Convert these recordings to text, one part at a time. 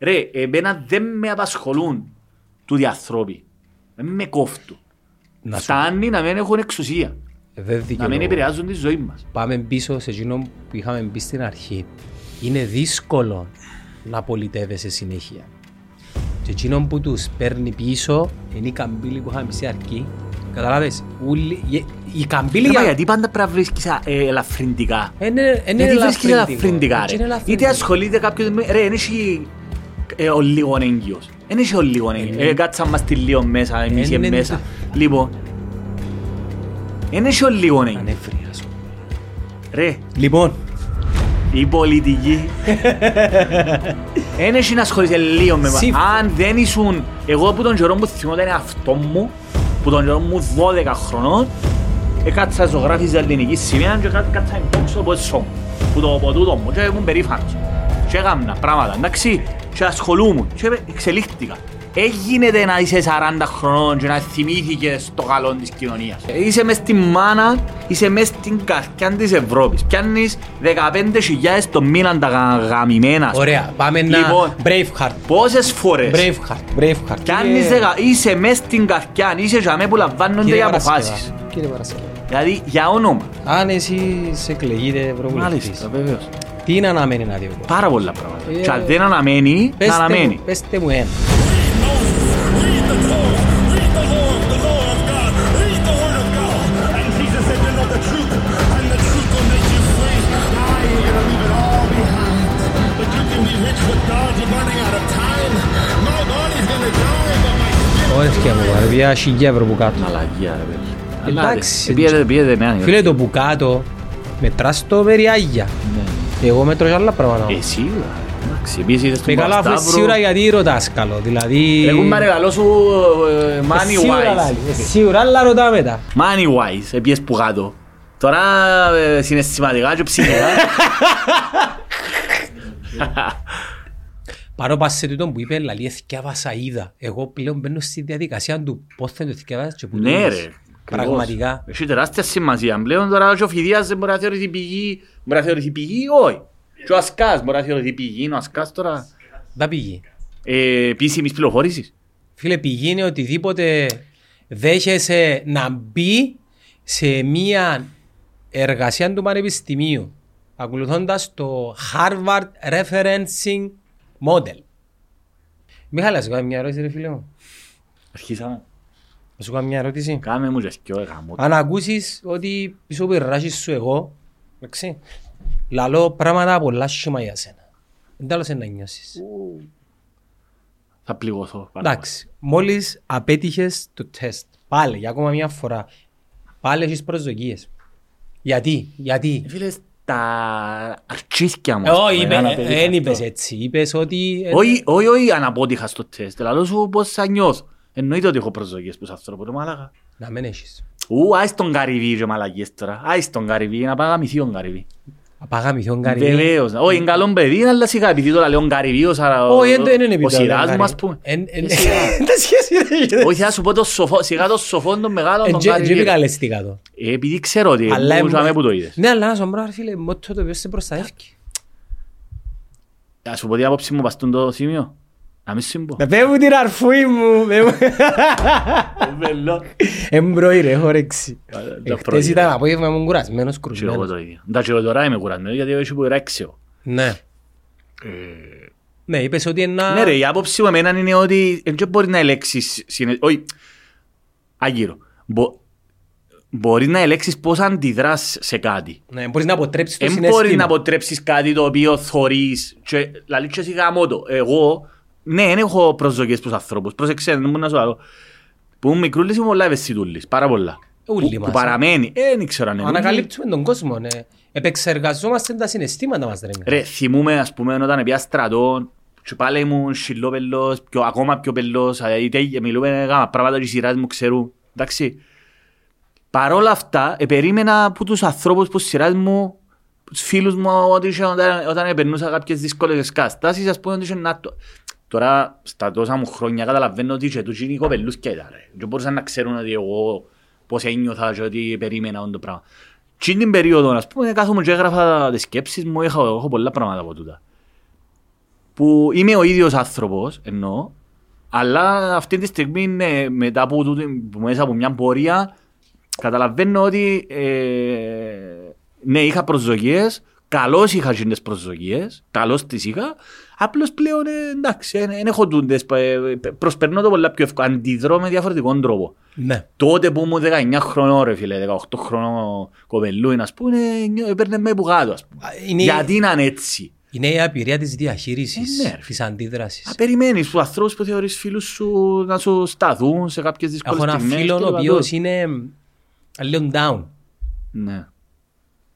Ρε, εμένα δεν με απασχολούν τούτοι άνθρωποι. Δεν με κόφτουν. Να σου Φτάνει να μην έχουν εξουσία. Ε, δεν Να μην δικαιολογώ. επηρεάζουν τη ζωή μας. Πάμε πίσω σε εκείνο που είχαμε μπει στην αρχή. Είναι δύσκολο να πολιτεύεσαι συνέχεια. Και εκείνο που τους παίρνει πίσω είναι η καμπύλη που είχαμε πει στην αρχή. Καταλάβες, ούλοι- η- η καμπύλη Ρε, μα για... γιατί πάντα πρέπει να βρίσκεις α, ε, ελαφρυντικά. Είναι, είναι Γιατί βρίσκεις ελαφρυντικό. ελαφρυντικά Είναι ρε. ελαφρυντικό. Γιατί ασχολείται κάποιος με... Ρε, δεν έχει ε, ο λίγο έγκυος. Δεν έχει ο λίγο έγκυος. Είναι- Ε, κάτσα μας τη λίγο μέσα, εμείς Είναι- και μέσα. Λοιπόν, δεν έχει ο λίγο έγκυος. Ανέφρια σου. Ρε, Λοιπόν, η πολιτική δεν έχει να ασχολείσαι λίγο με Σύμφωνα. Αν δεν ήσουν εγώ που τον καιρό που θυμόταν αυτό μου που τον καιρό μου 12 χρονών έκατσα ζωγράφιζα ελληνική σημαία και κά- κάτσα εμπόξω από εσώ που το από τούτο μου και ήμουν περήφανος και έκανα πράγματα εντάξει και ασχολούμουν και εξελίχθηκα Έγινεται να είσαι 40 χρονών και να θυμήθηκες το καλό της κοινωνίας. Ε, Είσαι μες στη μάνα, είσαι μες στην καρκιά της Ευρώπης. Πιάνεις 15.000 το μήνα τα γα- γαμημένα. σου. ωραία, πάμε να... Λοιπόν, Braveheart. πόσες φορές Braveheart, Braveheart. πιάνεις Κύριε- δεκα... είσαι μες στην καρκιά, είσαι για μέ που λαμβάνονται οι Κύριε αποφάσεις. Παρασκευά, Κύριε Παρασκευά. Δηλαδή για όνομα. Αν εσύ σε εκλεγείτε ευρωβουλευτής, Μάλιστα, βεβαίως. Τι είναι αναμένει να δει ο κόσμος; Πάρα πολλά πράγματα. Ε, και αν δεν αναμένει, πέστε, να αναμένει. Πέστε μου ένα. Όχι, μου βάλε, πια ευρώ που κάτω. Μαλαγία, ρε παιδί. Εντάξει. Πήγαινε, πήγαινε, Φίλε, το που κάτω, μετράς το περιάγια. Ναι. Εγώ μετρώ και άλλα πράγματα. Ε, σίγουρα. Εντάξει, επίσης είδες Με τον καλά, αφού Παπασταύρο. σίγουρα γιατί ρωτάς καλό. Δηλαδή... Έχουν παρεγαλώ σου ε, Ε, money σίγουρα wise. λάλη, ε, Σίγουρα, αλλά ρωτά μετά. Money wise, επίες που κάτω. Τώρα ε, συναισθηματικά και ψυχικά. Παρό πας σε τούτο που είπε, λαλή, εθιάβασα είδα. Εγώ πλέον μπαίνω στη διαδικασία του πώς θα το εθιάβασες και που το Ναι είδες. ρε. Πραγματικά. ακριβώς. Έχει τεράστια σημασία. Πλέον τώρα και ο Φιδίας δεν μπορεί να θεωρηθεί πηγή. Μπορεί να θεωρηθεί πηγή, όχι. Και ο Ασκάς μπορεί να θεωρηθεί πηγή. Ο Ασκάς τώρα Δεν πηγεί. ε, επίσημης πληροφόρησης. Φίλε, πηγή είναι οτιδήποτε δέχεσαι να μπει σε μία εργασία του πανεπιστημίου ακολουθώντας το Harvard Referencing Model. Μιχάλη, να σου κάνω μια ερώτηση ρε φίλε μου. Αρχίσαμε. Να σου κάνω μια ερώτηση. Κάμε μου και σκιώ γάμο. Αν ακούσεις ότι πίσω από ράχεις σου εγώ, εντάξει, λαλώ πράγματα πολλά σχήμα για σένα. Δεν τέλος να νιώσεις. Θα πληγωθώ. πάρα Εντάξει, μόλις απέτυχες το τεστ, πάλι για ακόμα μια φορά, πάλι έχεις προσδοκίες. Γιατί, γιατί; πολύ. Φίλε, τα αρχίσκια μου. Ε, Όχι, πούμε, είπε- αν απέτυχα δεν αυτό. είπες έτσι. Είπες ότι... ε, Όχι, όχι, όχι, αν απότυχα στο τεστ. Λαλό σου πώς θα νιώθω. Εννοείται ότι έχω προσδοκίες προς άνθρωπο, ρε μάλακα. Να μην έχεις. Ου, άις τον Καρυβί ρε μαλακίες τώρα. Άις τον Καρυβί, να πάει γαμηθεί τον Καρυβί. Απαγαμηθιόν καρύ. Βεβαίως. Όχι, είναι καλό παιδί, αλλά σιγά, επειδή τώρα λέω Καρυβίος, άρα ο- Όχι, δεν είναι ο επειδή. Σιράς μου, ας πούμε. Εν- εν- Ε, σιγά. Τα σχέση ρε. Όχι, θα σου πω το σοφό, σιγά το σοφό των μεγάλων Ε, τον τζε- τζε Καρυβί. επικαλεστήκα το. Ε, Επειδή ξέρω ότι Αλλά μου εμ- είχαμε που το είδες. Ναι, αλλά να σου πω, ρε φίλε, μότο το οποίο σε προστατεύει. Ας σου πω την άποψη μου παστούν το σημείο. Να μην συμπώ. Με πέμπω την αρφούη μου. με μου- Εμπρώει ρε, έχω όρεξη. τα Χτες πρωί, ήταν ρε. απόγευμα ήμουν κουρασμένος, Και εγώ κρουσμένος. το ίδιο. Εντάξει, εγώ τώρα είμαι κουρασμένος γιατί έχω που ρέξεω. Ναι. Ναι, είπες ότι ένα... Ναι ρε, η άποψη μου εμένα είναι ότι δεν μπορεί να ελέξεις, συνε- όχι, αγύρω. Μπο- Μπορεί να ελέξεις πώς αντιδράς σε κάτι. Ναι, μπορείς να αποτρέψεις το Δεν μπορεί συναίσθημα. να αποτρέψεις κάτι το οποίο θωρείς και λαλεί και εσύ γάμο το. Εγώ, ναι, δεν έχω προσδοκίες προς ανθρώπους. Πρόσεξε, δεν μπορώ να σου λέω. Που ήμουν μικρούλης ήμουν πολλά ευαισθητούλης, πάρα πολλά. Ούλοι Που- μας, Που ε. παραμένει, ε, δεν ξέρω αν είναι. Ανακαλύπτουμε τον κόσμο, ναι. Επεξεργαζόμαστε τα συναισθήματα μας, ρε. Ρε, θυμούμαι, ας πούμε, όταν πια στρατό και πάλι ήμουν σιλόπελος, πιο, ακόμα πιο πελός, είτε μιλούμε γάμα, πράγματα και οι σειράς μου ξέρουν, εντάξει. Παρ' όλα αυτά, ε, περίμενα από τους ανθρώπους που σειράς μου, τους φίλους μου, ότι είχε, όταν, όταν επερνούσα κάποιες δύσκολες καταστάσεις, ας πούμε, ότι είχε να το... Τώρα, στα τόσα μου χρόνια, καταλαβαίνω ότι είχε τους είναι οι κοπελούς και ήταν, ρε. Και μπορούσαν να ξέρουν ότι εγώ πώς ένιωθα και ότι περίμενα αυτό το πράγμα. Τι την περίοδο, ας πούμε, κάθομαι και έγραφα τις σκέψεις μου, έχω, έχω πολλά πράγματα από τούτα. που είμαι ο ίδιος άνθρωπος, εννοώ, αλλά αυτή τη στιγμή ναι, μετά από, τούτη- που μέσα από μια πορεία καταλαβαίνω ότι ε, ναι, είχα προσδοκίες, καλώς είχα τις προσδοκίες, καλώς τις είχα, απλώς πλέον ε, εντάξει, δεν έχω τούντες, ε, προσπερνώ το πολλά πιο εύκολα, αντιδρώ με διαφορετικό τρόπο. Ναι. Τότε που ήμουν 19 χρονών ρε φίλε, 18 χρονών κοπελούιν ας πούμε, νιώ- έπαιρνε με που κάτω ας πούμε. Α, είναι- Γιατί να είναι έτσι; Είναι η απειρία της διαχείρισης, Ε, ναι, ρε. της αντίδρασης. Να περιμένεις τους ανθρώπους που θεωρείς φίλους σου να σου σταθούν σε κάποιες δύσκολες Έχω ένα στιγμές. φίλο και ο το οποίος παντού. είναι λίγο down, Ναι.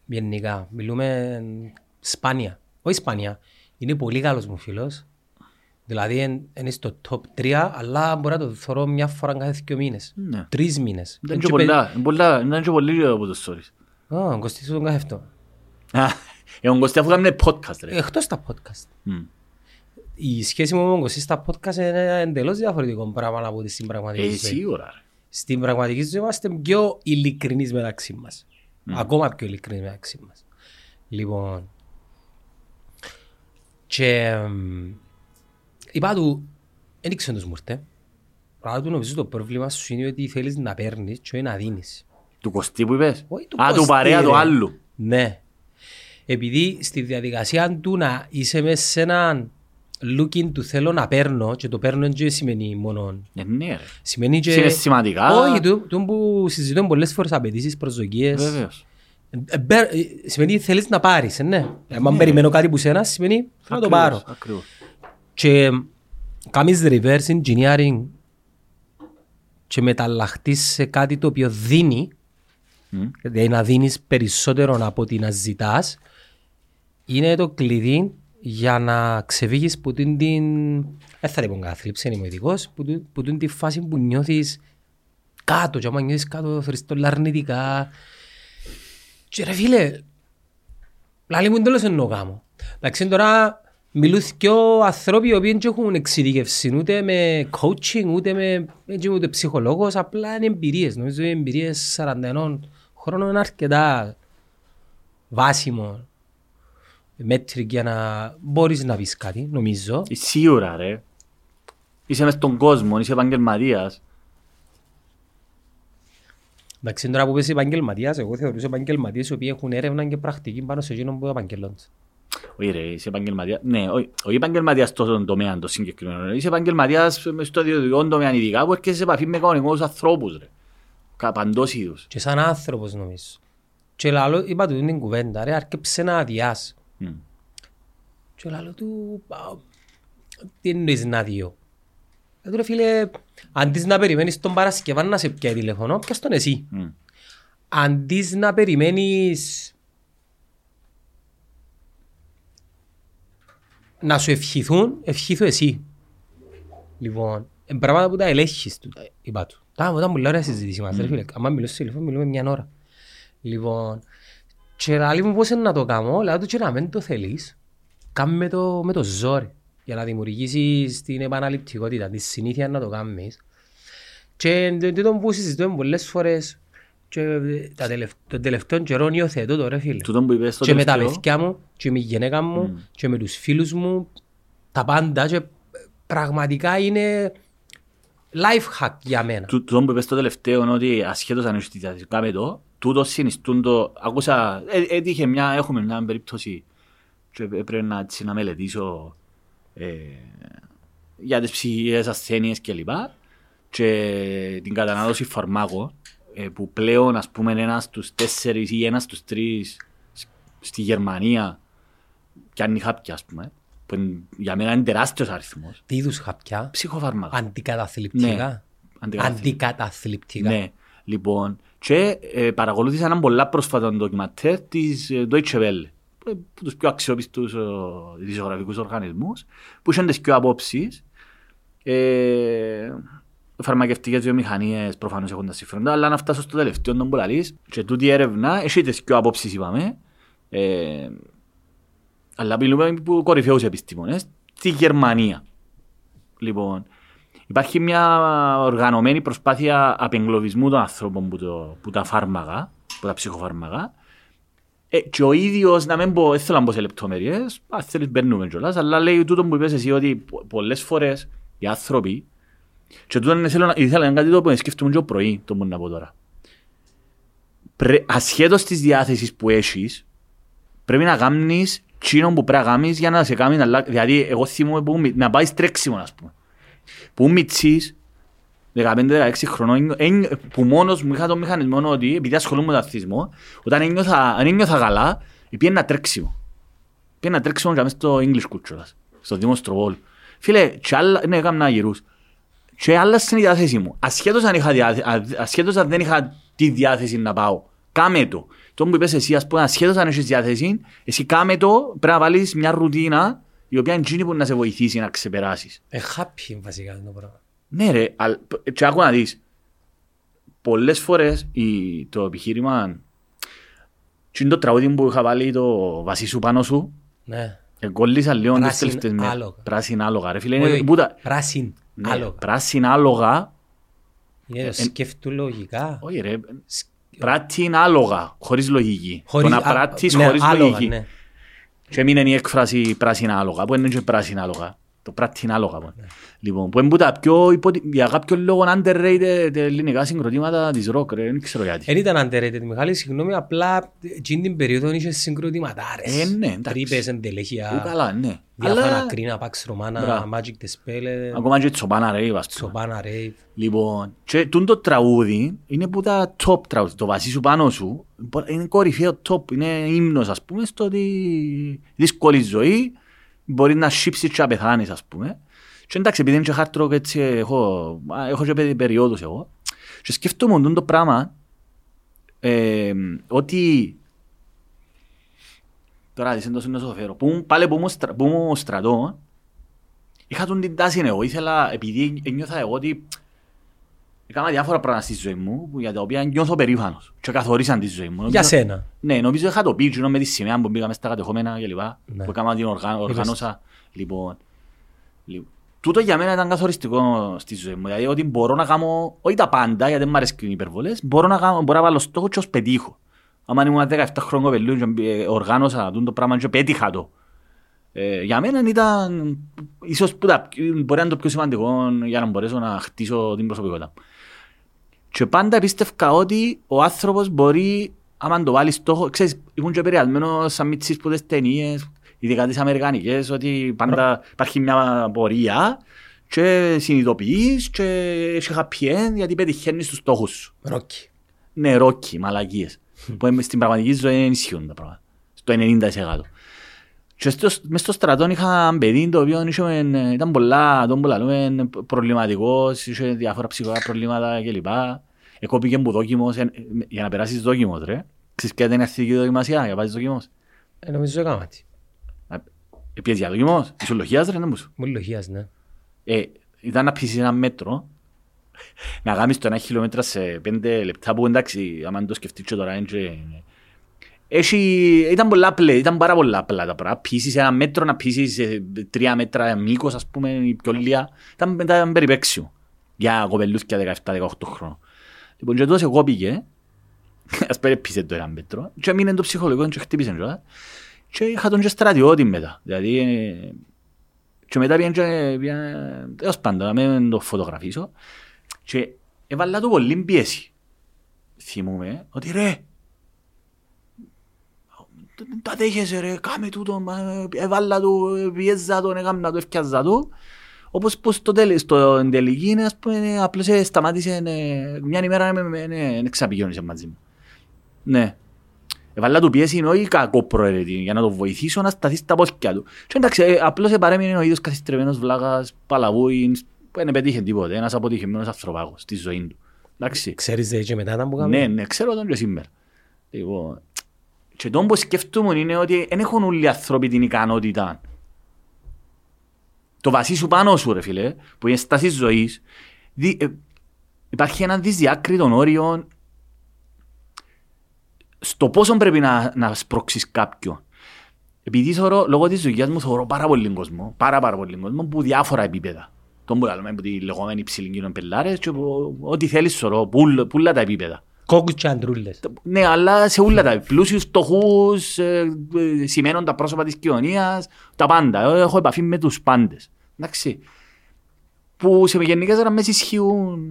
γενικά. Μιλούμε σπάνια. Όχι σπάνια. Είναι πολύ καλός μου φίλος. Δηλαδή εν- είναι στο top 3, αλλά μπορεί να το θωρώ μια φορά κάθε δύο μήνες. Ναι. Τρεις μήνες. Δεν Έτσι είναι και πολλά, είναι πολλά, είναι και πολύ από το stories. παι- Α, Κωστής τον κάθε αυτό. Α, ε, ο Κωστής αφού κάνουμε podcast ρε. Εκτός τα podcast. Μμ. Η σχέση μου με τον Κωστή στα podcast είναι εντελώς διαφορετικό πράγμα από τη στην πραγματική Ε, ζωή. σίγουρα ρε. Στην πραγματική ζωή είμαστε πιο ειλικρινείς μεταξύ μας. Ακόμα πιο ειλικρινείς μεταξύ μας. Λοιπόν, και εμ, είπα του, δεν ήξερα τους μου ήρθε. Πράγμα του νομίζω το πρόβλημα σου είναι ότι θέλεις να παίρνεις και όχι να δίνεις. Του Κωστή που είπες; Όχι του Α, του Κωστή, παρέα του ρε. άλλου. Ναι. Επειδή στη διαδικασία του να είσαι μέσα σε έναν looking του θέλω να παίρνω και το παίρνω δεν σημαίνει μόνο Ε, ναι ρε. Σημαίνει και... Συναισθηματικά. Όχι, το, το που συζητούμε πολλές φορές απαιτήσεις, προσδοκίες. Βέβαιος. Ε, μπε- ε, σημαίνει θέλεις να πάρεις, ε, ναι. Αν περιμένω κάτι που σένα, σημαίνει θέλω να το Ακριβώς, πάρω. ακριβώς. Και κάνεις reverse engineering και μεταλλαχτείς σε κάτι το οποίο δίνει, Μμ. δηλαδή να δίνεις περισσότερο από ότι να ζητάς, είναι το κλειδί για να ξεφύγεις που την, την δεν θα λοιπόν καθλίψη, είναι είμαι ειδικός, που, την- που την τη φάση που νιώθεις κάτω και άμα νιώθεις κάτω θρηστόλα αρνητικά και ρε φίλε, λάλη μου τέλος εννοώ γάμο. Εντάξει τώρα μιλούν δυο ανθρώποι οι οποίοι δεν έχουν εξειδικεύσει ούτε με coaching ούτε με έτσι, ούτε ψυχολόγος, απλά είναι εμπειρίες. Νομίζω οι εμπειρίες 41 χρόνων είναι αρκετά βάσιμο μέτρη για να μπορείς να πεις κάτι, νομίζω. Ε, Σίγουρα ρε. Είσαι μες στον κόσμο, είσαι επαγγελματίας. Εντάξει, τώρα που πες επαγγελματίας, εγώ θεωρούσα επαγγελματίες οι οποίοι έχουν έρευνα και πρακτική πάνω σε εκείνον που επαγγελώνται. Όχι ρε, είσαι επαγγελματίας. Ναι, όχι όχι επαγγελματίας στον τομέα το συγκεκριμένο. Είσαι επαγγελματίας μες στο ιδιωτικό τομέα ειδικά που έρχεσαι σε επαφή με κανονικούς ανθρώπους ρε. Κα- Παντός είδους. Και σαν άνθρωπος νομίζω. Και λαλό, είπα του την κουβέντα, ρε, αρκέψε να αδειάς. Μμ. Και λαλό του, «Α, τι εννοείς να αδειώ; Ε, του ρε φίλε, αντί να περιμένεις τον Παρασκευά να σε πιάει τηλεφωνό, πιάσ' τον εσύ. Μμ. Αντί να περιμένεις να σου ευχηθούν, ευχήθου εσύ. Λοιπόν, είναι πράγματα που τα ελέγχεις του, είπα του. Τα όταν μου λέω ρε συζήτηση μας, ρε φίλε, άμα μιλώ στο τηλέφωνο μιλούμε μια ώρα. Λοιπόν, και λέει μου πώς είναι να το κάνω, λέω του και να μην το θέλεις, κάμε το με το ζόρι, για να δημιουργήσεις την επαναληπτικότητα, τη συνήθεια να το κάνεις. Και το τούτο που συζητούμε πολλές φορές και τα τελευ... τον τελευταίο καιρό υιοθετώ το ρε φίλε. Τούτο που είπες στο Και με τα τελευταίο, παιδιά μου, και με τη γυναίκα μου, και με τους φίλους μου, τα πάντα και πραγματικά είναι life hack για μένα. Του- τούτο που είπες στο τελευταίο είναι ότι ασχέτως αν είσαι στη διαδικασία με το, τούτο συνιστούν το, άκουσα, ε, έτυχε μια, έχουμε μια περίπτωση και έπρεπε να, έτσι, να μελετήσω ε, για τις ψυχικές ασθένειες κλπ. Και την κατανάλωση φαρμάκων ε, που πλέον ας πούμε ένας στους τέσσερις ή ένας στους τρεις σ- στη Γερμανία πιάνει χάπια ας πούμε που είναι- για μένα είναι τεράστιος αριθμός. Τι είδους χαπιά, Ψυχοφάρμακα. αντικαταθλιπτικά. Ναι, αντικαταθλιπτικά. Αντικαταθλιπτικά. Ναι, λοιπόν. Και ε, παρακολούθησα έναν πολλά πρόσφατο ντοκιματέρ της ε, Deutsche Welle, που είναι από τους πιο αξιόπιστους ε, ειδησιογραφικούς οργανισμούς, που είχαν τις πιο απόψεις. Ε, φαρμακευτικές βιομηχανίες προφανώς έχουν τα συμφέροντα, αλλά να φτάσω στο τελευταίο τον που λαλείς, και τούτη η έρευνα έχει τις πιο απόψεις είπαμε, ε, αλλά μιλούμε από κορυφαίους επιστήμονες, στη Γερμανία. Λοιπόν, υπάρχει μια οργανωμένη προσπάθεια απεγκλωβισμού των ανθρώπων που, το, που τα φάρμακα, που τα ψυχοφάρμακα. Ε, και ο ίδιος, να μην πω, δεν θέλω να μπω σε λεπτομέρειες, αν θέλεις μπαίνουμε κιόλας, αλλά λέει τούτο που είπες εσύ ότι πο- πολλές φορές οι άνθρωποι, και τούτο είναι θέλω να, ήθελα να είναι κάτι το που σκέφτομαι και το πρωί, το μου να πω τώρα. Πρέ, ασχέτως της διάθεσης που έχεις, πρέπει να κάνεις τσίνο που πρέπει να κάνεις για να σε κάνει να αλλάξει. Δηλαδή, εγώ θυμούμαι που, μι- να πάεις τρέξιμο, ας πούμε. Που μητσείς, 15-16 χρονών, ένι- που μόνος μου είχα τον μηχανισμό ότι, επειδή ασχολούμαι με τον αθλητισμό, όταν ένιωθα, αν ένιωθα καλά, πήγαινα τρέξιμο. Πήγαινα τρέξιμο και μέσα στο English κούτσολας, στο Δημοστροβόλ. Φίλε, και άλλα, ναι, έκανα γυρούς. Και άλλα στην διάθεση μου. Ασχέτως αν, είχα διάθε, α- ασχέτως αν δεν είχα τη διάθεση να πάω. Κάμε το. Το που είπες εσύ, ας πούμε, ασχέτως αν έχεις διάθεση, εσύ κάμε το, πρέπει να βάλεις μια ρουτίνα η οποία είναι εκείνη που να σε βοηθήσει να ξεπεράσεις. Ε, happy βασικά το πράγμα. Ναι ρε, αλ- και άκου να δεις. Πολλές φορές η, το επιχείρημα και είναι το τραγούδι που είχα βάλει το βασί σου πάνω σου Ναι. εγκόλλησα λίγο τις Πράσιν τελευταίες μέρες. άλογα. Πράσινα άλογα ρε φίλε. Όχι, Είναι, όχι. που τα- Πράσιν. ναι, Άλογα. Πράσινα άλογα. Είναι σκέφτου λογικά. Όχι ρε. Πράττιν άλογα, χωρίς λογική. Χωρίς- το να α, πράττεις ναι, χωρίς άλογα, λογική. ναι. Και έμεινε η έκφραση πράσινα άλογα, που είναι και πράσινα άλογα; Το πράττιν άλογα. που. Ναι. Λοιπόν, που είναι που τα πιο, υποτι... για κάποιο λόγο underrated τα ελληνικά συγκροτήματα της rock, ρε, δεν ξέρω γιατί. Δεν ήταν underrated, Μιχάλη, συγγνώμη, απλά εκείνη την περίοδο είχε συγκροτηματάρες. Ε, ναι, εντάξει. Τρύπες, Ού, εντελέχεια, καλά, ναι. διάφορα Αλλά κρίνα, Pax Romana, Μπράβο. Magic the Spell, ε, ακόμα και τσοπάνα ρε, ας πούμε. Σοπάνα, Rave. Λοιπόν, και τούτο το τραγούδι είναι που τα top τραγούδι. Το βασί σου πάνω σου μπο- είναι κορυφαίο top. Είναι ύμνος, ας πούμε, στο ότι δύσκολη ζωή μπορεί να σύψεις και να πεθάνεις, ας πούμε. Και εντάξει, επειδή είναι και hard rock, έτσι έχω, α, έχω και περι- περιόδους εγώ. Και σκέφτομαι τούτο το πράγμα ε, ότι Τώρα δεις, εντός να σου το φέρω. Που, μου- πάλι που ήμουν στρα- που ήμουν στρατό, είχα τον την τάση εγώ. Ήθελα, επειδή ένιωθα εγώ ότι έκανα διάφορα πράγματα στη ζωή μου, που για τα οποία νιώθω περήφανος και καθορίσαν τη ζωή μου. Για Νομίζω- σένα. Ναι, νομίζω είχα το πει, εκείνο με τη σημαία που πήγαμε στα κατεχόμενα και λοιπά, Ναι. που έκανα την οργα... οργάνωσα. Λοιπόν, λοιπόν, τούτο για μένα ήταν καθοριστικό στη ζωή μου. Δηλαδή ότι μπορώ να κάνω, όχι τα πάντα, γιατί δεν μου αρέσκουν οι υπερβολές, μπορώ να, κάνω, μπορώ να βάλω στόχο και ως πετύχω. Αν ήμουν 17 χρόνια κοπελού και ε, οργάνωσα τούτο το πράγμα και πέτυχα το. Ε, για μένα ήταν ίσως που τα, μπορεί να είναι το πιο σημαντικό για να μπορέσω να χτίσω την προσωπικότητα. μου. Και πάντα πίστευκα ότι ο άνθρωπος μπορεί, άμα το βάλεις στόχο, ξέρεις, ήμουν και επηρεασμένος σαν μητσής που τις ταινίες, ειδικά τις αμερικανικές, ότι πάντα υπάρχει μια πορεία και συνειδητοποιείς και έχει happy end γιατί πετυχαίνεις τους στόχους σου. Ρόκι. Ναι, ρόκι, μαλακίες. που είναι στην πραγματική ζωή δεν ισχύουν τα πράγματα. Στο 90%. Και στο, μες στο στρατό είχα ένα παιδί το οποίο είχε, ε, ήταν πολλά, τον πολλά λέμε, προβληματικός, είχε διάφορα ψυχικά προβλήματα κλπ. Εκόπηκε που δόκιμος, ε, για να περάσεις δόκιμος ρε. Ξέρεις ποια ήταν η αρχική δοκιμασία για να πάσεις δόκιμος. Ε, νομίζω έκανα τι. Επιές για δόκιμος, ισολογίας ρε, δεν μου σου. Μου λογίας, ναι. Ε, ήταν να πείσεις ένα μέτρο, να κάνεις το ένα χιλιόμετρο σε πέντε λεπτά που εντάξει, άμα το σκεφτείς και τώρα είναι και... Έχει, ήταν πολλά απλά, ήταν πάρα πολλά απλά τα πράγματα. Πείσεις ένα μέτρο, να πείσεις ε, τρία μέτρα μήκος, ας πούμε, η πιο λία. Ήταν, ήταν περιπέξιο για κοπελούθια 17-18 χρόνων. Λοιπόν, και τόσο εγώ πήγε, ας πέρα πείσε το ένα μέτρο, και έμεινε το ψυχολογικό και χτύπησε κιόλας. Και είχα τον και στρατιώτη μετά. Δηλαδή, ε, και μετά πήγαινε και πήγαινε- τέλος πάντων, να μην το φωτογραφίσω. Και έβαλα του πολύ πίεση. Θυμούμαι ότι ρε, δεν τα δέχεσαι ρε, κάμε τούτο, μα, έβαλα του, πιέζα τον, έκανα το, έφτιαζα του. Όπως που στο τέλος, στο τελική, είναι, ας πούμε, απλώς ε, σταμάτησε, ε, μια ημέρα με- με- ναι, δεν ξαπηγιώνησε μαζί μου. Ναι. Έβαλα του πίεση είναι όχι κακό προαιρετή, για να το βοηθήσω να σταθεί στα πόθηκια του. Και εντάξει, ε, απλώς ε, παρέμεινε ο ίδιος καθιστρεμένος βλάκας, παλαβούινς, που δεν πετύχε τίποτε, ένας αποτυχημένος ανθρωπάγος στη ζωή του. Εντάξει. Ξέρεις δε και μετά ήταν που Ναι, κάνουμε. ναι, ξέρω τον και σήμερα. Λοιπόν, και το που σκέφτομαι είναι ότι δεν έχουν όλοι οι άνθρωποι την ικανότητα. Το βασί σου πάνω σου, ρε φίλε, που είναι στάση ζωής, δι, ε, υπάρχει ένα δυσδιάκριτο όριο στο πόσο πρέπει να, να σπρώξεις κάποιον. Επειδή θεωρώ, λόγω της δουλειάς μου, θεωρώ πάρα πολύ κόσμο, πάρα πάρα πολύ κόσμο, που διάφορα επίπεδα. Τον που λέμε, από τη λεγόμενη υψηλή κοινών πελάρες και που- ό,τι θέλεις σωρώ, πουλ- πουλά τα επίπεδα. Κόκκους και αντρούλες. Ναι, αλλά σε όλα τα πλούσιους, φτωχούς, ε, ε, σημαίνουν τα πρόσωπα της κοινωνίας, τα πάντα. Εγώ Έχω επαφή με τους πάντες. Εντάξει. Που σε γενικές γραμμές ισχύουν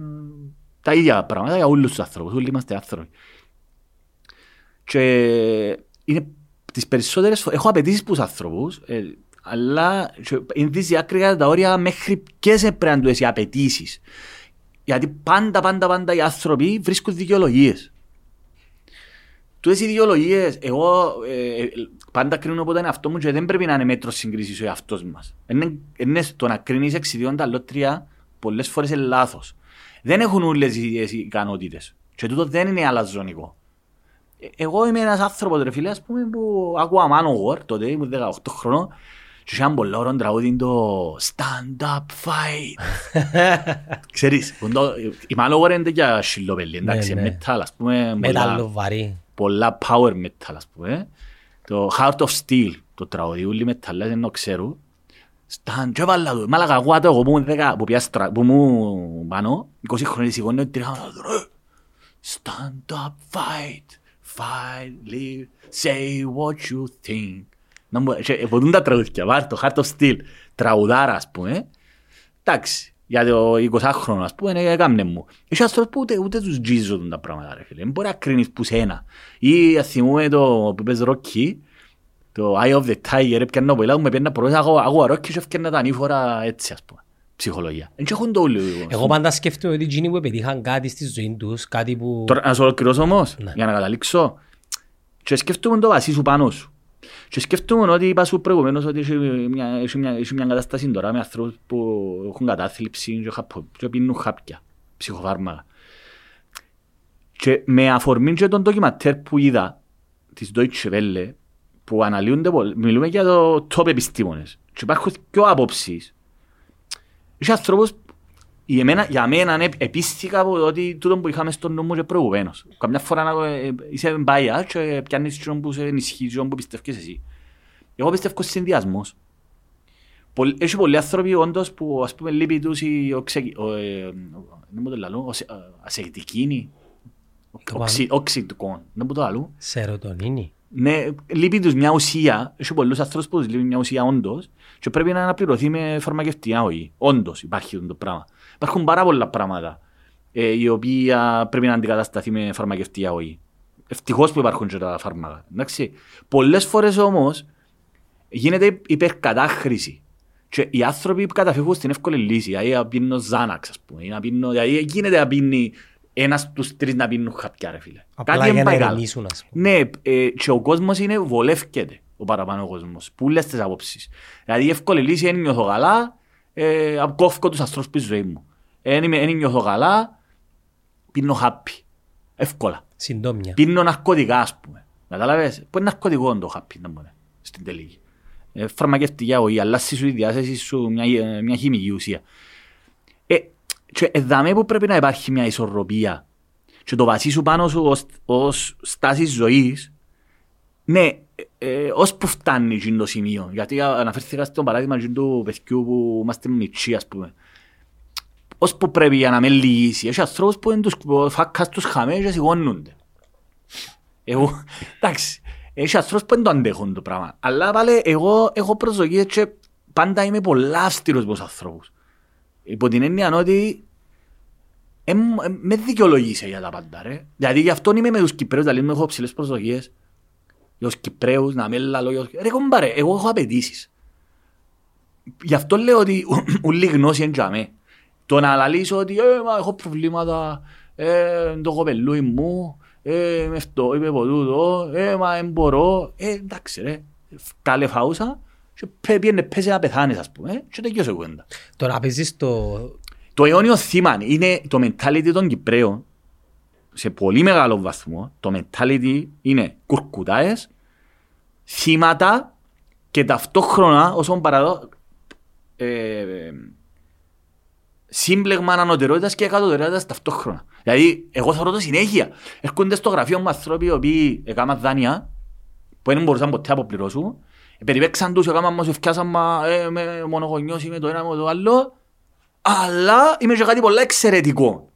τα ίδια πράγματα για όλους τους ανθρώπους. Όλοι είμαστε άνθρωποι. Και είναι τις περισσότερες φορές, έχω απαιτήσεις προς ανθρώπους, ε, αλλά και είναι τις διάκρικα τα όρια μέχρι και σε πρέπει να του οι απαιτήσεις. Γιατί πάντα, πάντα, πάντα οι άνθρωποι βρίσκουν δικαιολογίες. Τούτες οι δικαιολογίες, εγώ ε, ε, πάντα κρίνω από τον εαυτό μου και δεν πρέπει να είναι μέτρος συγκρίσης ο εαυτός μας. Είναι, είναι το να κρίνεις εξιδιών τα λότρια πολλές φορές είναι λάθος. Δεν έχουν όλες οι ίδιες οι ικανότητες. Και τούτο δεν είναι αλαζονικό. Ε, Εγώ είμαι ένας άνθρωπος ρε φίλε, ας πούμε, που ακούω Manowar, τότε ήμουν 18 χρονών και είχαν πολλά ωραίο τραγούδι το Stand Up Fight. Ξέρεις, που το- η Manowar είναι για σιλοπελί, εντάξει, Ναι, ναι. metal, ας πούμε, πολλά- Μέταλλο βαρύ. πολλά power metal, ας πούμε. Το Heart of Steel, το τραγούδι, όλοι metal, δεν το ξέρω. Σταν και έβαλα το, μάλακα εγώ το εγώ που ήμουν δέκα, που πιάσα στρα- που ήμουν πάνω, 20 χρόνια σηκώνω, τρίχα, ρε, Stand up, fight, fight, live, say what you think. Να μου- και Ποτούν τα τραγούδια, βάρ' το Heart of Steel, τραγουδάρα, ας πούμε. Εντάξει, για το 20χρονο, ας πούμε, έκαμνε μου. Έχει άνθρωποι που ούτε, ούτε τους τζίζουν τα πράγματα, ρε φίλε. Δεν μπορεί να κρίνεις που σένα. Ή ας θυμούμε το που πες Rocky, το Eye of the Tiger, έπιανα από ελά, μου έπαιρνα πρώτα, αγώ- αγώ Rocky και έφτιανα τα ανήφορα έτσι, ας πούμε. Ψυχολογία. Δεν έχουν το όλο. Εγώ πάντα σκέφτομαι ότι εκείνοι που πετύχαν κάτι στη ζωή τους, κάτι που... Τώρα να σου ολοκληρώσω όμως, Ναι. για να καταλήξω. Και σκέφτομαι το βασί σου πάνω σου. Και σκέφτομαι ότι είπα σου προηγουμένως ότι έχει μια, έχει μια, έχει μια κατάσταση τώρα με ανθρώπους που έχουν κατάθλιψη και, χαπο- και πίνουν χάπια, ψυχοφάρμακα. Και με αφορμή και τον ντοκιματέρ που είδα της Deutsche Welle που αναλύονται πολύ, μιλούμε για το top επιστήμονες και υπάρχουν και απόψεις. Έχει ανθρώπους για εμένα, για μένα ναι, επίστηκα από το ότι τούτο που είχαμε στον νου μου και προηγουμένως. Καμιά φορά να- ε, είσαι μπάια και πιάνεις τον που σε ενισχύει, τον που πιστεύεις εσύ. Εγώ πιστεύω σε συνδυασμός. Πολλ- Έχει πολλοί άνθρωποι όντως που ας πούμε λείπει τους η οξε- ο, ε, δεν μου το λαλώ, οσε- ε, ασεκτικίνη, Το οξυ- οξυτικόν, δεν μου το λαλώ. Σερωτονίνη. Ναι, λείπει τους μια ουσία, έχει πολλούς ανθρώπους που τους λείπει μια ουσία όντως και πρέπει να αναπληρωθεί με φαρμακευτικά όχι. Όντως υπάρχει αυτό το πράγμα. Υπάρχουν πάρα πολλά πράγματα ε, οι οποία πρέπει να αντικατασταθεί με φαρμακευτικά όχι. Ευτυχώς που υπάρχουν και τα φάρμακα. Εντάξει. Πολλές φορές όμως γίνεται υπερκατάχρηση. Και οι άνθρωποι που καταφεύγουν στην εύκολη λύση, δηλαδή να πίνουν Ζάναξ, ας πούμε, ή να πίνουν, δηλαδή γίνεται να πίνει ένας τους τρεις να πίνουν χαπιά, ρε φίλε. Απλά δεν για να πάει καλά. ηρεμήσουν, ας πούμε. Ναι, ε, και ο κόσμος είναι βολεύκεται ο παραπάνω κόσμος. Πού λες τις απόψεις. Δηλαδή η εύκολη λύση είναι νιώθω καλά, ε, κόφω τους ανθρώπους στη ζωή μου. Δεν νιώθω καλά, πίνω χάπι. Εύκολα. Συντόμια. Πίνω ναρκωτικά, ας πούμε. Κατάλαβες; Που είναι ναρκωτικό το χάπι, να πούμε, στην τελική. Ε, φαρμακευτικά όχι, αλλάσει σου η διάθεση σου μια, ε, μια χημική ουσία. Ε, και εδάμε που πρέπει να υπάρχει μια ισορροπία και το βασί σου πάνω σου ως, ως στάσης ζωής, ναι, ε, ε, ως που φτάνει εκείνο το σημείο. Γιατί α, αναφέρθηκα στο παράδειγμα εκείνου του παιδιού που είμαστε μητσί, ας πούμε. Ως που πρέπει για να με λυγίσει. Έχει ανθρώπους που είναι τους φάκας τους χαμές και σηκώνονται. Εγώ, εντάξει, έχει ανθρώπους που δεν το αντέχουν το πράγμα. Αλλά πάλι εγώ έχω προσδοκίες και πάντα είμαι πολλά αυστηρός με τους ανθρώπους. Υπό την έννοια ότι ε, μ- ε, με δικαιολογήσε για τα πάντα ρε. Δηλαδή γι' αυτό είμαι με τους Κυπρέους, δηλαδή έχω ψηλές προσδοκίες. Για τους Κυπρέους, να με λαλώ για τους... Ρε κομπάρε, εγώ έχω απαιτήσεις. Γι' αυτό λέω ότι ούλη γνώση είναι για μέ. Το να λαλήσω ότι ε, μα, έχω προβλήματα, ε, το κοπελούι μου, ε, με αυτό, είπε από τούτο, ε, μα δεν μπορώ. Ε, εντάξει ρε, κάλε φάουσα και πέ- πήγαινε πέσε να πεθάνεις ας πούμε ε, και τελειώσε η κουβέντα. Το να παίζεις το... Το αιώνιο θύμα είναι το mentality των Κυπρέων σε πολύ μεγάλο βαθμό. Το mentality είναι κουρκουτάες, θύματα και ταυτόχρονα όσον παραδό ε, σύμπλεγμα ανωτερότητας και εκατοτερότητας ταυτόχρονα. Δηλαδή, εγώ θεωρώ το συνέχεια. Έρχονται στο γραφείο μου άνθρωποι οι οποίοι έκαναν δάνεια που δεν μπορούσαν ποτέ να αποπληρώσουν. Ε, Περιπέξαν τους, έκαναν μας ευκιάσαν μας, ε, με μονογονιός ή με το ένα με το άλλο. Αλλά είμαι και κάτι πολλά εξαιρετικό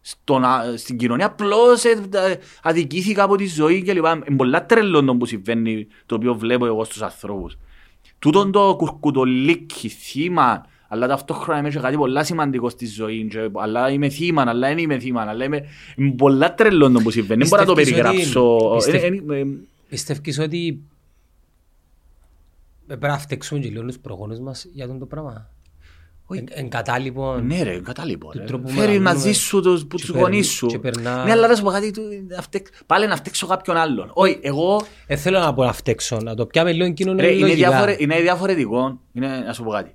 στον, α- στην κοινωνία, απλώς ε, ε, αδικήθηκα από τη ζωή και λοιπά. Είναι πολλά τρελό το που συμβαίνει, το οποίο βλέπω εγώ στους ανθρώπους. Τούτον το κουρκουτολίκι, θύμα, αλλά ταυτόχρονα είμαι και κάτι πολλά σημαντικό στη ζωή, και, αλλά είμαι θύμα, αλλά δεν είμαι θύμα, αλλά είμαι είναι πολλά τρελό το που συμβαίνει, δεν μπορώ να το Πιστεύεις ότι- περιγράψω. πιστεύ- Ε, ε, ε, Πιστεύεις ότι πρέπει να φταίξουμε και λίγο τους προγόνους μας για αυτό το πράγμα. Όχι. Εν- Εν κατάλοιπο. Ναι ρε, κατάλοιπο Του ρε. τρόπου Φέρει μεγαλώνουμε. μαζί σου τους, που Και τους περν- γονείς σου. και περνά- Ναι, αλλά να σου πω κάτι, του- να φταίξ- πάλι να φταίξω κάποιον άλλον. Όχι, εγώ, Δεν θέλω να πω να φταίξω, να το πιάμε λίγο ρε, είναι, κοινωνιολογικά. διάφορε, είναι διαφορετικό, είναι, να σου πω κάτι.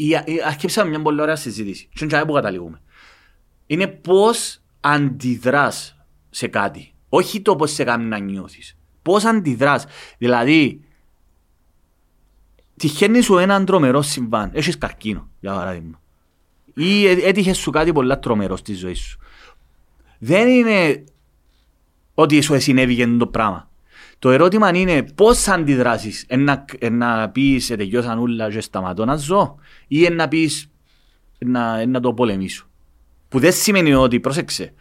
Η, η, αρχίσαμε μια πολύ ωραία συζήτηση. Και είναι που καταλήγουμε. Είναι πώς αντιδράς σε κάτι. Όχι το πώς σε κάνει να νιώθεις. Πώς αντιδράς. Δηλαδή, τυχαίνει σου έναν τρομερό συμβάν. Έχεις καρκίνο, για παράδειγμα. Ή έ- έτυχε σου κάτι πολλά τρομερό στη ζωή σου. Δεν είναι ότι σου συνέβη το πράγμα. Το ερώτημα είναι πώς θα αντιδράσεις. Ένα, να πεις «Ε, τελειώσαν όλα και σταματώ να ζω ή να πεις να, να το πολεμήσω. Που δεν σημαίνει ότι, πρόσεξε,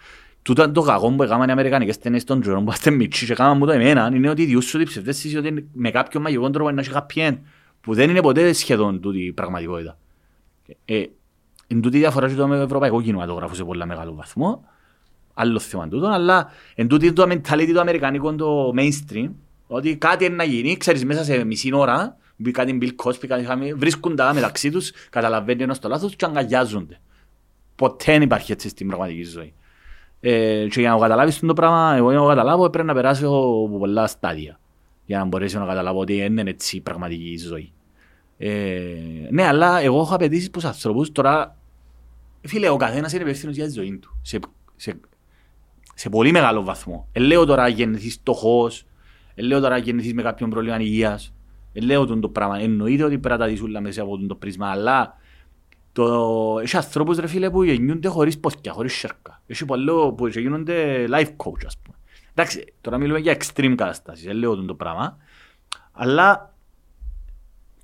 τούτο το κακό που έκαναν οι Αμερικανικές ταινίες των τζορών που είστε μητσί και έκαναν μου το εμένα είναι ότι διούσου την ψευδέστηση ότι με κάποιο μαγικό τρόπο να έχεις happy end που δεν είναι ποτέ σχεδόν τούτη η πραγματικότητα. Ε, είναι τούτη η διαφορά και το με ευρωπαϊκό κινηματογράφο σε πολύ μεγάλο βαθμό. Άλλο θέμα τούτο, αλλά εν τούτη το mentality το αμερικανικό το mainstream, ότι κάτι είναι να γίνει, ξέρεις μέσα σε μισή ώρα, μπει κάτι Bill Cosby, κάτι χαμί, βρίσκουν τα μεταξύ τους, καταλαβαίνει ένας το λάθος και αγκαλιάζονται. Ποτέ δεν υπάρχει έτσι στην πραγματική ζωή. Ε, και για να το καταλάβεις το πράγμα, εγώ για να το καταλάβω πρέπει να περάσω από πολλά στάδια για να μπορέσω να καταλάβω ότι δεν είναι έτσι η πραγματική ζωή. Ε, ναι, αλλά εγώ έχω απαιτήσει στους ανθρώπους τώρα, φίλε, ο καθένας είναι υπεύθυνος για τη ζωή του. Σε, σε, σε πολύ μεγάλο βαθμό. Ε, λέω τώρα γεννηθείς φτωχός, ε, λέω τώρα γεννηθείς με κάποιον πρόβλημα υγείας, ε, λέω τον το πράγμα. Εννοείται ότι πρέπει να τα δεις όλα μέσα από τον το πρίσμα, αλλά το... έχει ανθρώπους ρε φίλε που γεννιούνται χωρίς πόθηκια, χωρίς σέρκα. Έχει πολλοί που γίνονται life coach ας πούμε. Εντάξει, τώρα μιλούμε για extreme καταστάσεις, δεν λέω τον το πράγμα, αλλά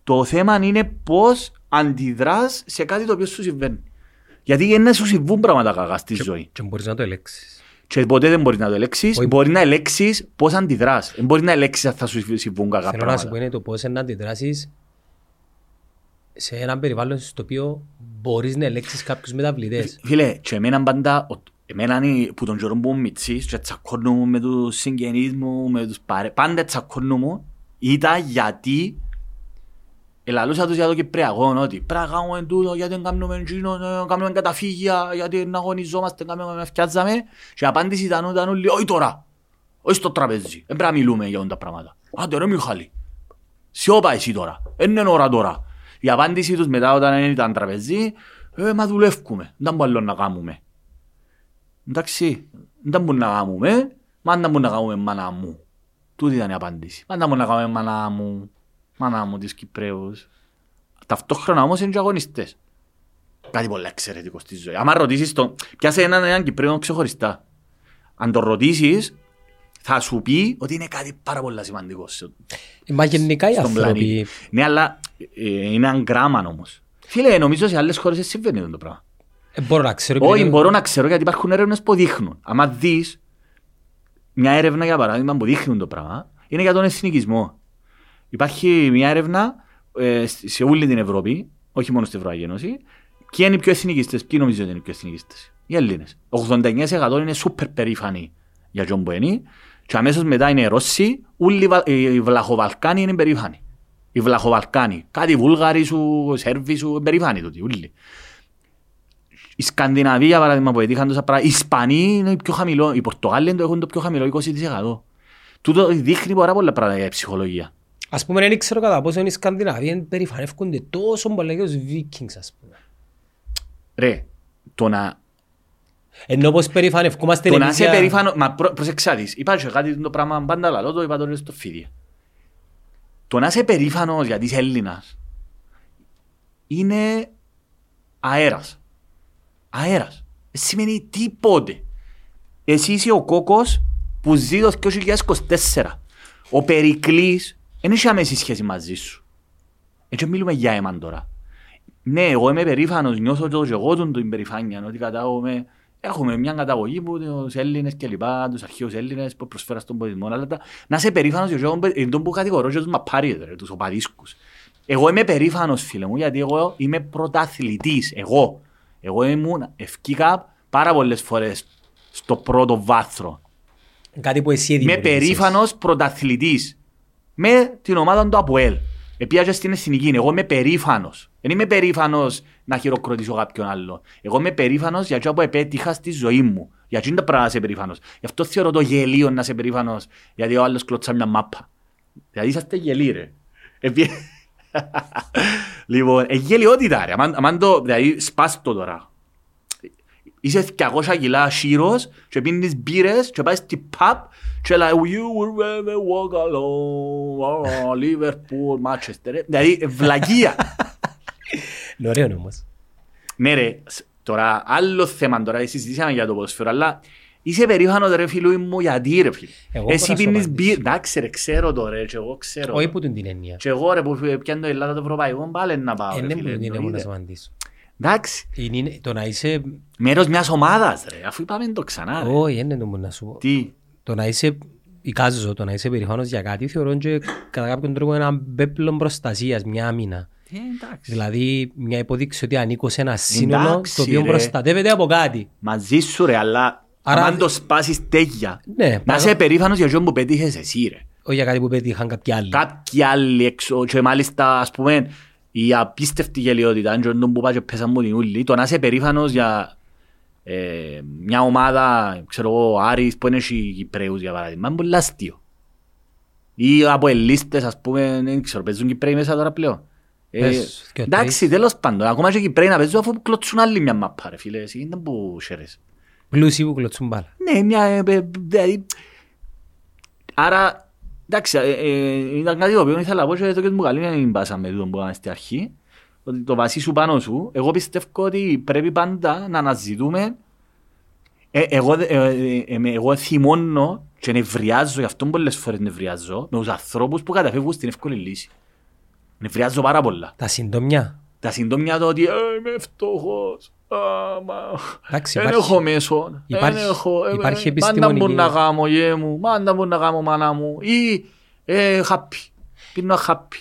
το θέμα είναι πώς αντιδράς σε κάτι το οποίο σου συμβαίνει. Γιατί είναι να σου συμβούν πράγματα κακά στη ζωή. Και μπορείς να το ελέγξεις. Και ποτέ δεν μπορείς να το ελέγξεις. Όχι. Μπορεί να ελέγξεις πώς αντιδράς. Δεν μπορεί να ελέγξεις αν θα σου συμβούν κακά Θέλω να σου πω πράγματα. είναι το πώς να αντιδράσεις σε ένα περιβάλλον στο οποίο μπορείς να ελέγξεις κάποιους μεταβλητές. Φίλε, και εμένα πάντα, ο- εμένα είναι που τον καιρό που ήμουν μητσής και τσακώνομαι με τους συγγενείς μου, με τους παρέ... Πάντα τσακώνομαι ήταν γιατί ελαλούσα τους για το Κυπριακό, ότι πρέπει να κάνουμε τούτο, γιατί δεν κάνουμε εκείνο, δεν κάνουμε καταφύγια, γιατί να αγωνιζόμαστε, δεν κάνουμε να φτιάζαμε. Και η απάντηση ήταν, ήταν όλοι, όχι τώρα, όχι στο τραπέζι, δεν πρέπει να μιλούμε για όλα τα πράγματα. Άντε ρε Μιχάλη, σιώπα εσύ τώρα, δεν είναι ώρα τώρα. Η απάντηση τους μετά όταν ήταν τραπεζί, ε, μα δουλεύουμε, δεν μπορούμε να κάνουμε. Εντάξει, δεν μπορούμε να κάνουμε, μα δεν μπορούμε να κάνουμε μάνα μου. Τούτη ήταν η απάντηση. Μα δεν μπορούμε να κάνουμε μάνα μου, μάνα μου της Κυπρέους. Ταυτόχρονα όμως είναι και αγωνιστές. Κάτι πολύ εξαιρετικό στη ζωή. Αν ρωτήσεις τον, πιάσε έναν, έναν Κυπρέο ξεχωριστά. Αν τον ρωτήσεις, θα σου πει ότι είναι κάτι πάρα πολύ σημαντικό σε- Μα γενικά οι στον άνθρωποι πλανήτη. Ναι, αλλά ε, είναι ένα γράμμα όμως. Φίλε, νομίζω σε άλλες χώρες δεν συμβαίνει αυτό το πράγμα. ε, μπορώ να ξέρω Όχι, επειδή- μπορώ να ξέρω γιατί υπάρχουν έρευνες που δείχνουν. Αν δεις μια έρευνα για παράδειγμα που δείχνουν το πράγμα, είναι για τον εθνικισμό. Υπάρχει μια έρευνα ε, σε όλη την Ευρώπη, όχι μόνο στην Ευρωπαϊκή Ένωση, ποιοι είναι οι πιο εθνικιστές, ποιοι νομίζω ότι είναι οι πιο εθνικιστές; Οι Έλληνες. 89% είναι σούπερ περήφανοι για τον που είναι και αμέσως μετά είναι οι Ρώσοι, όλοι οι Βα- οι Βλαχοβαλκάνοι είναι περήφανοι. Οι Βλαχοβαλκάνοι, κάτι Βούλγαροι σου, Σέρβοι σου, περήφανοι τούτοι, όλοι. Η Σκανδιναβία, για παράδειγμα, που έτυχαν τόσα πράγματα, οι Ισπανοί είναι πιο χαμηλό, οι Πορτογάλοι το έχουν το πιο χαμηλό, 20%. Τούτο δείχνει πάρα πολλά πράγματα για ψυχολογία. Ας πούμε δεν ξέρω κατά πόσο οι Σκανδιναβοί περηφανεύκονται τόσο πολλά για τους Vikings ας πούμε. Ρε, το να, Ενώ πως περηφανευκούμαστε το να εμείς είσαι για- περήφανο, μα προ, προσεξάτης, υπάρχει κάτι το πράγμα πάντα λαλό, το είπα τώρα στο φίδι. Το να είσαι περήφανος γιατί είσαι Έλληνας είναι αέρας. Αέρας. Δεν σημαίνει τίποτε. Εσύ είσαι ο κόκος που ζει το 2024. Ο Περικλής δεν έχει άμεση σχέση μαζί σου. Έτσι μιλούμε για εμάν τώρα. Ναι, εγώ είμαι περήφανος, νιώθω το και εγώ τον την περηφάνεια, ότι κατάγομαι. έχουμε μια καταγωγή που τους Έλληνες και λοιπά, τους αρχαίους Έλληνες που προσφέραν στον πολιτισμό, αλλά τα- να είσαι περήφανος για εγώ, εν τον που κατηγορώ και τους μαπάριδες, ρε, τους οπαδίσκους. Εγώ είμαι περήφανος φίλε μου γιατί εγώ είμαι πρωταθλητής, εγώ. Εγώ ήμουν, ευκήκα πάρα πολλές φορές στο πρώτο βάθρο. Κάτι που εσύ Είμαι δημιούργησες. περήφανος πρωταθλητής με την ομάδα του ΑΠΟΕΛ. Επίαζε στην εθνική. Εγώ είμαι περήφανος. Δεν είμαι περήφανος να χειροκροτήσω κάποιον άλλο. Εγώ είμαι περήφανος για αυτό που επέτυχα στη ζωή μου. Για αυτό είναι το πράγμα να είσαι περήφανος. Γι' αυτό θεωρώ το γελίο να είσαι περήφανος γιατί ο άλλος κλωτσά μια μάπα. Δηλαδή είσαστε γελοί ρε. Επί... λοιπόν, ε, γελιότητα ρε. Αμάν, αμάν το, δηλαδή σπάς το τώρα. Είσαι 200 κιλά σύρος και πίνεις μπύρες και πάεις στη pub και λέει You will never walk alone, oh, Liverpool, Manchester. Ε, Δηλαδή βλαγία. Είναι ωραίο όμως. ναι ρε, σ- τώρα άλλο θέμα τώρα, συζητήσαμε για το ποδοσφαίρο, αλλά είσαι περήφανος ρε φίλου μου γιατί ρε φίλε. Εγώ Εσύ μπορώ να σου πίνεις απαντήσω. μπύρ, εντάξει ρε, ξέρω το ρε, και εγώ ξέρω. Όχι το. που την έννοια. Και εγώ ρε που πιάνω το Ελλάδα το ευρωπαϊκό, πάλι να πάω Ε, ρε Δεν φίλε. μου την έννοια να σου εννοείται. απαντήσω. Εντάξει, Είναι- είναι- Το να είσαι... μέρος μιας ομάδας ρε, αφού είπαμε το ξανά ρε. Όχι, δεν είναι να σου πω. Τι, Το να είσαι εικάζω, το να είσαι περηφάνος για κάτι θεωρώ και κατά κάποιον τρόπο ένα πέπλο προστασίας, μια άμυνα. Ε, εντάξει. Δηλαδή μια υποδείξη ότι ανήκω σε ένα σύνολο Εντάξει, το οποίο ρε. προστατεύεται από κάτι. Μαζί σου ρε, αλλά Άρα- αν το σπάσεις τέγια, Ναι, να παρά- είσαι περήφανος για αυτό που πέτυχες εσύ ρε. Όχι για κάτι που πέτυχαν κάποιοι άλλοι. Κάποιοι άλλοι έξω και μάλιστα ας πούμε η απίστευτη γελιότητα, αν και όταν που πάει και πέσαν μου την ούλη, το να είσαι περήφανος για ε, μια ομάδα, ξέρω εγώ, ο Άρης που είναι οι Κυπρέους για παράδειγμα, είναι πολύ αστείο. Ή από ελίστες ας πούμε, δεν ξέρω, παίζουν Κυπρέοι μέσα τώρα πλέον. Ε, Πες και ο εντάξει, τέλος πάντων, ακόμα και οι Κυπρέοι να παίζουν αφού κλωτσούν άλλη μια μάπα ρε φίλε, εσύ δεν που χαίρεσαι. Πλούσιοι που κλωτσούν μπάλα. Ναι, μια. ε, ε, δηλαδή. Άρα, εντάξει, ε, ε, ήταν κάτι το οποίο ήθελα να πω και το και μου καλή να μην πάσαμε τούτο που είπαμε στην αρχή. Ότι το βασί σου πάνω σου, εγώ πιστεύω ότι πρέπει πάντα να αναζητούμε. Ε, εγώ, ε, ε, ε, με- εγώ θυμώνω και νευριάζω, γι' αυτό πολλές φορές νευριάζω, με τους ανθρώπους που καταφεύγουν στην εύκολη λύση. Νευριάζω πάρα πολλά. Τα συντομιά. Τα συντόμια το ότι ε, είμαι φτωχός. Α, μα, Εντάξει, Δεν υπάρχει- έχω μέσο. υπάρχει- Δεν έχω, ε, υπάρχει ε, Μάντα επιστημονική- μου να κάνω γέ μου, μάντα μου να κάνω μάνα μου. Ή ε, χάπι. Πίνω χάπι.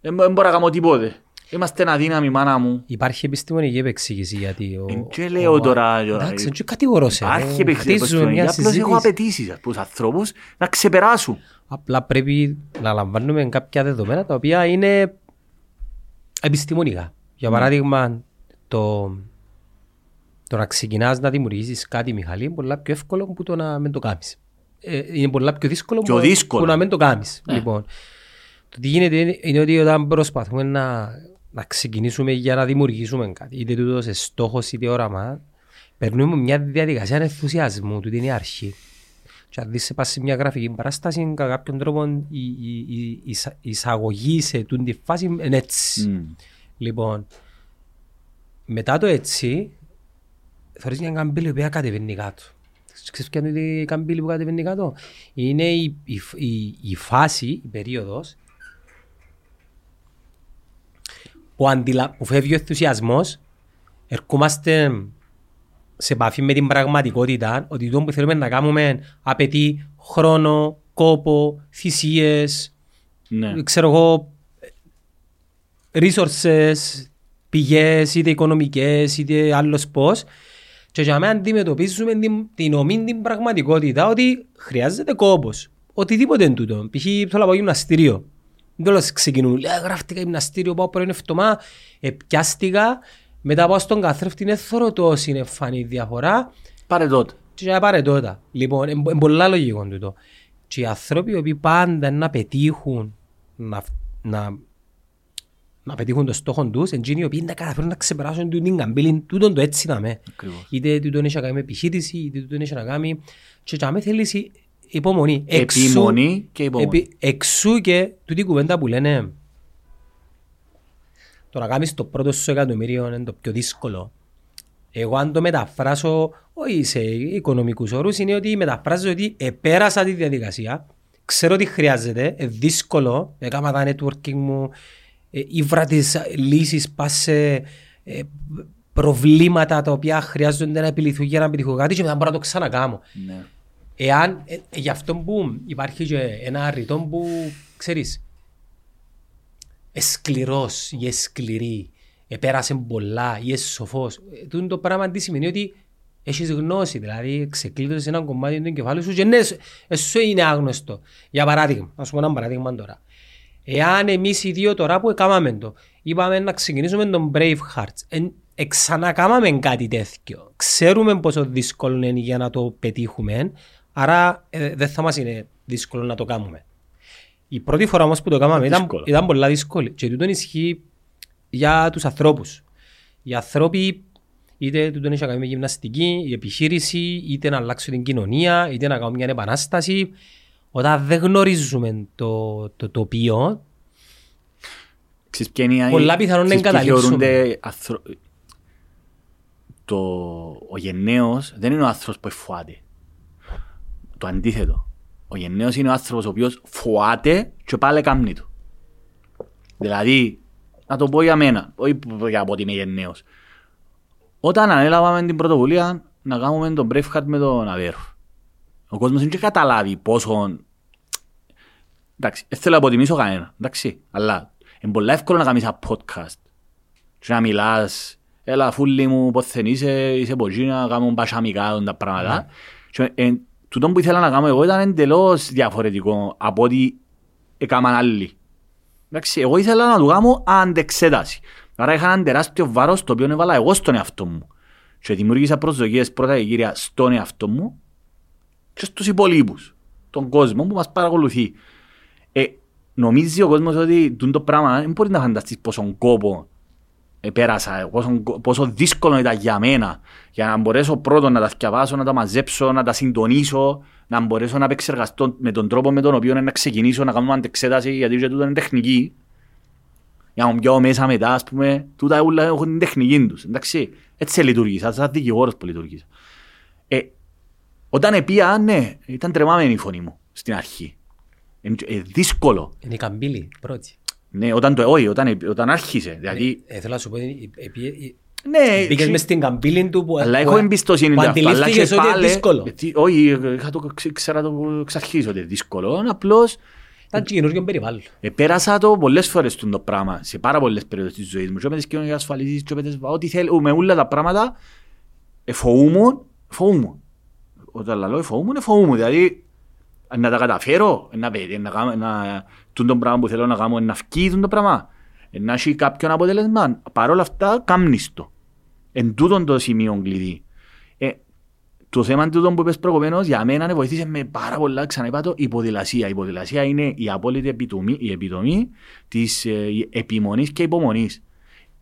Δεν μπο- δεν μπορώ να κάνω τίποτε. Είμαστε αδύναμοι μάνα μου. Υπάρχει επιστημονική επεξήγηση γιατί ο... Εν και λέω ο- τώρα, Εντάξει, ε, δεν κατηγορώ σε. Υπάρχει ε, επεξεργασία. Χτίζουν μια Απλώς έχω συζήτηση. απαιτήσεις από τους ανθρώπους να ξεπεράσουν. Απλά πρέπει να λαμβάνουμε κάποια δεδομένα τα οποία είναι επιστημονικά. Για Ναι. παράδειγμα, το, το να ξεκινάς να δημιουργήσεις κάτι, Μιχαλή, είναι πολλά πιο εύκολο που το να μην το κάνεις. Ε, είναι πολλά πιο δύσκολο Πιο που, δύσκολο. που να μην το κάνεις. Ναι. Λοιπόν, το τι γίνεται είναι, είναι ότι όταν προσπαθούμε να, να ξεκινήσουμε για να δημιουργήσουμε κάτι, είτε τούτος σε στόχος είτε όραμα, περνούμε μια διαδικασία ενθουσιασμού, τούτη είναι η αρχή. Και αν δεις σε πάση μια γραφική παράσταση, κατά κάποιον τρόπο η, η, η, η εισα- η εισαγωγή σε τούτη τη φάση είναι έτσι. Μμ. Λοιπόν, μετά το έτσι, θεωρείς μια καμπύλη η οποία κατεβαίνει κάτω. Ξέρεις ποια είναι η καμπύλη που κατεβαίνει κάτω; Είναι η, η, η, η φάση, η περίοδος, που, αντιλα... που φεύγει ο ενθουσιασμός, ερχόμαστε σε επαφή με την πραγματικότητα ότι το που θέλουμε να κάνουμε απαιτεί χρόνο, κόπο, θυσίες, Ναι. ξέρω εγώ, resources, πηγές, είτε οικονομικές, είτε άλλος πώς. Και για μένα αντιμετωπίζουμε την, την ομή την πραγματικότητα ότι χρειάζεται κόπος. Οτιδήποτε είναι τούτο. Π.χ. θέλω να πάω γυμναστήριο. Δεν θέλω να ξεκινούν. Λέει, γράφτηκα γυμναστήριο, πάω πρωί εβδομάδα, επιάστηκα, μετά πάω στον καθρέφτη, είναι θωροτός, είναι φανή διαφορά Πάρε τότε. και για πάρε τότε. Λοιπόν, είναι πολλά λογικό τούτο. Και οι άνθρωποι οι οποίοι πάντα να πετύχουν να, να, να πετύχουν το στόχο τους, εκείνοι οι οποίοι να καταφέρουν να ξεπεράσουν τούτη την καμπύλη, τούτον το έτσι να με. Ακριβώς. Είτε τούτον έχει να κάνει με επιχείρηση, είτε τούτον έχει να κάνει... Και για με θέλεις η- υπομονή. Επιμονή και υπομονή. επί- εξού και τούτη η κουβέντα που λένε το να κάνεις το πρώτο σου εκατομμύριο είναι το πιο δύσκολο. Εγώ αν το μεταφράσω, όχι σε οικονομικούς όρους, είναι ότι μεταφράζω ότι επέρασα τη διαδικασία, ξέρω τι χρειάζεται, ε, δύσκολο, έκανα τα networking μου, ε, ήβρα τις λύσεις, πας σε, ε, προβλήματα τα οποία χρειάζονται να επιληθούν για να επιτυχώ κάτι και μετά μπορώ να το ξανακάμω. Ναι. Εάν, ε, ε, γι' αυτό που υπάρχει και ένα ρητό που, ξέρεις, εσκληρός ή εσκληρή, επέρασε πολλά ή είσαι σοφός, ε, τούτο το πράγμα τι σημαίνει ότι έχεις γνώση, δηλαδή ξεκλείδωσες ένα κομμάτι του εγκεφάλου σου και ναι, σου- ε, σου είναι άγνωστο. Για παράδειγμα, να σου πω ένα παράδειγμα τώρα. Εάν εμείς οι δύο τώρα που έκαναμε το, είπαμε να ξεκινήσουμε τον Bravehearts, εν, ε, ξανακάμαμε κάτι τέτοιο. Ξέρουμε πόσο δύσκολο είναι για να το πετύχουμε, άρα ε, δεν θα μας είναι δύσκολο να το κάνουμε. Η πρώτη φορά όμως που το κάναμε ήταν, Δύσκολο. ήταν πολλά δύσκολη και τούτο ισχύει για τους ανθρώπους. Οι άνθρωποι είτε τούτο έχει να κάνει με γυμναστική, η επιχείρηση, είτε να αλλάξουν την κοινωνία, είτε να κάνουν μια επανάσταση. Όταν δεν γνωρίζουμε το, το τοπίο, Ξέρεις ποια είναι η- Πολλά πιθανόν να ξέρεις ποιοι εγκαταλείψουμε. θεωρούνται αθρο- Το... Ο γενναίος δεν είναι ο άνθρωπος που φοάται. Το αντίθετο. Ο γενναίος είναι ο άνθρωπος ο οποίος φοάται και πάλι κάμνει του. Δηλαδή, να το πω για μένα, όχι που- για από ότι είμαι γενναίος. Όταν ανέλαβαμε την πρωτοβουλία να κάνουμε τον Braveheart με τον Αβέρο. Ο κόσμος δεν είχε καταλάβει πόσο Εντάξει, δεν θέλω να αποτιμήσω κανένα, εντάξει, αλλά είναι πολύ εύκολο να κάνεις ένα podcast και να μιλάς, έλα φούλη μου, πώς δεν είσαι, είσαι από εκεί να κάνουμε μπασαμικά τα πράγματα. Και, ε, τούτο που ήθελα να κάνω εγώ ήταν εντελώς διαφορετικό από ό,τι έκαναν άλλοι. Εντάξει, εγώ ήθελα να του κάνω αντεξέταση. Άρα είχα έναν τεράστιο βάρος το οποίο έβαλα εγώ στον εαυτό μου. Και δημιούργησα προσδοκίες πρώτα και κύρια στον εαυτό μου και στους υπολείπους, τον κόσμο που μας παρακολουθεί. Ε, νομίζει ο κόσμος ότι τούτο το πράγμα δεν μπορεί να φανταστείς πόσο κόπο ε, πέρασα, πόσο, πόσο δύσκολο ήταν για μένα για να μπορέσω πρώτον να τα θυκευάσω, να τα μαζέψω, να τα συντονίσω, να μπορέσω να επεξεργαστώ με τον τρόπο με τον οποίο να ξεκινήσω να κάνουμε αντεξέταση γιατί και τούτο είναι τεχνική. Για να μου πιάω μέσα μετά, ας πούμε, τούτα όλα έχουν την τεχνική τους, εντάξει. Έτσι λειτουργήσα, σαν δικηγόρος που λειτουργήσα. Ε, όταν επία, ναι, ήταν τρεμάμενη η φωνή μου στην αρχή. Ε, ε, δύσκολο. είναι η καμπύλη πρώτη. Ναι, όταν το, όχι, όταν, όταν άρχισε. Δηλαδή, Ε, θέλω να σου πω, είναι- ε, ε, ε, ναι, μπήκες ξε- μες στην καμπύλη του που, αλλά που- έχω εμπιστοσύνη που σε αυτό. Αλλά αντιλήφθηκες και ότι είναι πάλι- δύσκολο. γιατί- Όχι, είχα το, ξε- ξέρα το εξ αρχής ότι είναι δύσκολο. Απλώς Ήταν και καινούργιο περιβάλλον. ε, πέρασα το πολλές φορές το πράγμα σε πάρα πολλές περίοδες της ζωής μου. Και με τις κοινωνικές ασφαλίσεις, και με τις ό,τι θέλω, με όλα τα πράγματα ε, φοούμουν, φοούμουν. Όταν λέω φοούμουν, ε, φοούμουν. Δηλαδή, ε, να τα καταφέρω, ε, να πέτει, να κάνω, να, τούν το πράγμα που θέλω να κάνω, ε, να φκεί τούν το πράγμα, ε, να έχει κάποιον αποτέλεσμα. Παρ' όλα αυτά, κάμνεις το. Εν τούτον το σημείο κλειδί. Ε, το θέμα τούτο που είπες προηγουμένως, για μένα ναι, βοηθήσε με πάρα πολλά, ξαναείπα το, η ποδηλασία. Η ποδηλασία είναι η απόλυτη επιτομή, η επιτομή της ε, επιμονής και υπομονής.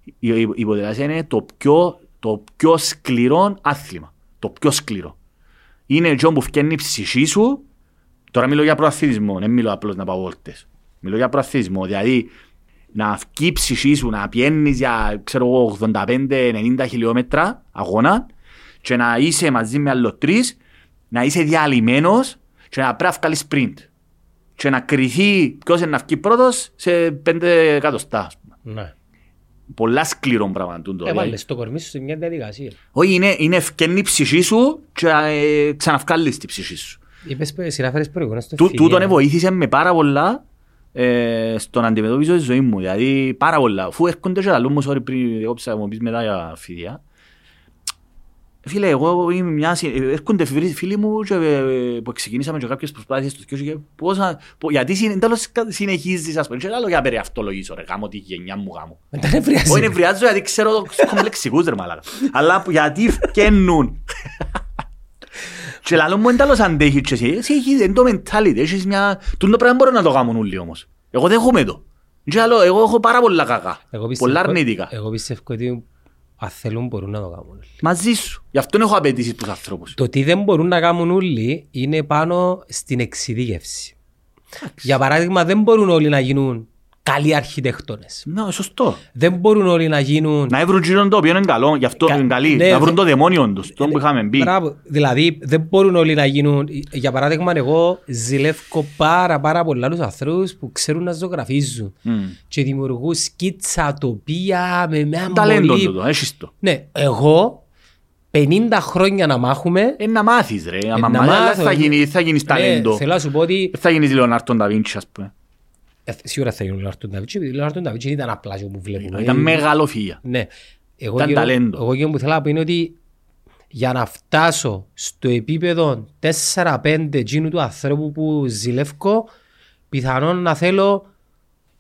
Η, η, η ποδηλασία είναι το πιο, το πιο σκληρό άθλημα. Το πιο σκληρό. Είναι αυτό που φτιάχνει η ψυχή σου. Τώρα μιλώ για προαθλητισμό, δεν μιλώ απλώς να πάω βόλτες. Μιλώ για προαθλητισμό, δηλαδή να βγει η ψυχή σου, να πιένεις για ξέρω εγώ 85-90 χιλιόμετρα αγώνα και να είσαι μαζί με άλλο τρεις, να είσαι διαλυμένος και να πρέπει να βγάλεις sprint. Και να κρυθεί ποιος είναι να βγει πρώτος σε πέντε εκατοστά. ας πούμε. Ναι. Πολλά σκληρό πράγμα τούτο. δηλαδή. Έβαλες το κορμί σου σε μια διαδικασία. Όχι, είναι, είναι ευκαινή η ψυχή σου και ε, ξαναβγάλεις την ψυχή σου. Είπες που συνάφερες προηγούμενα στο Του, εφηβεία. τούτον βοήθησε με πάρα πολλά ε, στον αντιμετώπιζο της ζωής μου. Δηλαδή πάρα πολλά. Αφού έρχονται και λαλούν μου, sorry πριν διώξα μου πεις μετά για φίδια. Φίλε, εγώ είμαι μια... συ- ε, Έρχονται φίλοι, φίλοι μου και, ε, που ξεκινήσαμε και κάποιες προσπάθειες στο 2000 και πόσα... πο- γιατί συν- τέλος κα- συνεχίζεις, ας πούμε. Και άλλο για περιαυτολογήσω, ρε, γάμω τη γενιά μου γάμω. Μετά νευριάζεις. Όχι, νευριάζω γιατί ξέρω τους κομπλεξικούς ρε μαλάκα. Αλλά που- γιατί φκαίνουν. Και λαλό μου εντάλλως αντέχεις και εσύ. Εσύ έχεις εν το mentality, έχεις μια... Τούν το πράγμα μπορούν να το κάνουν όλοι όμως. Εγώ δέχομαι το. Και άλλο, εγώ έχω πάρα πολλά κακά. Εγώ πιστεύω- Πολλά αρνητικά. Εγώ πιστεύω ότι αν θέλουν μπορούν να το κάνουν όλοι. Μαζί σου. Γι' αυτό έχω απαιτήσεις προς ανθρώπους. Το τι δεν μπορούν να κάνουν όλοι είναι πάνω στην εξειδίκευση. Για παράδειγμα, δεν μπορούν όλοι να γίνουν καλοί αρχιτέκτονες. Ναι, σωστό. Δεν μπορούν όλοι να γίνουν... Να βρουν γύρω το οποίο είναι καλό, γι' αυτό Κα- είναι καλή. ναι, Να βρουν δε- το δαιμόνιο τους, το που είχαμε μπει. Μπράβο. Δηλαδή δεν μπορούν όλοι να γίνουν... Για παράδειγμα εγώ ζηλεύω πάρα πάρα πολλά άλλους ανθρώπους που ξέρουν να ζωγραφίζουν Μμ. και δημιουργούν σκίτσα, τοπία με μια Ταλέντο πολύ... τούτο, έχεις το. Ναι, εγώ 50 χρόνια να μάχουμε Ε, να μάθεις ρε, ε, άμα να μάθεις, μάθω, θα ε, γίνεις- θα γίνεις ναι, ταλέντο. Θέλω να σου πω ότι Δεν θα γίνεις Λεωνάρτον Νταβίντσι, ας πούμε. Ε, σίγουρα θα γίνουν ο Λεωνάρντο Νταβίντσι, επειδή ο Λεωνάρντο Νταβίντσι δεν ήταν απλά που βλέπουμε. Ήταν Ε, μεγάλο φύγια. Ναι. Εγώ Ήταν εκείνο- ταλέντο. Εγώ εκείνο που θέλω να πω είναι ότι για να φτάσω στο επίπεδο 4-5 εκείνου του ανθρώπου που ζηλεύω, πιθανόν να θέλω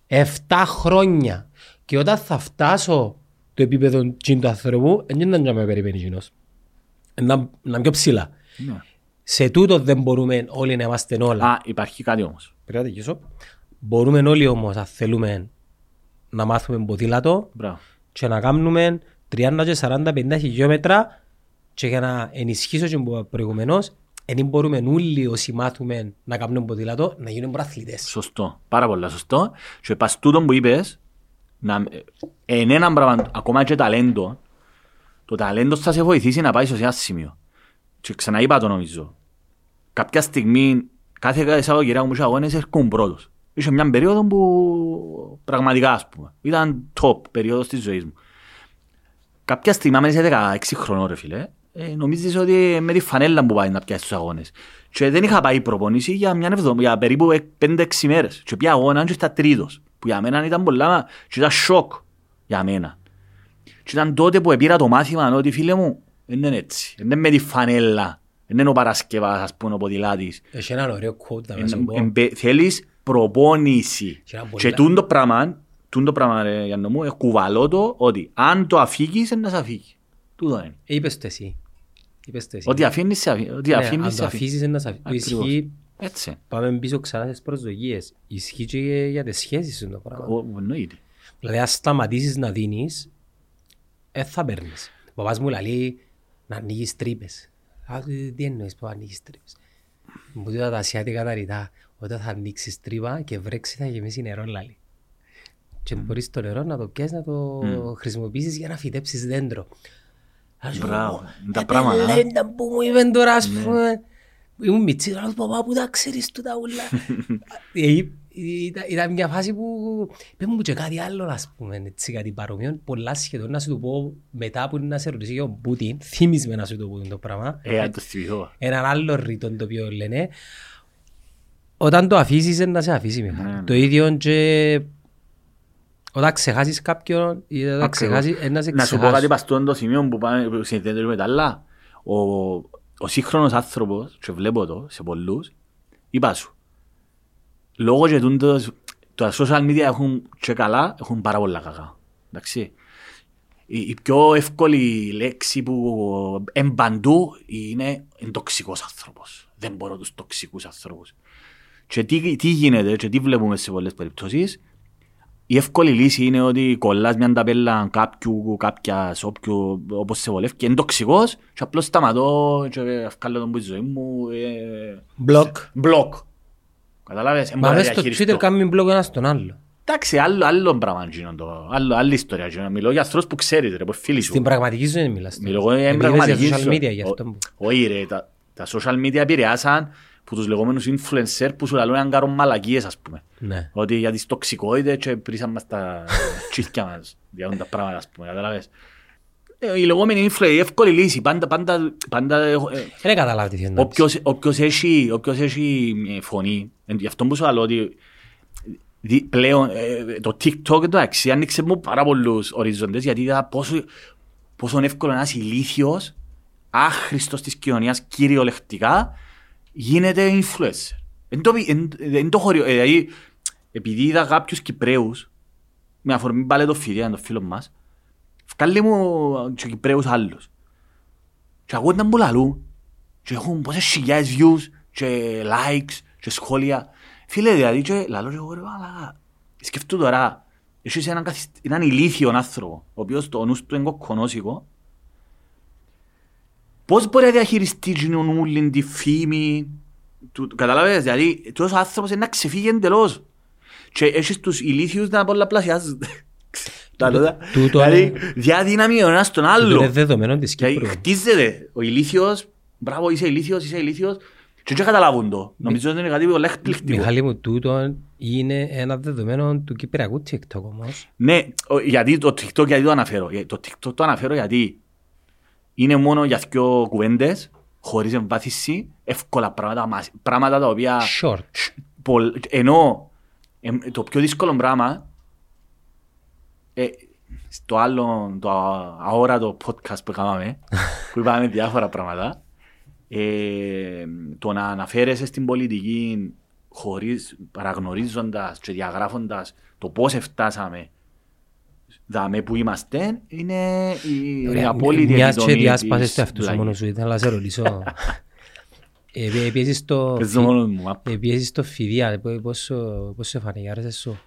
7 χρόνια. Και όταν θα φτάσω το επίπεδο εκείνου του ανθρώπου, δεν είναι να με περιμένει εκείνος. Να, να είναι πιο ψηλά. Ναι. Σε τούτο δεν μπορούμε όλοι να είμαστε όλα. Α, υπάρχει κάτι όμως. Πρέπει να δικήσω. Μπορούμε όλοι όμως, αν θέλουμε, να μάθουμε ποδήλατο Μπράβο. και να κάνουμε 30 και 40-50 χιλιόμετρα και για να ενισχύσω και που είπα προηγουμένως, δεν μπορούμε όλοι όσοι μάθουμε να κάνουμε ποδήλατο να γίνουμε προαθλητές. Σωστό, πάρα πολλά σωστό. Και πας τούτο που είπες, να, εν έναν πράγμα, ακόμα και ταλέντο, το ταλέντο θα σε βοηθήσει να πάει σε ένα σημείο. Και ξαναείπα το νομίζω. Κάποια στιγμή, κάθε Σαββατοκυριακό μου είχε αγώνες έρχομαι πρώτος. Είχε μια περίοδο που πραγματικά ας πούμε, ήταν top περίοδος της ζωής μου. Κάποια στιγμή, άμα είσαι 16 χρονών ρε φίλε, ε, νομίζεις ότι με τη φανέλα που πάει να πιάσεις τους αγώνες. Και δεν είχα πάει προπονήσει για, μια εβδομάδα, για περίπου 5-6 μέρες. Και πια αγώνα και στα τρίτος. Που για μένα ήταν πολλά, και ήταν σοκ για μένα. Και ήταν τότε που πήρα το μάθημα ότι φίλε μου, δεν είναι έτσι. Δεν είναι με τη φανέλα. Δεν είναι ο Παρασκευάς, ας πούμε, ο ποδηλάτης. Έχει ένα ωραίο quote να Ε, σου πω. εμπε- Θέλεις προπόνηση. Και ένα πολύ Και λα- τούτο πράγμα, τούτο πράγμα ρε Γιάννο μου, ε, κουβαλώ το ότι αν το αφήγεις, είναι να σε αφήγει. Τούτο είναι. Ε, Είπες το εσύ. Είπες το εσύ. Ότι αφήνεις, σε αφήνει. Ότι Ναι, αφήνεις, αν σε το αφήνει. αφήσεις είναι να σε αφήσει. Ακριβώς. Ισχύει, Έτσι. πάμε πίσω ξανά στις προσδοκίες. Ισχύει και για τις σχέσεις σου το πράγμα. Ο- Εννοείται. Δηλαδή, αν σταματήσεις να δίνεις, δεν θα παίρνεις. Ο παπάς μου λέει να ανοίγεις τρύπες. Α, τι τι εννοείς που ανοίγεις τρύπες; Μου πει τα ασιάτικα τα ρητά. Όταν θα ανοίξεις τρύπα και βρέξει θα γεμίσει νερό λάλη. Και μπορείς το νερό να το πιάσεις να το χρησιμοποιήσεις για να φυτέψεις δέντρο. Ας σου Μπράβο. πω, Είναι τα «Ε, πράγματα, Ναι. α». Λέντα που μου είπαν τώρα, ας πούμε. Ήμουν μητσί, λέω, παπά, που τα ξέρεις τούτα ούλα. Ε, ή- Ήταν, ήταν μια φάση που πες μου και κάτι άλλο, ας πούμε, έτσι, κάτι παρομοίο, πολλά σχεδόν να σου το πω μετά που να σε ρωτήσει για τον Πούτιν, θύμεις με να σου το πω το πράγμα. Ε, αν το θυμηθώ. Έναν άλλο ρήτο το οποίο λένε, όταν το αφήσεις είναι να σε αφήσει με Ναι, ναι. Το ίδιο και όταν ξεχάσεις κάποιον ή όταν Ακριβώς. ξεχάσεις, είναι να σε Να σου πω ξεχάσει. κάτι παστόν το σημείο που, πάμε, που συνδέεται με τα άλλα. Ο, ο σύγχρονος άνθρωπος, και βλέπω το σε πολλούς, είπα σου, λόγω και τούντος, τα social media έχουν και καλά, έχουν πάρα πολλά κακά. Εντάξει. Η, η πιο εύκολη λέξη που εμπαντού είναι είναι τοξικός άνθρωπος. Δεν μπορώ τους τοξικούς ανθρώπους. Και τι, τι γίνεται και τι βλέπουμε σε πολλές περιπτώσεις, η εύκολη λύση είναι ότι κολλάς μια ταπέλα κάποιου, κάποιας, όποιου, όπως σε βολεύει και είναι τοξικός και απλώς σταματώ και βγάλω τον που η ζωή μου. Ε, Μπλοκ. μπλοκ. Καταλάβες, δεν Μα μπορώ να μες στο διαχειριστώ. Twitter κάνουμε μπλοκ ένας στον άλλο. Εντάξει, άλλο, άλλο πράγμα γίνον το, άλλο, άλλη ιστορία γίνον. Μιλώ για ανθρώπους που ξέρεις ρε, που φίλοι σου. Στην πραγματική ζωή δεν μιλάς. Μιλώ εγώ για Επειδή πραγματική είσαι social ζωή. media γι' αυτό. Ο- που- Όχι ρε, τα, τα social media επηρεάσαν που τους λεγόμενους influencer που σου λαλούν να κάνουν μαλακίες ας πούμε. Ναι. Ότι για τις τοξικότητες και πρίσαν μας τα τσίθκια μας, για τα πράγματα ας πούμε, καταλάβες. Ε, Η λεγόμενη influencer, η εύκολη λύση, πάντα, πάντα, πάντα ε, Δεν καταλάβεις τι θέλει να πεις. Όποιος, όποιος, έχει, όποιος έχει ε, φωνή, εν- γι' αυτό που σου λέω ότι δι- πλέον ε, το TikTok εντάξει άνοιξε μου πάρα πολλούς οριζόντες γιατί είδα πόσο, πόσο εύκολο ένας ηλίθιος, άχρηστος της κοινωνίας κυριολεκτικά γίνεται influencer. Εν το, πι- εν, εν το χωριό, ε, δηλαδή, επειδή είδα κάποιους Κυπρέους, με αφορμή πάλι το Φιδιά, το φίλο μας, βγάλε μου και Κυπρέους άλλους. Και ακούγονταν που λαλούν και έχουν πόσες χιλιάδες views και likes και σχόλια. Φίλε, δηλαδή, και λαλώ και εγώ ρε μαλάκα. Σκεφτού τώρα, έχεις έναν, καθισ- έναν ηλίθιον άνθρωπο, ο οποίος το νους του είναι κοκκονόσικο. Πώς μπορεί να διαχειριστεί την ούλην τη φήμη, του, καταλάβες, δηλαδή, τόσος άνθρωπος είναι να ξεφύγει εντελώς. Και έχεις τους ηλίθιους να πολλαπλασιάζονται. Τα λέω τα. τούτο Δηλαδή, είναι- διαδύναμη ο ένας στον Είναι άλλο. δεδομένο της Δηλαδή, Κύπρου. χτίζεται ο ηλίθιος, μπράβο είσαι ηλίθιος, είσαι ηλίθιος, και δεν καταλάβουν το. Νομίζω ότι είναι κάτι πολύ εκπληκτικό. Μιχάλη μου, τούτο είναι ένα δεδομένο του Κυπριακού TikTok όμως. Ναι, ο- γιατί το TikTok γιατί το αναφέρω. Για- Το TikTok το αναφέρω γιατί είναι μόνο για δυο κουβέντες, χωρίς εμβάθυνση, εύκολα πράγματα, μας- πράγματα τα οποία... Short. Σ- πολλ- Ενώ εμ, το πιο δύσκολο πράγμα ε, στο άλλο, το α- αόρατο podcast που κάναμε, που είπαμε διάφορα πράγματα, ε, το να αναφέρεσαι στην πολιτική χωρίς, παραγνωρίζοντας και διαγράφοντας το πώς εφτάσαμε δάμε που είμαστε, είναι η, η Ωραία, απόλυτη Μιας και επιτομή διάσπασες της το αυτού σου πλάγης. μόνος σου, ήθελα να σε ρωτήσω. Ε, ε, Πιέζεις το... Παίζω μόνος μου, μα. ε, Πιέζεις το φιδιά, πώς- πώς σου- πώς σε φάνηκε, άρεσε σου;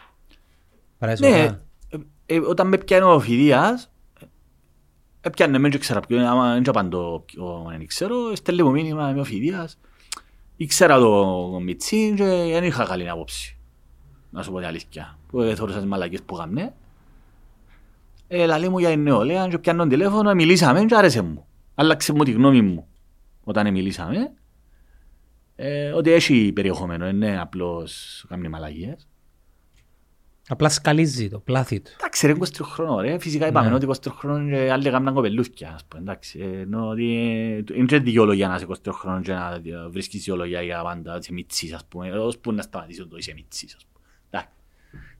Άρεσε Ναι, ωραία. ε, ε, όταν με πιάνε ο Φιδίας, ε, πιάνε με και ξέρα ποιον, είναι, άμα δεν απαντώ ποιον δεν ξέρω, στέλνει μου μήνυμα, είμαι ο Φιδίας. Ήξερα το Μιτσί και δεν είχα καλή άποψη. Να σου πω την αλήθεια. Που ε, θεωρούσα τις μαλακίες που έκαμε. Ε, λαλή μου για την νεολαία και πιάνω τηλέφωνο, μιλήσαμε και άρεσε μου. Άλλαξε μου τη γνώμη μου όταν μιλήσαμε. Ε, ότι έχει περιεχόμενο, είναι απλώς κάνει μαλακίες. Απλά σκαλίζει το, πλάθει του. Εντάξει ρε 23 χρόνο ρε, φυσικά είπαμε Ναι. ότι 23 χρόνο και άλλοι έκαναν κοπελούθκια ας πούμε, εντάξει. ε, Ενώ ότι ε, είναι και δικαιολογία να είσαι 23 χρόνο και να ε, βρίσκεις δικαιολογία για πάντα, είσαι μίτσις ας πούμε, ως που να σταματήσω το είσαι μίτσις ας πούμε.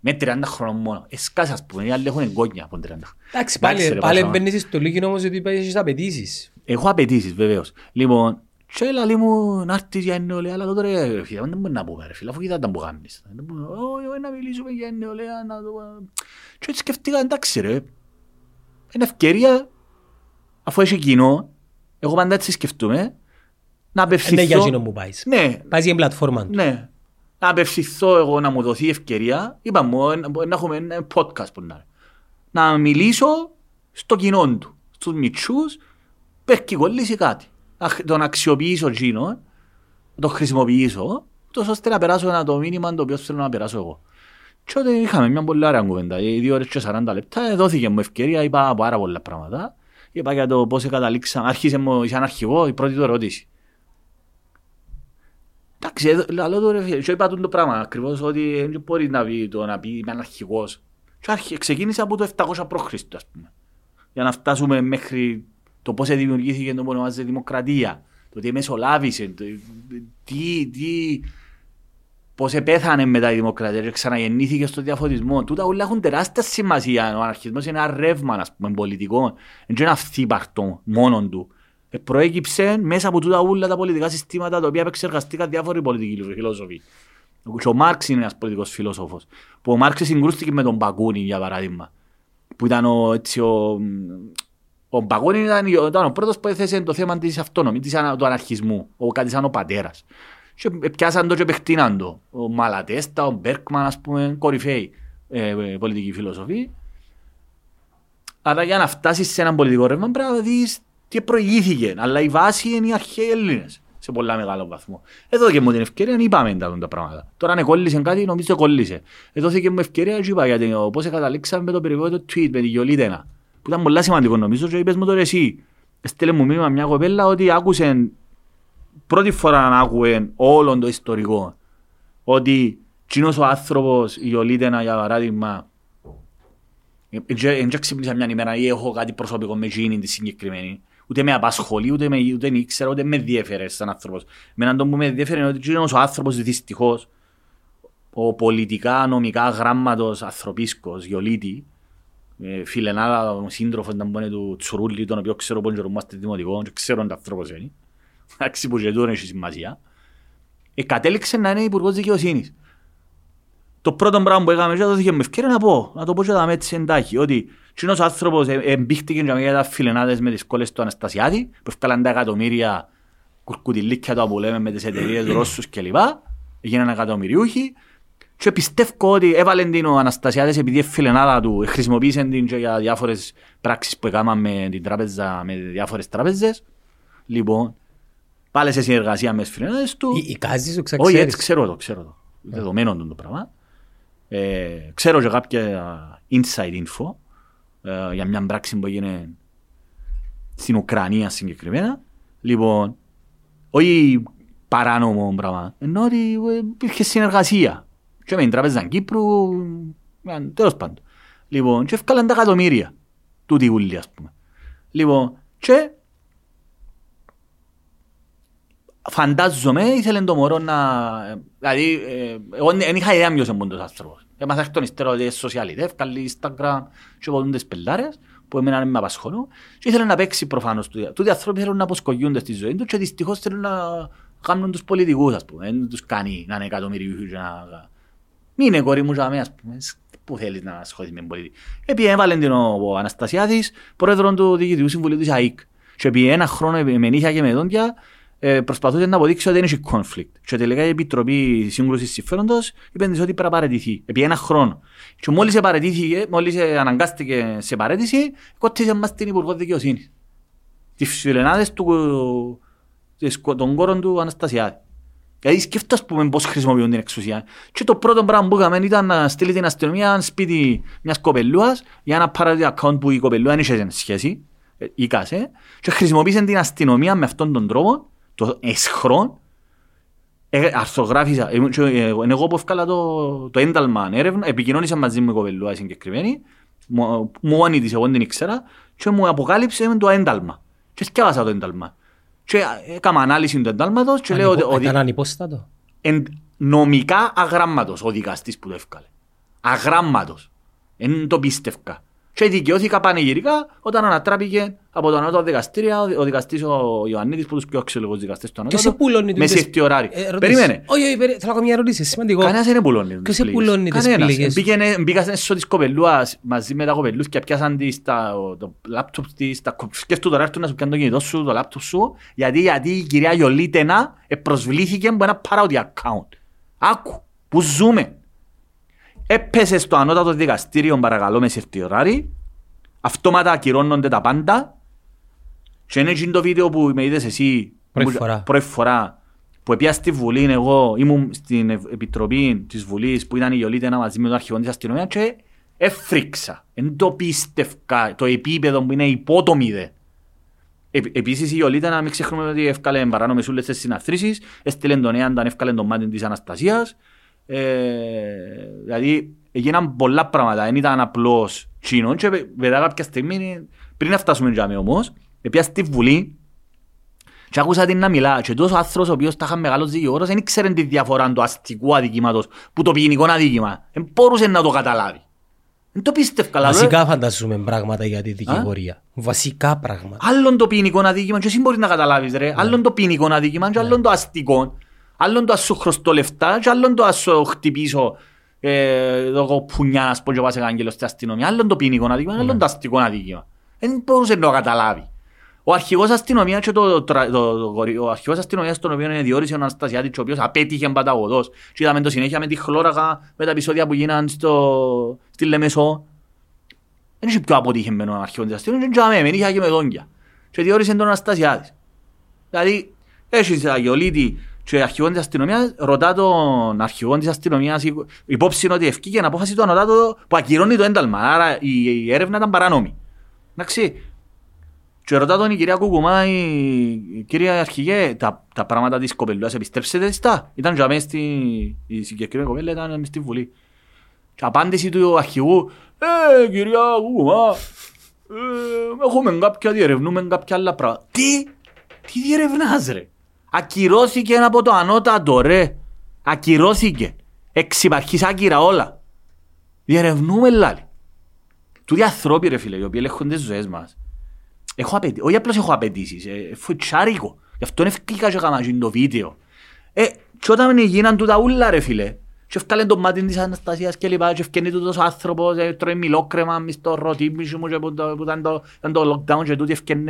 Εντάξει. Με 30 χρόνων μόνο, εσκάσε ας πούμε, οι άλλοι έχουν εγκόνια από 30. Εντάξει, Εντάξει, πάλι, ρε, πάλι Πασάμα. μπαίνεις στο λίγη όμως ότι έχεις απαιτήσεις. Έχω απαιτήσεις βεβαίως. Λοιπόν, και λαλή μου να έρθεις για νεολαία, αλλά τότε ρε φίλε, δεν μπορεί να πούμε ρε φίλε, αφού κοίτα τα που κάνεις. Δεν μπορεί, «Ω, να μιλήσουμε για νεολαία, να το... Και έτσι σκεφτήκα, εντάξει ρε, είναι ευκαιρία, αφού έχει κοινό, εγώ πάντα έτσι σκεφτούμε, να Είναι για απευθυνθώ... εκείνο που πάεις. Ναι, Πάεις για την πλατφόρμα του. ναι. Να απευθυνθώ εγώ να μου δοθεί ευκαιρία, είπαμε, ε, να να έχουμε ένα podcast που να είναι. Να μιλήσω στο κοινό του, στους μητσούς, που έχει κολλήσει κάτι. Να χ- τον αξιοποιήσω εκείνο, να το χρησιμοποιήσω, τόσο ώστε να περάσω ένα το μήνυμα το οποίο θέλω να περάσω εγώ. Και τότε είχαμε μια πολύ ωραία κουβέντα, οι δύο ώρες και 40 λεπτά, ε, δόθηκε μου ευκαιρία, είπα πάρα πολλά πράγματα. Είπα για το πώς καταλήξαμε, άρχισε μου σαν αρχηγό η πρώτη του ερώτηση. Εντάξει, εδώ- λαλό το ρε φίλε, και είπα τούτο το πράγμα ακριβώς ότι δεν μπορεί να πει το να πει είμαι ένα αρχηγός. Και άρχι- ξεκίνησε από το 700 π.Χ. ας πούμε. Για να φτάσουμε μέχρι το πώς δημιουργήθηκε το που ονομάζεται δημοκρατία. Το τι μεσολάβησε, το, τι, τι, πώς επέθανε μετά η δημοκρατία και ξαναγεννήθηκε στο διαφωτισμό. Τούτα όλα έχουν τεράστια σημασία. Ο αναρχισμός είναι ένα ρεύμα ας πούμε, πολιτικό. Δεν είναι ένα αυθύπαρτο μόνον του. Ε, προέκυψε μέσα από τούτα όλα τα πολιτικά συστήματα τα οποία επεξεργαστήκαν διάφοροι πολιτικοί φιλόσοφοι. Και ο Μάρξ είναι ένας πολιτικός φιλόσοφος. Που ο Μάρξ συγκρούστηκε με τον Μπακούνι για παράδειγμα. Που ήταν ο, έτσι, ο, ο Μπακούνι ήταν, ήταν ο πρώτος που έθεσε το θέμα της αυτόνομης, της, ανα- του αναρχισμού. Ο, κάτι σαν ο πατέρας. Και πιάσαν το και παιχτήναν το. Ο Μαλατέστα, ο Μπέρκμαν, ας πούμε, κορυφαίοι ε, ε, πολιτικοί φιλόσοφοι. Άρα για να φτάσεις σε έναν πολιτικό ρεύμα πρέπει να δεις τι προηγήθηκε. Αλλά η βάση είναι οι αρχαίοι Έλληνες σε πολλά μεγάλο βαθμό. Εδώ και μου την ευκαιρία είπαμε τα, τα πράγματα. Τώρα αν κόλλησε κάτι νομίζω κόλλησε. Εδώ και μου ευκαιρία και είπα γιατί ο- πώς καταλήξαμε με το περιβόητο tweet με τη Γιολίτενα. Που ήταν πολύ σημαντικό νομίζω και είπες μου τώρα εσύ. Στέλνε μου μήνυμα μια κοπέλα ότι άκουσε πρώτη φορά να άκουε όλο το ιστορικό. Ότι κοινός ο άνθρωπος, η Γιολίτενα για παράδειγμα, δεν ξύπνησα μια ημέρα ή έχω κάτι προσωπικό με εκείνη τη συγκεκριμένη. Ούτε με απασχολεί, ούτε με, ούτε με ήξερα, ούτε με διέφερε σαν άνθρωπος. Με έναν τον που με διέφερε είναι ότι εκείνος ο άνθρωπος δυστυχώς, ο πολιτικά νομικά γράμματος ανθρωπίσκος, Γιολίτη, ε, φιλενάδα, ο σύντροφος ήταν πόνε του Τσουρούλη, τον οποίο ξέρω πόνε είμαστε δημοτικό, και ξέρω ότι άνθρωπος είναι. Εντάξει που και τούτο έχει σημασία. Ε, κατέληξε να είναι υπουργός δικαιοσύνης. Το πρώτο πράγμα που έκαμε και δόθηκε με ευκαιρία να πω, να το πω και να με έτσι εντάχει, ότι κοινός άνθρωπος ε, εμπήχτηκε για τα φιλενάδες με τις κόλλες του Αναστασιάδη, που έφκαλαν τα εκατομμύρια κουρκουτιλίκια του που λέμε με τις εταιρείες Ρώσους κλπ. Έγιναν εκατομμυριούχοι και πιστεύω ότι έβαλε την ο Αναστασιάδης επειδή είναι φιλενάδα του, ε, χρησιμοποίησε την και για διάφορες πράξεις που έκαναν με την τράπεζα, με διάφορες τράπεζες. Λοιπόν, πάλι σε συνεργασία με τις φιλενάδες του. Εικάζεις το Όχι, έτσι ξαξέρεις. ξέρω το, ξέρω το. Δεδομένο του το πράγμα. Ε, ξέρω και κάποια inside info ε, για μια πράξη που έγινε στην Ουκρανία συγκεκριμένα. Λοιπόν, όχι παράνομο πράγμα, ενώ ότι ε, υπήρχε συνεργασία. Και με την Τραπέζα Κύπρου, ε, τέλος πάντων. Λοιπόν, και έφκαλαν τα εκατομμύρια του τίγουλη, ας πούμε. Λοιπόν, και φαντάζομαι ήθελε το μωρό να... Ε, δηλαδή, εγώ δεν είχα ιδέα ποιος είναι πόντος άνθρωπος. Έμαθα εκ των υστέρων ότι σοσιαλιτεύ, καλή Instagram και από τις που εμένα με απασχολούν και ήθελαν να παίξει προφανώς του. Τούτοι άνθρωποι θέλουν να αποσκογιούνται στη ζωή του και δυστυχώς θέλουν να κάνουν τους πολιτικούς ας πούμε. Δεν τους κάνει να είναι εκατομμυριούχοι και να... Μην είναι κόρη μου και αμέ πούμε. Πού θέλεις να ασχοληθείς με πολιτική. Επί έβαλε την ο Αναστασιάδης, πρόεδρο του Διοικητικού Συμβουλίου της ΑΕΚ. Και επί ένα χρόνο με νύχια και με δόντια ε, προσπαθούσε να αποδείξει ότι δεν είχε conflict. Και τελικά η Επιτροπή Σύγκρουση Συμφέροντος είπε ότι πρέπει να. Επί ένα χρόνο. Και μόλις παρατήθηκε, μόλις αναγκάστηκε σε παρέτηση, κότησε μας την Υπουργό Δικαιοσύνης. Τις φιλενάδες των κόρων του Αναστασιάδη. Δηλαδή σκέφτα που με πώς χρησιμοποιούν την εξουσία. Και το πρώτο πράγμα που ήταν να στείλει την αστυνομία σπίτι μιας κοπελούας για account που η κοπελούα δεν είχε σχέση. Ήκασε. Και χρησιμοποίησε την αστυνομία με αυτόν τον τρόπο το εσχρόν ε, αρθογράφησα, εγώ που έφκαλα το, το ένταλμα έρευνα, επικοινώνησα μαζί μου η κοπελούα συγκεκριμένη, μου μόνη της εγώ δεν ήξερα και μου αποκάλυψε το ένταλμα. Και σκιάβασα το ένταλμα. Και ε, έκανα ανάλυση του εντάλματος και λέω ότι... Ήταν ανυπόστατο; Νομικά αγράμματος ο δικαστής που το έφκαλε. Αγράμματος. Εν το πίστευκα και δικαιώθηκα πανηγυρικά όταν ανατράπηκε από το ανώτατο δικαστήριο ο δικαστής ο Ιωαννίδης που τους πιο ξελογού δικαστές του ανώτατου. Και σε πουλώνει Με σύρτη ωράρι. Ε, Περίμενε. Όχι, όχι, θέλω μια ερώτηση. Σημαντικό. Κανένας δεν πουλώνει. Και σε πουλώνει τις πληγές. Μπήκαν έσω της κοπελούας μαζί με τα κοπελούς και πιάσαν τη το λάπτοπ της. Σκέφτου τώρα έρθουν να σου πιάνουν το κινητό σου, το λάπτοπ σου. Γιατί, γιατί η κυρία Γιολίτενα προσβλήθηκε από ένα παράοδι account. Άκου, που ζούμε έπεσε στο ανώτατο δικαστήριο παρακαλώ με σιρτιωράρι, αυτόματα ακυρώνονται τα πάντα και είναι εκείνο το βίντεο που με είδες εσύ πρώτη φορά που έπια στη Βουλή εγώ ήμουν στην Επιτροπή της Βουλής, που ήταν η Ιωλίτενα μαζί με τον αρχηγό της αστυνομίας και έφρυξα. Εν το πίστευκα το επίπεδο που είναι υπότομη δε. Ε, η Ιωλίτα να μην ξεχνούμε ότι έφκαλε παράνομες ούλες τις συναθρήσεις, έστειλε τον Έανταν, έφκαλε τον μάτι της Αναστασίας. Ε, δηλαδή έγιναν πολλά πράγματα, δεν ήταν απλώς τσίνον και μετά κάποια στιγμή πριν να φτάσουμε για με όμως πήγα στη Βουλή και άκουσα την να μιλά και τόσο άνθρωπος ο οποίος τα είχαν μεγάλος δικηγόρος δεν ήξερε τη διαφορά του αστικού αδικήματος που το ποινικό αδίκημα δεν μπορούσε να το καταλάβει δεν το πίστευ καλά. Ε. Βασικά φανταζούμε πράγματα για τη δικηγορία. Α; Βασικά πράγματα. Άλλον το ποινικό αδίκημα, και εσύ μπορείς να καταλάβεις ρε. Ναι. Άλλον το ποινικό αδίκημα και ναι. άλλον το αστικό. Άλλον το ας σου χρωστώ λεφτά το ας σου χτυπήσω ε, λόγω πουνιάς να σπώ και πας στην αστυνομία. Άλλον το. Δεν ναι. μπορούσε να καταλάβει. Ο αρχηγός αστυνομια και το, το, το, ο αρχηγός αστυνομίας τον οποίο είναι διόρισε ο ο απέτυχε και είδαμε το συνέχεια με τη με τα επεισόδια που γίναν στο, στη Λεμεσό δεν είχε πιο αποτυχημένο της αστυνομίας είχε και με δόντια και διόρισε τον Αναστασιάτη. Δηλαδή έχεις αγιολίτη και ο αρχηγό της αστυνομίας ρωτά τον αρχηγό της αστυνομίας υπόψη ότι ευκήγε την απόφαση του ανωτάτου που ακυρώνει το ένταλμα. Άρα η έρευνα ήταν παράνομη. Εντάξει. Και ρωτά τον η κυρία Κουκουμά, η, κυρία Αρχηγέ, τα, τα πράγματα της κοπελιάς επιστρέψετε στα; Ήταν για μένα στη η συγκεκριμένη κοπέλα, ήταν στη Βουλή. Και απάντηση του αρχηγού, Ε, κυρία Κουκουμά, ε, έχουμε κάποια, διερευνούμε κάποια άλλα πράγματα. Τι, τι διερευνάς, ρε; Ακυρώθηκε από το ανώτατο, ρε. Ακυρώθηκε. Εξυπαρχής άκυρα όλα. Διερευνούμε λάλη. Του διαθρώποι ρε φίλε, οι οποίοι ελέγχονται τι ζωές μας. Έχω απαιτήσει, όχι απλώς έχω απαιτήσεις. ε, φουτσάρικο. Γι' αυτό ευκήκα και έκανα το βίντεο. Ε, και όταν γίναν τούτα ούλα ρε φίλε, και έφταλε το μάτι και λοιπά, και ε, τρώει μιλόκρεμα, που, ήταν, το, το lockdown και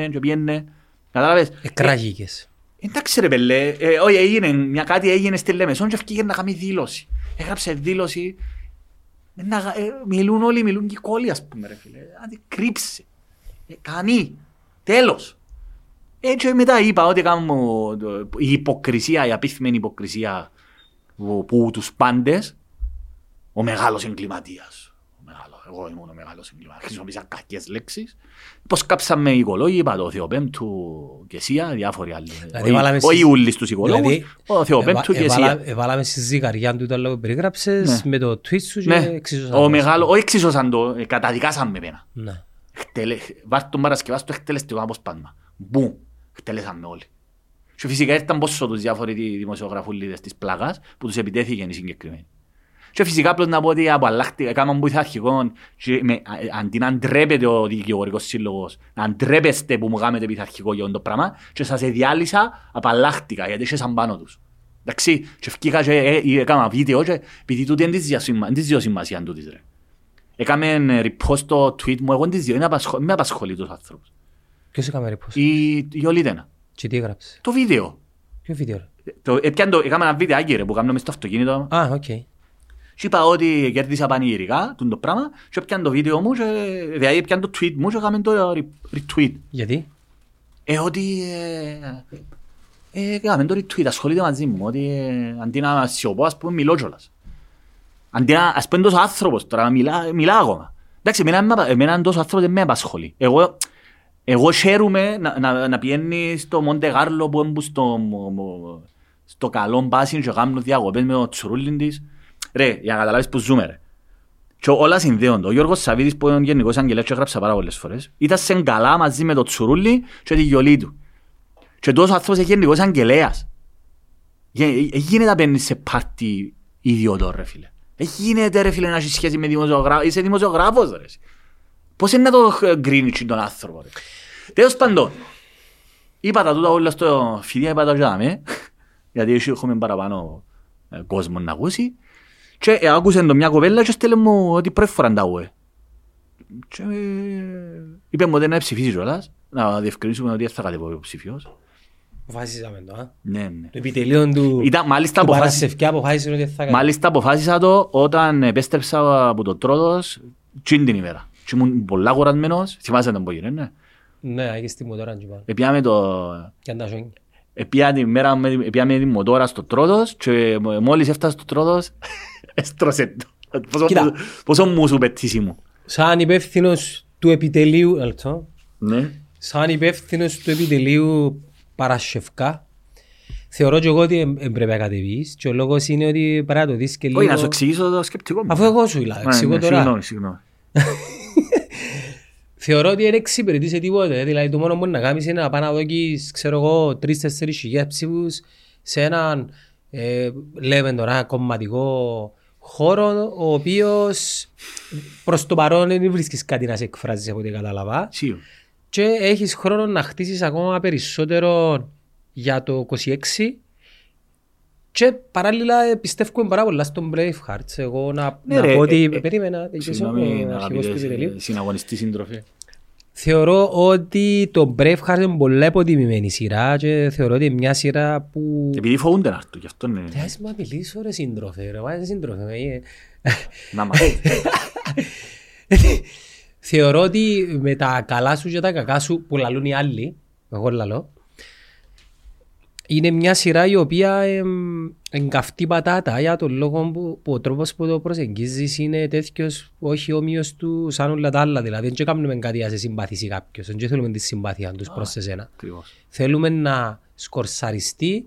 και πιένε. Εντάξει ρε πελέ, ε, μια κάτι έγινε στη Λεμεσόν και έφυγε να κάνει δήλωση. Έγραψε δήλωση, ε, να, ε, μιλούν όλοι, μιλούν και κόλλοι ας πούμε ρε φίλε. Δηλαδή, κρύψε, ε, κάνει, τέλος. Έτσι μετά είπα ότι κάνω η υποκρισία, η απίθυμενη υποκρισία που, που τους πάντες, ο μεγάλος εγκληματίας εγώ ήμουν ο μεγάλος εγκληματίας. Χρησιμοποίησα κακές λέξεις. Πώς κάψαμε οι οικολόγοι, είπα το Θεοπέμπτου και Σία, διάφοροι άλλοι. Δηλαδή, Όχι- βάλαμε Όχι στις- όλοι στους οικολόγους, Δηλαδή, ο Θεοπέμπτου και εβάλα- Σία. Εβάλαμε στη ζυγαριά του το λόγο που περιγράψες Ναι. με το tweet σου και Ναι, εξίσωσαμε ο το. μεγάλο, όχι εξίσωσαν το, ε, καταδικάσαν με εμένα. Ναι. Χτελε- Βάρ' τον Παρασκευά στο εκτελεστικό αποσπάσμα. Μπουμ, χτελέσαμε όλοι. Και φυσικά ήρθαν πόσο τους διάφοροι δι- δημοσιογραφούλιδες της πλάγας που τους επιτέθηκαν οι συγκεκριμένοι. Και φυσικά απλώς να πω ότι απαλλάχτηκα, έκαναν πειθαρχικό και με- α- αντί να ντρέπεται ο δικηγορικός σύλλογος, να ντρέπεστε που μου κάνετε πειθαρχικό για αυτό το πράγμα και σας εδιάλυσα, απαλλάχτηκα γιατί είχαν πάνω τους. Εντάξει, και ευκήκα και ε, ε, έκανα βίντεο και επειδή τούτη είναι της διασημα- είναι της διασημασίας τούτης ρε. Έκαμε ε, repost το tweet μου, εγώ δεν της διο- είναι απασχο- με απασχολεί τους άνθρωπους. Ποιος έκαμε repost. Η, η Ολίτενα. Και τι έγραψες; Το βίντεο. Ποιο βίντεο ρε; Το, έπιαν το, έκαμε ένα βιντεάκι ρε που κάνουμε στο αυτοκίνητο Α, οκ. Και είπα ότι κέρδισα πανηγυρικά τούτο το πράγμα και έπιαν το βίντεο μου και δηλαδή έπιαν το tweet μου και έκαμε το re- retweet. Γιατί; Ε, ότι ε, ε, έκαμε το retweet, ασχολείται μαζί μου, ότι ε, αντί να σιωπώ ας πούμε μιλώ κιόλας. Αντί να, ας πούμε τόσο άνθρωπος τώρα, μιλά, μιλά ακόμα. Εντάξει, εμένα, με- εμένα τόσο άνθρωπος δεν με απασχολεί. Εγώ, εγώ χαίρομαι να, να, να πηγαίνει στο Μοντε Γάρλο που έμπου στο, μο- μο- στο καλό μπάσιν και κάνουν διακοπές με το τσουρούλιν της. Ρε, για να καταλάβεις που ζούμε ρε. Και όλα συνδέονται. Ο Γιώργος Σαββίδης που είναι γενικός αγγελέας και έγραψα πάρα πολλές φορές. Ήταν σε καλά μαζί με το τσουρούλι και τη γιολή του. Και τόσος άνθρωπος είναι γενικός αγγελέας. Ε, γίνεται να μπαίνεις σε πάρτι ιδιωτό ρε φίλε. Ε, γίνεται ρε φίλε να έχεις σχέση με δημοσιογράφο. Είσαι δημοσιογράφος ρε. εσύ. Πώς είναι να το ε, γκρίνεις τον άνθρωπο ρε. Τέλος πάντων. Είπα τα τούτα όλα στο φιδιά, είπα τα τζάμε. Γιατί έτσι έχουμε παραπάνω ε, κόσμο να ακούσει. Και ε, άκουσε το μια κοπέλα και στέλνε μου ότι πρώτη φορά τα ουε. Και ε, είπε μου ότι να ψηφίσει κιόλας. Να διευκρινίσουμε ότι δεν θα κατεβώ υποψήφιος. Αποφάσισαμε το, α. Ναι, ναι. Το επιτελείο του, Ήταν, μάλιστα, του αποφάσισα, Παρασκευκιά αποφάσισε ότι θα κάνει. μάλιστα αποφάσισα το όταν επέστρεψα από το Τρόδος τσιν την ημέρα. Και ήμουν πολλά κουρασμένος. Θυμάσαι τον που έγινε, ναι; Ναι, άγιε στη μοτόρα και πάνω. Επιάμε το... Και αν τα σιόνια. Επία τη μέρα με, επία με τη μοτόρα στο Τρόδος και μ- μόλις έφτασα στο Τρόδος έστρωσε το. Πόσο, Κοίτα. πόσο μου σου πετύσι μου. Σαν υπεύθυνος του επιτελείου, ένα λεπτό. Ναι. σαν υπεύθυνος του επιτελείου Παρασκευκά, θεωρώ και εγώ ότι δεν πρέπει να κατεβείς και ο λόγος είναι ότι πρέπει να το δεις και λίγο... Όχι, να σου εξηγήσω το σκεπτικό μου. Αφού εγώ σου μιλάω, Ναι, εξηγώ ναι, τώρα. Συγγνώμη, συγγνώμη. Θεωρώ ότι δεν εξυπηρετεί σε τίποτε. Δηλαδή το μόνο που μπορεί να κάνεις είναι να πάει να δώκεις, ξέρω εγώ, τρεις-τέσσερις χιλιάδες ψήφους σε έναν, ε, λέμε τώρα, κομματικό χώρο, ο οποίος προς το παρόν δεν βρίσκεις κάτι να σε εκφράζεις από ό,τι κατάλαβα. Σίγουρα. και έχεις χρόνο να χτίσεις ακόμα περισσότερο για το 26 και παράλληλα ε, πιστεύουμε πάρα πολλά στον Braveheart. Εγώ να, Ναι, να ρε, πω ότι ε, ε, περίμενα, τελειώσω Συγγνώμη, ο αρχηγός του αγαπητές επιτελείου. ε, συναγωνιστή σύντροφοι. Θεωρώ ότι το Braveheart είναι πολύ υποτιμημένη σειρά και θεωρώ ότι είναι μια σειρά που... Επειδή φοβούνται να έρθουν, γι' αυτό είναι. Τι ας μα μιλήσω ρε σύντροφε, ρε, βάζε σύντροφε. ε. Να μάθει. Θεωρώ ότι με τα καλά σου και τα κακά σου που λαλούν οι άλλοι, εγώ λαλώ, είναι μια σειρά η οποία εμ, εγκαυτεί πατάτα για τον λόγο που, που ο τρόπος που το προσεγγίζεις είναι τέτοιος όχι όμοιος του σαν όλα τα άλλα. Δηλαδή δεν κάνουμε κάτι για να σε συμπαθήσει κάποιος, δεν θέλουμε τη συμπάθεια τους προς εσένα. Ακριβώς. Θέλουμε να σκορσαριστεί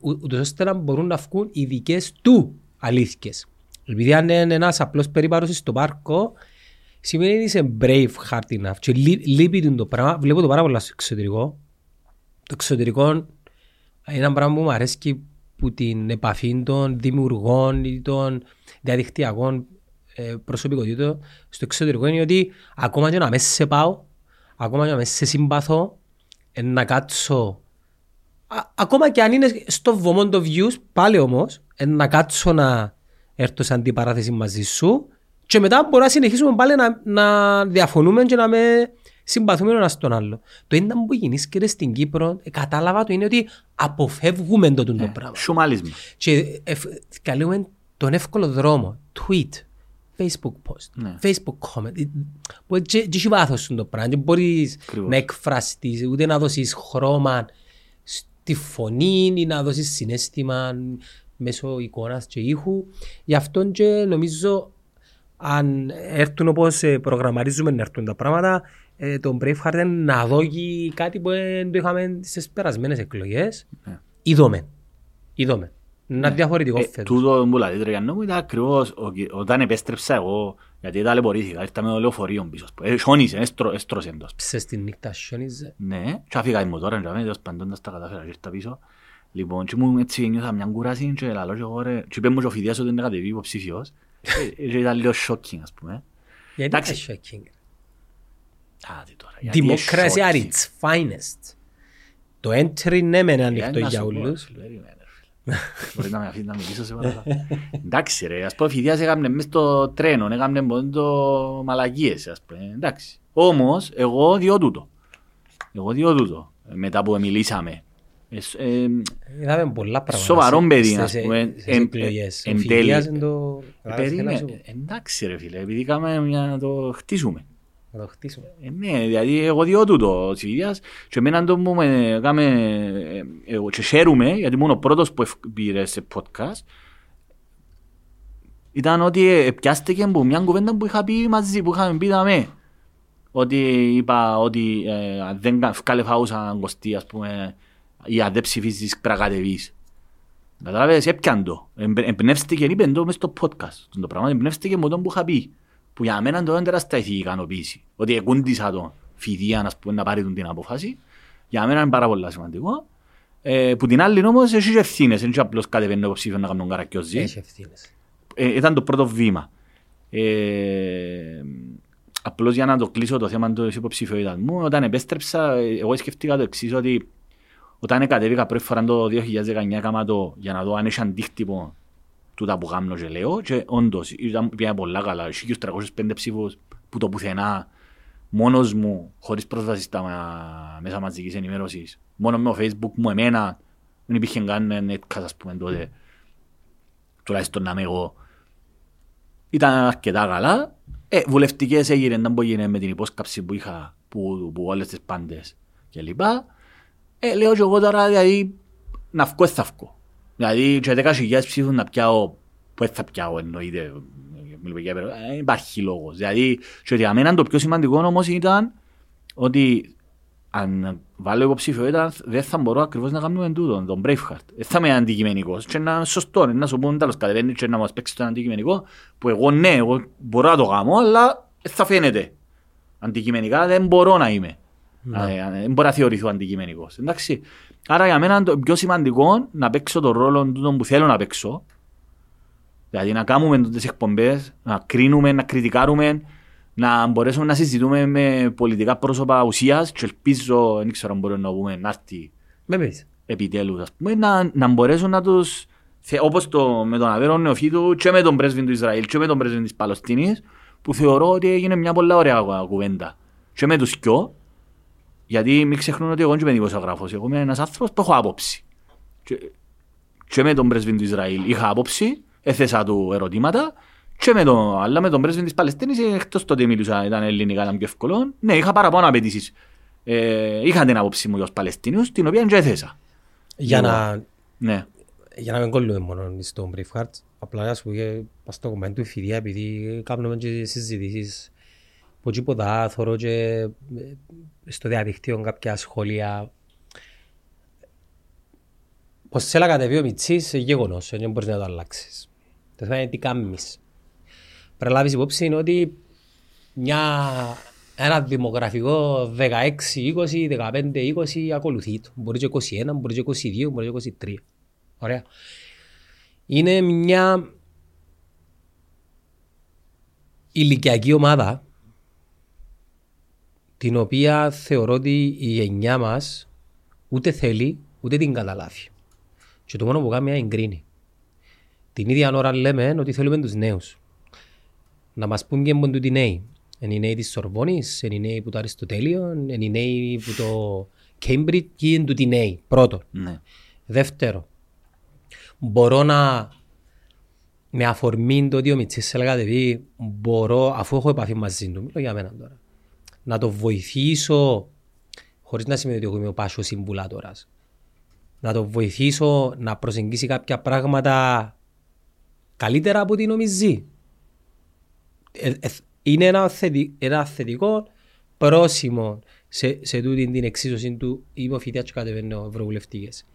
ου- ούτως ώστε να μπορούν να βγουν οι δικές του αλήθειες. Επειδή αν είναι ένας απλός περίπαρος στο πάρκο, σημαίνει ότι είσαι brave heart enough και λεί- λείπει του το πράγμα. Βλέπω το πάρα πολλά στο εξωτερικό. Το εξωτερικό είναι ένα πράγμα που μου αρέσει που την επαφή των δημιουργών ή των διαδικτυακών ε, προσωπικότητων στο εξωτερικό είναι ότι ακόμα και να μέσα σε πάω, ακόμα και να μέσα σε συμπαθώ, ε, να κάτσω Α- ακόμα και αν είναι στο βωμό των views, πάλι όμως, ε, να κάτσω να έρθω σε αντιπαράθεση μαζί σου και μετά μπορούμε να συνεχίσουμε πάλι να, να διαφωνούμε και να με συμπαθούμε ένας στον άλλο. Το ένα που γεννήσκεται στην Κύπρο, ε, κατάλαβα το είναι ότι αποφεύγουμε το, το πράγμα. Σουμάλισμα. Και εφ- καλούμε τον εύκολο δρόμο. Tweet, Facebook post, Ναι. Facebook comment. Ε, Που έτσι έτσι έχει βάθος σου το πράγμα. Δεν μπορείς Ακριβώς. να εκφραστείς, ούτε να δώσεις χρώμα στη φωνή ή να δώσεις συνέστημα μέσω εικόνας και ήχου. Γι' αυτό και νομίζω αν έρθουν όπως ε, προγραμματίζουμε να έρθουν τα πράγματα, ε, τον Braveheart είναι να δώσει κάτι που δεν το είχαμε στις περασμένες εκλογές. Ναι. Είδαμε. Είδαμε. Είναι ένα διαφορετικό Ε, φέτος. Τούτο που λέει Τρεγιανό μου ήταν ακριβώς ο- όταν επέστρεψα εγώ, γιατί ταλαιπωρήθηκα, ήρθα με το λεωφορείο πίσω. ας πούμε. Ε, Χιόνισε, έστρο- έστρωσε το. ας πούμε. Ψες τη νύχτα σιόνιζε. Ναι, και άφηγα η μοτόρα, και τέλος πάντων τα κατάφερα και ήρθα πίσω. Λοιπόν, και μου έτσι νιώθα μια κούραση και λαλώ και εγώ ρε, και είπε μου και ο Φιδίας ότι είναι κατεβεί υποψήφιος. Ε, και ήταν λίγο shocking, ας πούμε. Γιατί είναι Εντάξει. shocking; Α, τι τώρα, γιατί είναι Democracy at shocking. its finest. Το entry ναι μεν είναι ανοιχτό Ε, να για σου πω, όλους. φίλε, περίμενε, φίλε. Μπορεί να με αφήσει να μιλήσω σε παρακαλώ. Εντάξει ρε, ας πω ο Φιδίας έκαμνε μες στο τρένο, έκαμνε μόνο το μαλακίες, ας πούμε, εντάξει. Όμως, εγώ διώ τούτο. Εγώ διώ τούτο, ε, μετά που μιλήσαμε. Ε, σ- ε, Είδαμε πολλά πράγματα. Σοβαρό σε- παιδί, στις- ας πούμε, στις εν- εκλογές. εν Ο τέλει. Φιγιάς είναι το... ε, Θέλω να περίμενε, σου- εντάξει ρε φίλε, επειδή κάμε μια να το χτίσουμε. Να το χτίσουμε. Ε, ναι, δηλαδή εγώ διώ τούτο ο Τσιβίδιας και εμένα το μου με κάμε, ε, εγώ και χαίρομαι γιατί ήμουν ο πρώτος που ευ- πήρε σε podcast ήταν ότι ε, πιάστηκε από μια κουβέντα που είχα πει μαζί, που είχαμε πει δαμέ. Ότι είπα ότι ε, αν δεν κα- βγάλε φάουσα κοστί, ας πούμε, ή αν δεν ψηφίσεις πραγατεβείς. Κατάλαβες, έπιαν το. Εμπ- Εμπνεύστηκε, είπε το μες στο podcast. Το πράγμα εμπνεύστηκε με τον που είχα πει. Που για μένα το είναι τεράστια ηθική ικανοποίηση. Ότι εκούντισα τον φιδία ας πούμε, να πάρει τον την απόφαση. Για μένα είναι πάρα πολύ σημαντικό. Ε, που την άλλη όμως έχει και ευθύνες. Δεν είναι απλώς κατεβαίνει ο ψήφιο να κάνουν καρακιόζι. Έχει ευθύνες. Ε, ήταν το πρώτο βήμα. Ε, απλώς για να το κλείσω το θέμα της υποψηφιότητας μου, όταν επέστρεψα, ε, εγώ σκεφτήκα το εξής ότι όταν κατέβηκα πρώτη φορά το 2019 έκανα το για να δω αν έχει αντίκτυπο τούτα που κάνω και λέω και όντως ήταν πήγα πολλά καλά, είχε 305 ψήφους που το πουθενά μόνος μου, χωρίς πρόσβαση στα μα- μέσα μαζικής ενημέρωσης, μόνο με το facebook μου εμένα, δεν υπήρχε καν netcast ας πούμε τότε, τουλάχιστον να είμαι εγώ. Ήταν αρκετά καλά. Ε, βουλευτικές έγινε, δεν μπορεί με την υπόσκαψη που είχα, που, που όλες τις πάντες και λοιπά. Ε, λέω και εγώ τώρα, δηλαδή, να βγω, θα βγω. Δηλαδή, και 10.000 ψήφους να πιάω, που θα πιάω εννοείται, μιλούμε για περίπου, ε, υπάρχει λόγος. Δηλαδή, και για μένα το πιο σημαντικό όμως ήταν ότι αν βάλω υποψηφιότητα δεν θα μπορώ ακριβώς να κάνουμε τούτο, τον Braveheart. Δεν θα είμαι αντικειμενικός και να είναι σωστό, να σου πούν τέλος κατεβαίνει και να μας παίξει το αντικειμενικό που εγώ ναι, εγώ μπορώ να το κάνω, αλλά δεν θα φαίνεται. Αντικειμενικά δεν μπορώ να είμαι. Ε, Δεν μπορώ να θεωρηθώ αντικειμενικός. Εντάξει. Άρα για μένα το πιο σημαντικό να παίξω τον ρόλο τούτο που θέλω να παίξω. Δηλαδή να κάνουμε τις εκπομπές, να κρίνουμε, να κριτικάρουμε, να μπορέσουμε να συζητούμε με πολιτικά πρόσωπα ουσίας και ελπίζω, δεν ξέρω αν μπορούμε να πούμε, να έρθει Με πεις. επιτέλους, ας πούμε, να, να μπορέσουν να τους, θε- όπως το, με τον Αβέρο Νεοφίτου και με τον πρέσβη του Ισραήλ και με τον πρέσβη της Παλαιστίνης, που θεωρώ ότι έγινε μια πολλά ωραία κουβέντα. Και με τους κοιό, γιατί μην ξεχνούν ότι εγώ δεν είμαι δημοσιογράφος, εγώ είμαι ένας άνθρωπος που έχω άποψη. Και, και με τον πρέσβη του Ισραήλ είχα άποψη, έθεσα του ερωτήματα, και με τον, αλλά με τον πρέσβη της Παλαιστίνης, ε, εκτός το ότι μιλούσα, ήταν ελληνικά, ήταν πιο εύκολο, ναι, είχα παραπάνω απαιτήσεις. Ε, είχα την άποψη μου για τους Παλαιστίνιους, την οποία δεν έθεσα. Για Εγώ. να, Ναι. για να μην κολλούμε μόνο στον Braveheart, απλά να σου πω και πας στο κομμάτι του φιδιά, επειδή κάνουμε και συζητήσεις που τίποτα θωρώ και ε, στο διαδίκτυο κάποια σχόλια πως θέλα κατεβεί ο Μιτσής είναι γεγονός, δεν μπορείς να το αλλάξεις. Το θέμα είναι τι κάνεις. Πρέπει να λάβεις υπόψη είναι ότι μια, ένα δημογραφικό 16, 20, 15, 20 ακολουθεί το. Μπορεί και 21, μπορεί και 22, μπορεί και 23. Ωραία. Είναι μια ηλικιακή ομάδα την οποία θεωρώ ότι η γενιά μας ούτε θέλει ούτε την καταλάβει. Και το μόνο που κάνει είναι να εγκρίνει. Την ίδια ώρα λέμε ότι θέλουμε τους νέους. Να μας πούν και μόνο οι νέοι. Είναι οι νέοι της Σορβόνης, είναι οι νέοι που το Αριστοτέλειο, είναι οι νέοι που το Cambridge και είναι τούτοι νέοι. Πρώτον. Ναι. Δεύτερο, μπορώ να με αφορμή το ότι ο Μιτσής έλεγα δηλαδή, μπορώ, αφού έχω επαφή μαζί του, μιλώ για μένα τώρα, να το βοηθήσω, χωρίς να σημαίνει ότι εγώ είμαι ο πάσος συμβουλάτορας, να το βοηθήσω να προσεγγίσει κάποια πράγματα καλύτερα από ό,τι νομίζει. Ε, ε, είναι ένα, θετι, ένα θετικό πρόσημο σε, σε τούτη την εξίσωση του είμαι ο Φιτιάς και κατεβαίνω ευρωβουλευτικές.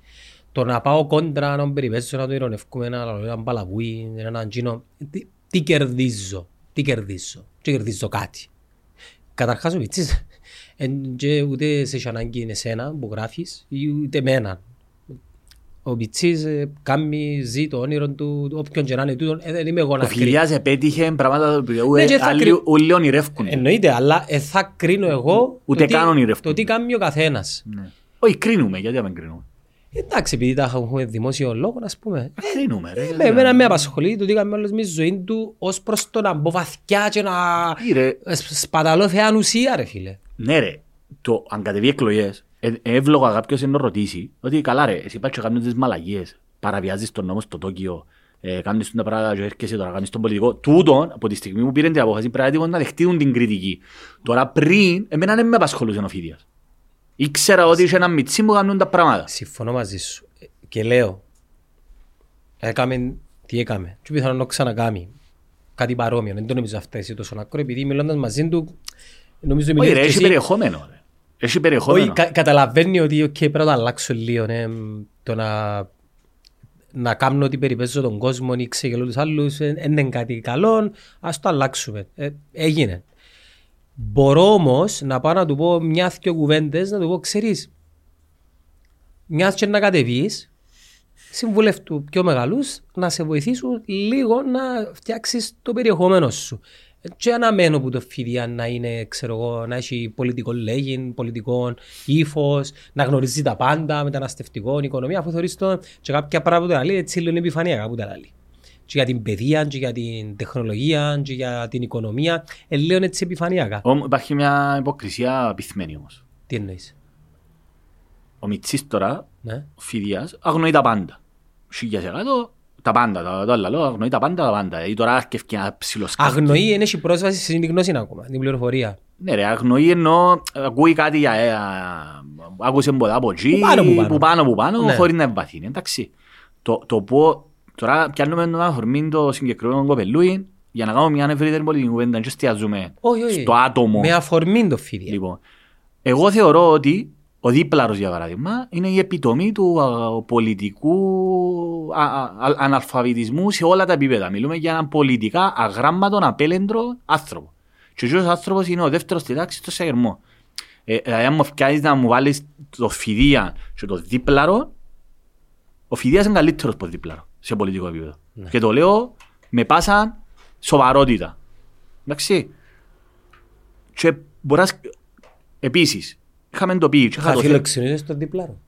Το να πάω κόντρα έναν περιπέζω να το ειρωνευκούμε ένα, έναν παλαβούι, έναν τζίνο, τι, τι κερδίζω, τι κερδίζω, τι κερδίζω κάτι. Καταρχάς ο Μιτσής, εν και ούτε σε έχει ανάγκη είναι εσένα που γράφεις, ή ούτε εμένα. Ο Μιτσής ε, κάνει, ζει το όνειρο του, όποιον και να είναι τούτον, ε, δεν είμαι εγώ Ο να κρίνω. Φιλιάς επέτυχε πράγματα τα οποία Ναι, και θα άλλοι κρυ- όλοι ονειρεύκουν. Εννοείται, αλλά ε, θα κρίνω εγώ Ούτε το τι- καν ονειρεύκομαι. το τι κάνει ο καθένας. Ναι. Όχι, κρίνουμε, γιατί δεν κρίνουμε. Εντάξει, επειδή τα έχουμε δημόσιο λόγο, ας πούμε. Κρίνουμε, ρε. Με εμένα με απασχολεί το τι κάνει όλος με τη ζωή του ως προς το να μπω βαθιά και να Ή, ρε, ε, σπαταλώ θεάν ουσία ρε φίλε. Ναι ρε, το, αν κατεβεί εκλογές, ε, εύλογα κάποιος να ρωτήσει ότι καλά ρε, εσύ πάει και κάνεις τις μαλαγίες, παραβιάζεις τον νόμο στο Τόκιο, ε, κάνεις τα πράγματα και έρχεσαι τώρα, κάνεις τον πολιτικό. Τούτον, από τη στιγμή που πήραν την απόφαση, πρέπει να έτοιμος να δεχτούν την κριτική. Τώρα πριν, εμένα δεν με απασχολούσε ο Φίδιας. Ήξερα ότι είχε ένα μιτσί που κάνουν τα πράγματα. Συμφωνώ μαζί σου. Ε, Και λέω, έκαμε τι έκαμε. Και πιθανόν να ξανακάμει κάτι παρόμοιο. Δεν το νομίζω αυτά εσύ τόσο ακρό, επειδή μιλώντας μαζί του, νομίζω Όχι μιλάς ρε, και έχει εσύ- περιεχόμενο ρε. Έχει Όχι, περιεχόμενο. κα, καταλαβαίνει ότι okay, πρέπει να αλλάξω λίγο ναι, το να, να κάνω ότι περιπέζω τον κόσμο ή ξεγελώ τους άλλους δεν είναι κάτι καλό, ας το αλλάξουμε. Ε, έγινε. Μπορώ όμως να πάω να του πω μια-δυο κουβέντες, να του πω, ξέρεις, μιας και να κατεβείς, συμβουλεύτου πιο μεγαλούς να σε βοηθήσουν λίγο να φτιάξεις το περιεχόμενο σου. Ε, Και αναμένω που το φίδια να είναι, ξέρω εγώ, να έχει πολιτικό λέγειν, πολιτικό ύφος, να γνωρίζει τα πάντα, μεταναστευτικό, οικονομία, αφού θεωρείς το και κάποια πράγματα που τα λέει, έτσι λίγο είναι επιφανειακά που τα λέει. Και για την παιδεία, και για την τεχνολογία, και για την οικονομία, ε, λέω έτσι επιφανειακά. Όμως Υπάρχει μια υποκρισία πυθμένη όμως. Τι εννοείς, Ο Μιτσής τώρα, ναι. ο Φίδιας, αγνοεί τα πάντα. Σίγια σε κάτω, τα πάντα, τα, το άλλο, αγνοεί τα πάντα, τα πάντα. Ή τώρα αρκευκεί ένα ψιλοσκάφι. Αγνοεί, δεν έχει πρόσβαση στην γνώση ακόμα, την πληροφορία. Ναι ρε, αγνοεί ενώ ακούει κάτι για... Ε, α, άκουσε πολλά από εκεί, Που πάνω, που πάνω. που πάνω, που πάνω, Ναι. χωρίς να εμβαθύνει. Εντάξει. Το, το πω, τώρα πιάνουμε ένα αφορμή το συγκεκριμένο κοπελούι για να κάνουμε μια ευρύτερη πολιτική κουβέντα και εστιαζούμε Όχι, όχι. στο άτομο. Με αφορμή το φίδια. Λοιπόν, εγώ θεωρώ ότι ο δίπλαρος για παράδειγμα είναι η επιτομή του α, πολιτικού α, α, α, αναλφαβητισμού σε όλα τα επίπεδα. Μιλούμε για έναν πολιτικά αγράμματον απέλεντρο άνθρωπο. Και ο κύριος άνθρωπος είναι ο δεύτερος στη τάξη στο σαγερμό. Ε, δηλαδή αν μου φτιάχνεις να μου βάλεις το φιδία και το δίπλαρο, ο φιδίας είναι καλύτερος από το δίπλαρο σε πολιτικό επίπεδο. Και το λέω με πάσα σοβαρότητα. Εντάξει. Και μπορεί να... σκ- Επίσης, είχαμε το πει και είχα Θα το θε- φιλοξενήσεις τον διπλάρο.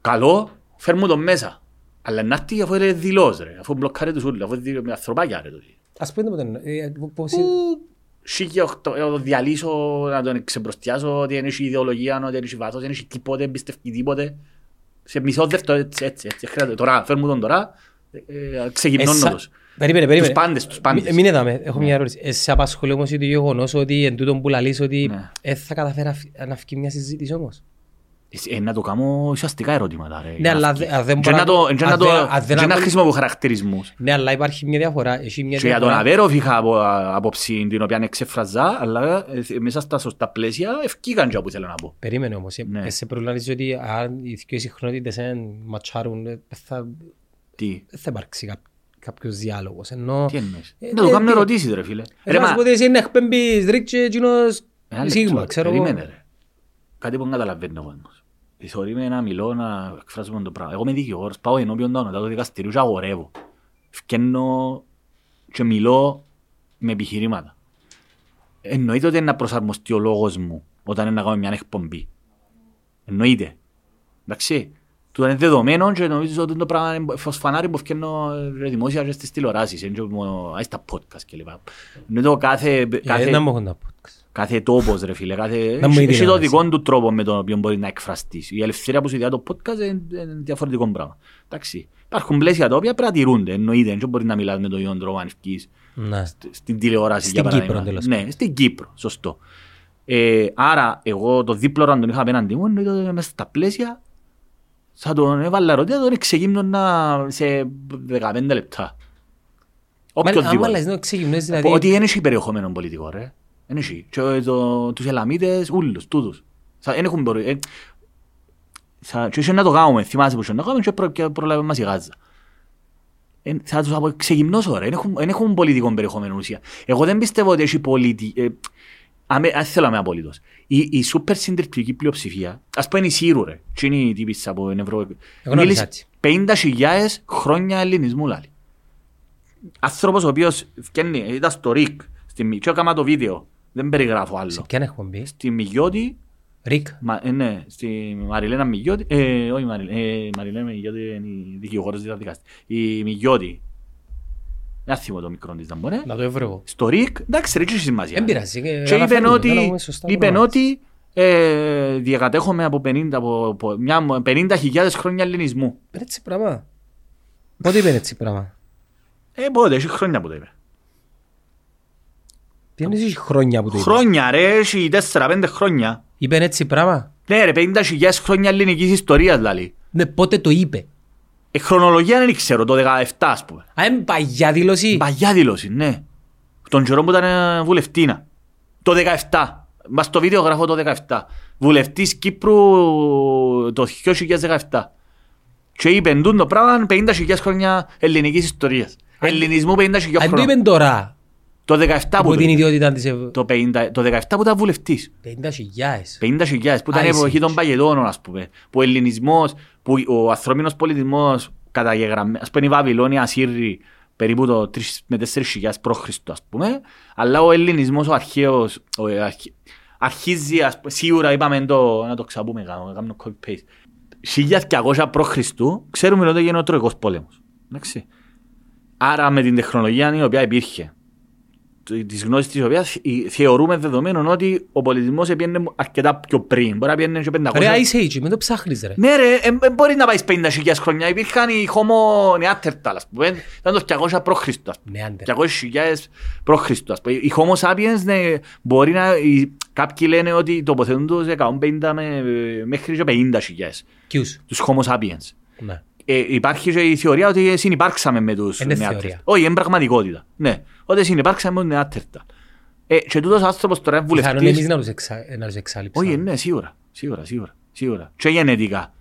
Καλό, φέρνουμε τον μέσα. Αλλά να έρθει αφού είναι δηλός ρε, αφού μπλοκάρει τους ούλους, αφού είναι με ανθρωπάκια ρε τούτοι. Ας πούμε το ποτέ, ε, πώς Που σήκει οχτώ- να τον διαλύσω, να τον ξεμπροστιάσω, ότι δεν έχει ιδεολογία, ότι δεν έχει βάθος, δεν έχει τίποτε, εμπιστευτεί τίποτε. Σε μισό δεύτερο έτσι, έτσι, έτσι, χρειάζεται. Τώρα, φέρνουμε τον τώρα, ε, ε, ξεκινώνω τους. Περίμενε, περίμενε. Τους πάντες, τους πάντες. Μη- Μην εδάμε, έχω μια ερώτηση. Ε, σε απασχολεί όμως το γεγονός ότι εν τούτον που λαλείς ότι Ναι. ε, θα καταφέρει να φυ- να φύγει μια συζήτηση όμως; Ε, να το κάνω ουσιαστικά ερωτήματα ρε. Ναι, αλλά δε- αν δεν Και μπορώ να να- το- και να αν το- δεν- αν δεν και να ακολου- χρησιμοποιώ χαρακτηρισμούς. Ναι, αλλά υπάρχει μια διαφορά. Έχει μια Και για τον διαφορά. Αβέροφ είχα απο- άποψη την οποία εξεφραζά, αλλά ε, μέσα στα σωστά πλαίσια ευκήκαν και όπου θέλω να πω. Περίμενε όμως. Ε, Ναι. ε, σε προβληματίζει ότι αν οι δύο συχνότητες ε, ματσάρουν, ε, θα, Τι, δεν θα υπάρξει κά- κάποιος διάλογος. Ενώ... τι εννοείς; Ε, Να το ε, κάνουμε τι- ερωτήσεις ρε φίλε. Ε, Ρε, να σου μα- πω ότι εσύ είναι εκπέμπεις ρίκ και εκείνος Ένα σίγμα, λεπτό, ξέρω εγώ. Περίμενε ρε. Κάτι που δεν καταλαβαίνει ο κόσμος. Θεωρεί με να μιλώ, να εκφράζουμε το πράγμα. Εγώ είμαι δικηγόρος, πάω ενώπιον του ανωτάτου δικαστηρίου και αγορεύω. Φκένω και μιλώ με επιχειρήματα. Εννοείται ότι είναι να προσαρμοστεί ο λόγος μου όταν είναι να κάνω μια εκπομπή. Εννοείται. Εντάξει. Του είναι δεδομένο και νομίζω ότι το πράγμα είναι φωσφανάρι που φκένω ρε, δημόσια και στις τηλεοράσεις. Είναι και μόνο- άι στα podcast κλπ. Εννοείται ο κάθε, Ε, κάθε, Να μου έχουν τα podcast. Κάθε τόπος ρε φίλε, κάθε... Να μου έχει- είναι έχει το τηλεόραση. δικό του τρόπο με τον οποίο μπορεί να εκφραστείς. Η ελευθερία που σου διά το podcast είναι, είναι διαφορετικό πράγμα. Εντάξει. Υπάρχουν πλαίσια τα οποία πρέπει να τηρούνται, εννοείται. Δεν μπορεί να μιλάς με τον ίδιο τρόπο αν ευκείς Ναι. σ- στην τηλεόραση Στην για παράδειγμα. Κύπρο, τέλος Ναι, στην Κύπρο, σωστό. Ε, άρα, εγώ το δίπλωρο αν τον είχα απέναντι μου, εννοείται ότι είμαι μέσα στα πλαίσια Θα τον έβαλα ερωτήτα, τον ξεκίνωνα σε 15 λεπτά. Μα άμα Οποιοςδήποτε. λες να ξεκινήσεις δηλαδή... Ότι δεν έχει περιεχόμενο πολιτικό, ρε. Δεν έχει. Και ε, το- τους Ελαμίτες, ούλους, τούτους. Θα- Δεν έχουν μπορεί... ε, θα- Και είχε να το κάνουμε, θυμάσαι που είχε να το κάνουμε και προ- και προλάβε μας η Γάζα. Ε, Θα τους απο- ξεκυμνώσω, ρε. Δεν έχουν- Δεν έχουν πολιτικό περιεχόμενο ουσία. Εγώ δεν πιστεύω ότι έχει πολιτική... Αν θέλω να είμαι απολύτως. Η, η σούπερ συντριπτική πλειοψηφία, ας πούμε είναι η Σύρου, ρε. Τι είναι η τύπισσα από την Ευρώ... Εγώ νόμιζα Μίλησε έτσι. 50.000 χρόνια ελληνισμού, λάλη άνθρωπος ο οποίος φτιάχνει, ήταν στο ΡΙΚ, στη, Μη- και έκανα το βίντεο, δεν περιγράφω Σε άλλο. ποιαν εκπομπή. Στη Μιγιώτη, Ρικ. μα, ε, ναι, στη Μαριλένα Μιγιώτη, ε, όχι Μαριλένα, ε, Μαριλένα Μιγιώτη είναι η δικηγόρος της δικαστή. Η Μιγιώτη, δεν θυμώ το μικρό της να μπορεί. Να το εύρω εγώ. Στο ΡΙΚ, εντάξει ρε, έχει σημασία. Δεν πειράζει. ε, Και είπε αναφέρουμε, να ότι, πούμε σωστά είπε πράγματα. ότι ε, διακατέχομαι από 50, από, από μια, 50.000 χρόνια ελληνισμού. Είναι έτσι πράγμα. Πότε είπε έτσι πράγμα; Ε, πότε, έχει χρόνια που το είπε. Τι είναι εσύ χρόνια που το είπε; Χρόνια ρε, έχει 4-5 χρόνια. Είπε έτσι πράγμα; Ναι ρε, 50.000 χρόνια ελληνικής ιστορίας δηλαδή. Ναι, πότε το είπε; Η χρονολογία δεν ξέρω, το 17 ας πούμε. Α, είναι παγιά δήλωση. Παγιά δήλωση, ναι. Τον καιρό που ήταν ε, βουλευτήνα. Το 17. Μα στο βίντεο γράφω το 17. Βουλευτής Κύπρου το 2017. Και είπε «Τούν το πράγμα 50.000 χρόνια ελληνικής ιστορίας. Αν- Ελληνισμού 50.000 Αν το χρόνια. είπε τώρα, Το 17 που από το την είπε. ιδιότητα της Ευ- Το 50 το 17 που ήταν βουλευτής. 50.000. 50.000 που ήταν η Άισι. εποχή των παγετώνων, ας πούμε. Που ο ελληνισμός, που ο ανθρώπινος πολιτισμός καταγεγραμμένος, ας πούμε η Βαβυλώνια ασύρει περίπου το 3 με 4.000 π.Χ. ας πούμε, αλλά ο ελληνισμός ο αρχαίος, ο, ε, αρχ- αρχίζει, ας πούμε, σίγουρα είπαμε το, να το ξαπούμε, κάνω, κάνω copy-paste. 1200 π.Χ. ξέρουμε ότι έγινε ο Τροϊκός πόλεμος. Εντάξει. Άρα με την τεχνολογία η οποία υπήρχε, τη γνώση της οποίας θεωρούμε δεδομένο ότι ο πολιτισμός πήγαινε αρκετά πιο πριν. Μπορεί να πήγαινε και 500. Ρε, Ice Age, μην το ψάχνεις ρε. Ναι, ρε, ε, ε, μπορεί να πάει 50.000 χρόνια. Υπήρχαν οι Homo neanderthal, ας πούμε. Ήταν το 200 π.Χ. ας πούμε. Neanderthal. 200.000 π.Χ. ας πούμε. Οι Homo sapiens, ναι, μπορεί να... οι- Κάποιοι λένε ότι τοποθετούν τους 150 με, μέχρι και 50.000 Ποιους; τους Homo sapiens. Ναι. Ε, υπάρχει και η θεωρία ότι συνυπάρξαμε με τους Είναι Neanderthal. θεωρία. Όχι, είναι πραγματικότητα. Ναι, ότι συνυπάρξαμε με τους Neanderthal. Ε, και τούτος άνθρωπος τώρα είναι Πιθανόν βουλευτής. εμείς να τους εξα- να τους εξάλληψαμε. Όχι, ναι, σίγουρα. Σίγουρα, σίγουρα. σίγουρα. Και γενετικά.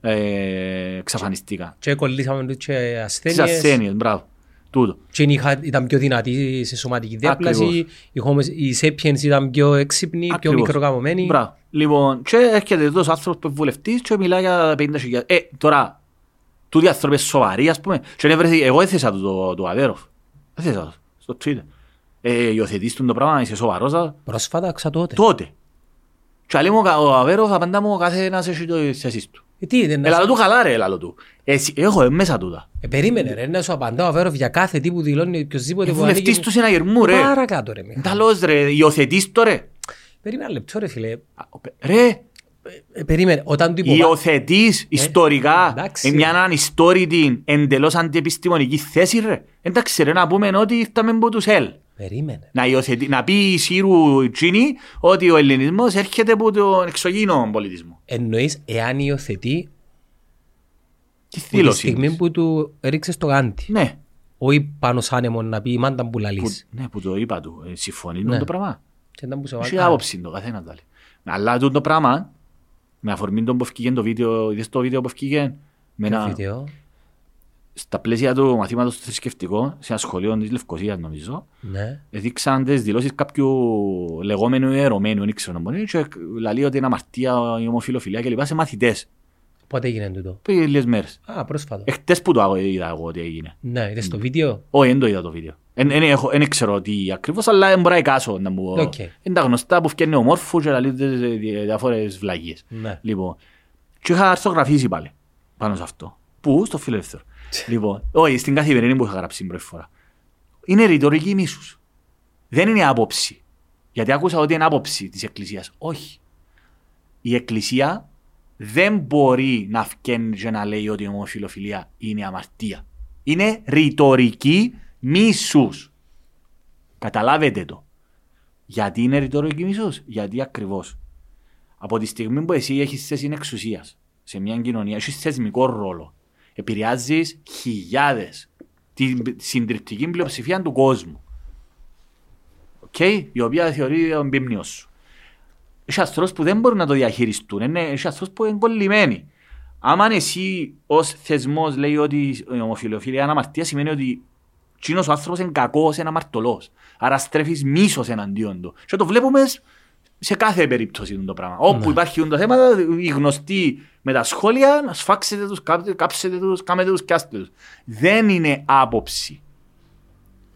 Ε, εξαφανιστικά. Και κολλήσαμε τους και Τις ασθένειες. ασθένειες, μπράβο. Τούτο. Και είχα- ήταν πιο δυνατοί σε σωματική διάπλαση. Ακριβώς. Οι, Homo- οι Sapiens ήταν πιο έξυπνοι, πιο Ακριβώς. μικροκαμωμένοι. Μπράβο. Λοιπόν, και έρχεται εδώ ο άνθρωπος που είναι βουλευτής και μιλάει για 50.000. Ε, τώρα, τούτοι άνθρωποι είναι σοβαροί, ας πούμε. Και δεν βρεθεί, εγώ έθεσα του το, το Αβέροφ. Έθεσα το, στο Twitter. Ε, υιοθετείς τον το πράγμα, είσαι σοβαρός. α; Πρόσφατα, ξα τότε. Τότε. Και λέει μου, ο Αβέροφ απαντά μου, ο κάθε ένας έχει το θέσεις του. Ε, τι, δεν Ελάλο του καλά ρε, ελάλο του. Εσύ, έχω ε, μέσα τούτα. Ε, περίμενε ρε, να σου απαντάω ο Αβέροφ για κάθε τι που δηλώνει οποιοσδήποτε Ε, που βουλευτής ανήκει- του συναγερμού ρε. Παρακάτω ρε. Μιχάλη. Ταλώς ρε, υιοθετείς το ρε. Περίμενε ένα λεπτό ρε φίλε. Α, Ρε, Ε, περίμενε, όταν του υποβα... υιοθετείς ιστορικά εντάξει. ε, μια ανιστόρητη εντελώς αντιεπιστημονική θέση ρε. Εντάξει ρε, να πούμε ότι ήρθαμε από τους ΕΛ. Περίμενε. Να, υιοθετεί, να πει η Σύρου Τζίνι ότι ο ελληνισμός έρχεται από τον εξωγήινο πολιτισμό. Εννοείς εάν υιοθετεί Τι που τη δήλωση. στιγμή είναι. που του έριξες το γάντι. Ναι, Όχι πάνω σ' άνεμος να πει μάντα που που, λαλείς. ναι, που το είπα του. Ε, συμφωνεί με Ναι. το πράγμα. Και ήταν που σε Έχει βάκα. άποψη το καθένας τα λέει. Αλλά τούτο το πράγμα, με αφορμή τον που ευκήγε το βίντεο, είδες το βίντεο που ευκήγε, με Το ένα, βίντεο; στα πλαίσια του μαθήματος στο θρησκευτικό, σε ένα σχολείο της Λευκοσίας νομίζω, Ναι. έδειξαν τις δηλώσεις κάποιου λεγόμενου ιερωμένου, δεν ξέρω να μπορεί, και λέει ότι είναι αμαρτία η ομοφυλοφιλία και λοιπά σε μαθητές, Πότε έγινε τούτο; πριν λίγες μέρες. Α, πρόσφατο. Εχθές που το είδα εγώ ότι έγινε. Ναι, είδες το βίντεο; Όχι, δεν το είδα το βίντεο. Δεν ξέρω τι ακριβώς, αλλά δεν μπορώ να εικάσω να μου... Οκ. Είναι τα γνωστά που φτιάχνει ο Μόρφου και λέει τις διάφορες βλακείες. Ναι. Λοιπόν, και είχα αρθογραφήσει πάλι πάνω σε αυτό. Πού, στο φιλελεύθερο. λοιπόν, όχι, στην καθημερινή που είχα γράψει την πρώτη φορά. Είναι ρητορική μίσους. Δεν είναι άποψη. Γιατί άκουσα ότι είναι άποψη της Εκκλησίας. Όχι. Η Εκκλησία δεν μπορεί να φκένει και να λέει ότι η ομοφιλοφιλία είναι αμαρτία. Είναι ρητορική μίσους. Καταλάβετε το. Γιατί είναι ρητορική μίσους; Γιατί ακριβώς. Από τη στιγμή που εσύ έχεις θέση εξουσίας σε μια κοινωνία, έχεις θεσμικό ρόλο. Επηρεάζεις χιλιάδες, την συντριπτική πλειοψηφία του κόσμου. Οκ, η οποία θεωρείται ποίμνιο σου. Έχει ανθρώπους που δεν μπορούν να το διαχειριστούν, είναι, έχει ανθρώπους που είναι κολλημένοι. Άμα εσύ ως θεσμός λέει ότι η ομοφυλοφιλία είναι αμαρτία, σημαίνει ότι τζείνος ο άνθρωπος είναι κακός, είναι αμαρτωλός. Άρα στρέφεις μίσος εναντίον του. Και το βλέπουμε σε κάθε περίπτωση το πράγμα. Όπου υπάρχει το θέμα, οι γνωστοί με τα σχόλια, να σφάξετε τους, κάψετε- κάψετε τους, κάμετε τους και άστε τους. Δεν είναι άποψη.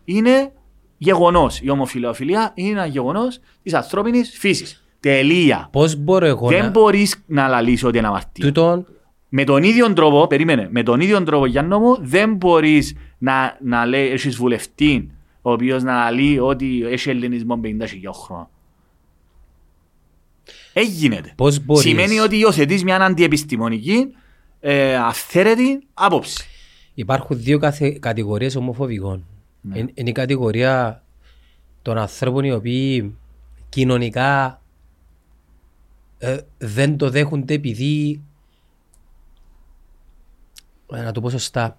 Είναι γεγονός. Η ομοφιλοφιλία είναι ένα γεγονός της ανθρώπινης φύσης. Τελεία. Πώς μπορώ εγώ Δεν να... μπορείς να λαλείς ότι είναι αμαρτία. Τούτον, Με τον ίδιο τρόπο, περίμενε, με τον ίδιο τρόπο Γιάννο μου, δεν μπορείς να, να λέει, έχεις βουλευτή, ο οποίος να λέει ότι έχει ελληνισμό 50.000 χρόνια. Έγινεται. Πώς μπορείς- Σημαίνει ότι υιοθετείς μια αντιεπιστημονική, ε, αυθαίρετη άποψη. υπάρχουν δύο καθε... κατηγορίες ομοφοβικών. Ναι. Είναι, είναι η κατηγορία των ανθρώπων οι οποίοι κοινωνικά ε, δεν το δέχονται επειδή ε, να το πω σωστά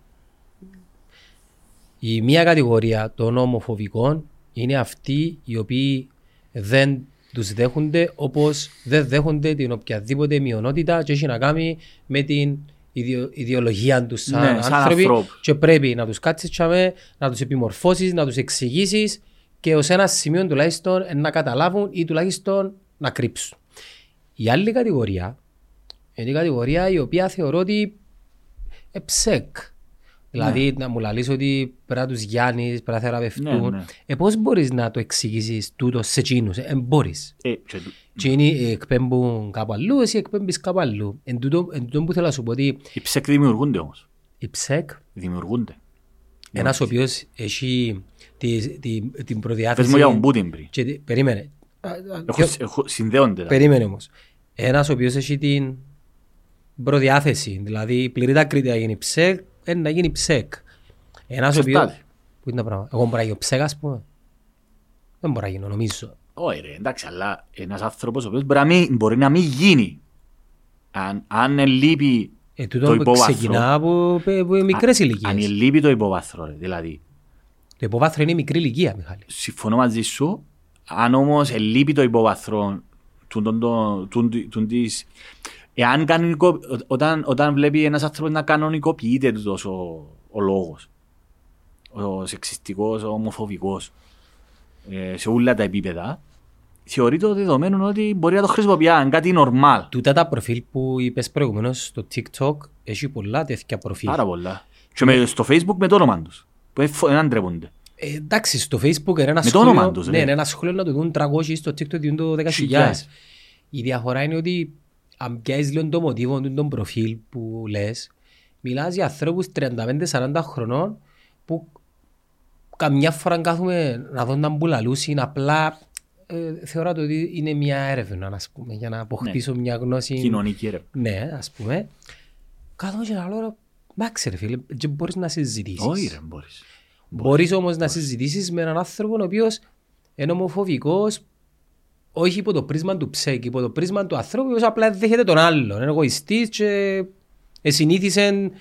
η μία κατηγορία των ομοφοβικών είναι αυτοί οι οποίοι δεν τους δέχονται όπως δεν δέχονται την οποιαδήποτε μειονότητα και έχει να κάνει με την ιδεο- ιδεολογία τους σαν, Ναι, σαν άνθρωποι ανθρώπου. και πρέπει να τους κάτσεις τσάμε, να τους επιμορφώσεις, να τους εξηγήσεις και ως ένα σημείο τουλάχιστον να καταλάβουν ή τουλάχιστον να κρύψουν. Η άλλη κατηγορία είναι η κατηγορία η οποία θεωρώ ότι εψεκ. Δηλαδή να μου λαλείς ότι πρέπει να τους γιάνεις, πρέπει να θεραπευτούν. Ναι, ναι. Ε, πώς μπορείς να το εξηγήσεις τούτος σε εκείνους. Ε, μπορείς. Ε, και του- Και είναι ε, εκπέμπουν κάπου αλλού, εσύ εκπέμπεις κάπου αλλού. Εν τούτο, εν τούτο που θέλω να σου πω ότι οι ψεκ δημιουργούνται όμως. η ψεκ, Δημιουργούνται. ένας ο οποίος έχει τη, τη, την Πες προδιάθεση... μου για τον Πούτιν πριν. και τη- περίμενε. Α, α, Έχω- ποιο- έχω- Συνδέονται. τα. Περίμενε όμως. Ένας ο οποίος έχει την προδιάθεση, δηλαδή πληρεί τα κριτήρια να γίνει ψεκ, ε, να γίνει ψεκ. Ένας ο οποίος... Εξαρτάται. Πού είναι τα πράγματα; Εγώ μπορώ να γίνω ψεκ, ας πούμε. Δεν μπορώ να γίνω, νομίζω. Όχι ρε, εντάξει, αλλά ένας άνθρωπος ο οποίος μπορεί να μην, μπορεί να μην γίνει. Αν, αν λείπει Ε, το τούτο που υπόβαθρο. ξεκινά από, από μικρές Αν ηλικίες. λείπει το υποβάθρο, ρε, δηλαδή. Το υποβάθρο είναι μικρή ηλικία, Μιχάλη. Συμφωνώ μαζί σου, αν όμως λείπει το υποβάθρο του, του, του, του, του, του της... Εάν κανονικο, όταν, όταν βλέπει ένας άνθρωπος να κανονικοποιείται τούτος ο, ο λόγος, ο σεξιστικός, ο ομοφοβικός, ε, σε όλα τα επίπεδα, θεωρείται το δεδομένο ότι μπορεί να το χρησιμοποιεί αν κάτι normal. Τούτα τα προφίλ που είπες προηγουμένως στο TikTok έχει πολλά τέτοια προφίλ. Πάρα πολλά. Και με, στο facebook με το όνομα τους, που δεν αντρέπονται. Ε, εντάξει, στο Facebook είναι ένα Με το όνομα σχόλιο, τους, ναι, ρε. είναι ένα σχόλιο να το δουν 300 στο TikTok δουν το 10.000. Χιλιάδες. Η διαφορά είναι ότι αν πιάσεις λίγο το μοτίβο του τον προφίλ που λες, μιλάς για ανθρώπους 35-40 χρονών που καμιά φορά κάθουμε να δουν να μπουλαλούσουν απλά ε, θεωρώ το ότι είναι μια έρευνα ας πούμε, για να αποκτήσω μια γνώση Κοινωνική ρε. ναι, ας πούμε κάθομαι και να λέω εντάξει ρε φίλε, δεν μπορείς να συζητήσεις Όχι ρε, μπορείς. Μπορείς όμως να συζητήσεις με έναν άνθρωπο ο οποίος είναι ομοφοβικός όχι υπό το πρίσμα του ψέκ, υπό το πρίσμα του ανθρώπου ο οποίος απλά δέχεται τον άλλον. Είναι εγωιστής και συνήθισε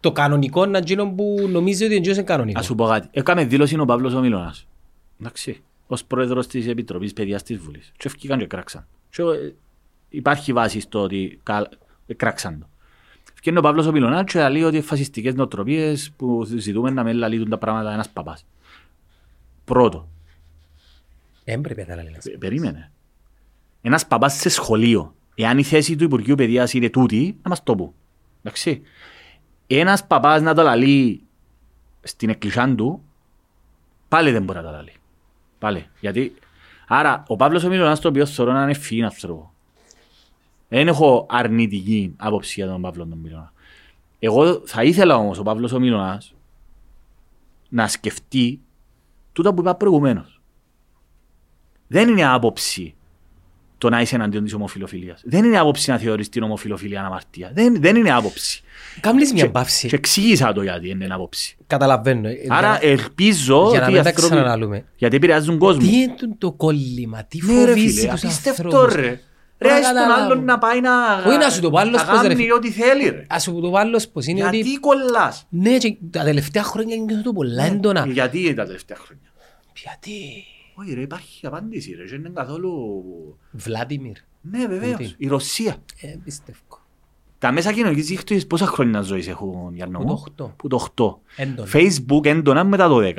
το κανονικό να γίνω που νομίζει ότι είναι κανονικό. Ας σου πω κάτι. Έκαμε δήλωση ο Παύλος ο Μιλώνας. Εντάξει. Ως πρόεδρος της Επιτροπής Παιδείας της Βουλής. Και ευκήκαν και κράξαν. Και ε, υπάρχει βάση στο ότι καλ- ε, κράξαν το. Ευκαιρνεί ο Παύλος ο Μιλώνας και λέει ότι οι φασιστικές νοοτροπίες που ζητούμε να μην λαλείτουν τα πράγματα ένας παπάς. Πρώτο. Δεν πρέπει να τα λέει. Πε- Περίμενε. Ένας παπάς σε σχολείο. Εάν η θέση του Υπουργείου Παιδείας είναι τούτη, να μας το πούν. Εντάξει. Ένας παπάς να το λαλεί στην εκκλησιά του, πάλι δεν μπορεί να το λαλεί. Πάλι. Γιατί, άρα, ο Παύλος ο Μιλωνάς το οποίο θεωρώ να είναι φύγει άνθρωπο. Δεν έχω αρνητική άποψη για τον Παύλο τον Μιλώνας. Εγώ θα ήθελα όμως ο Παύλος ο Μιλωνάς να σκεφτεί τούτα που είπα προηγουμένως. Δεν είναι άποψη το να είσαι εναντίον της ομοφιλοφιλίας. Δεν είναι άποψη να θεωρείς την ομοφιλοφιλία αμαρτία. Δεν, δεν είναι άποψη. Κάμνεις μια Και παύση. εξήγησα το γιατί είναι άποψη. Καταλαβαίνω. Άρα ελπίζω για να ότι οι μην τα άνθρωποι... ξαναλαλούμε. Γιατί επηρεάζουν κόσμο. Τι είναι το- το κόλλημα, τι Ναι ρε φοβίζει φίλε, τους απίστευτο ανθρώπους; ρε. Ρε, να ας τον καταλάβω. άλλον να πάει να... Όχι να σου το πω άλλος να πώς, ρε, κάνει φίλε. ό,τι θέλει ρε. Ας σου το πω άλλος πως είναι Γιατί ότι... κολλάς. Ναι, και τα τελευταία χρόνια νιώθω το πολλά έντονα. Γιατί τα τελευταία χρόνια. Γιατί... Όχι ρε, υπάρχει απάντηση ρε. Δεν είναι καθόλου... Βλάντιμιρ. Ναι, βεβαίως. Τι; Η Ρωσία. Ε, πιστεύω. Τα μέσα κοινωνικής δικτύωσης πόσα χρόνια ζωής έχουν, Γιάννο Που μου; το οκτώ. Που το 8. Έντονα. Facebook έντονα μετά το 10.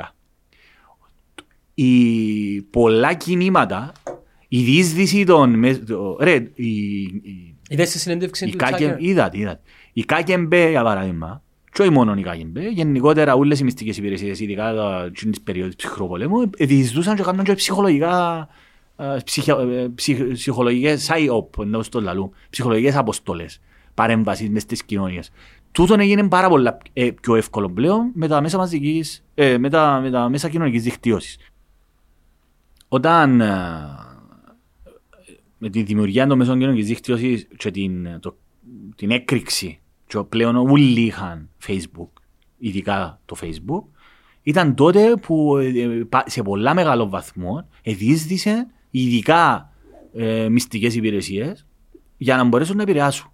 Οι πολλά κινήματα, η διείσδυση των... με- το- Ρε, η, η, Είδες τη συνέντευξη η του Τάκερ; είδατε, είδατε. Η Κα Γκε Μπε, για παράδειγμα, και όχι μόνο η Κα Γκε Μπε, γενικότερα όλες οι μυστικές υπηρεσίες, ειδικά τα- τις περίοδες ψυχροπολέμου, ε, διεισδούσαν και κάνουν και ψυχολογικά, ε, ψυχα- ε, ψυχ- ψυχολογικές psyop, ενώ στο λαλού, ψυχολογικές αποστολές, παρέμβασεις μες στις κοινωνίες. Τούτον έγινε πάρα πολλά ε, πιο εύκολο πλέον με τα μέσα μαζικής, ε, με τα, με τα μέσα κοινωνικής δικτύωσης. Όταν ε, με τη δημιουργία των μέσων κοινωνικής δικτύωσης και την, το, την έκρηξη και πλέον όλοι είχαν Facebook, ειδικά το Facebook, ήταν τότε που ε, ε, πα- σε πολλά μεγάλο βαθμό εδίσδυσε ειδικά ε, μυστικές υπηρεσίες για να μπορέσουν να επηρεάσουν.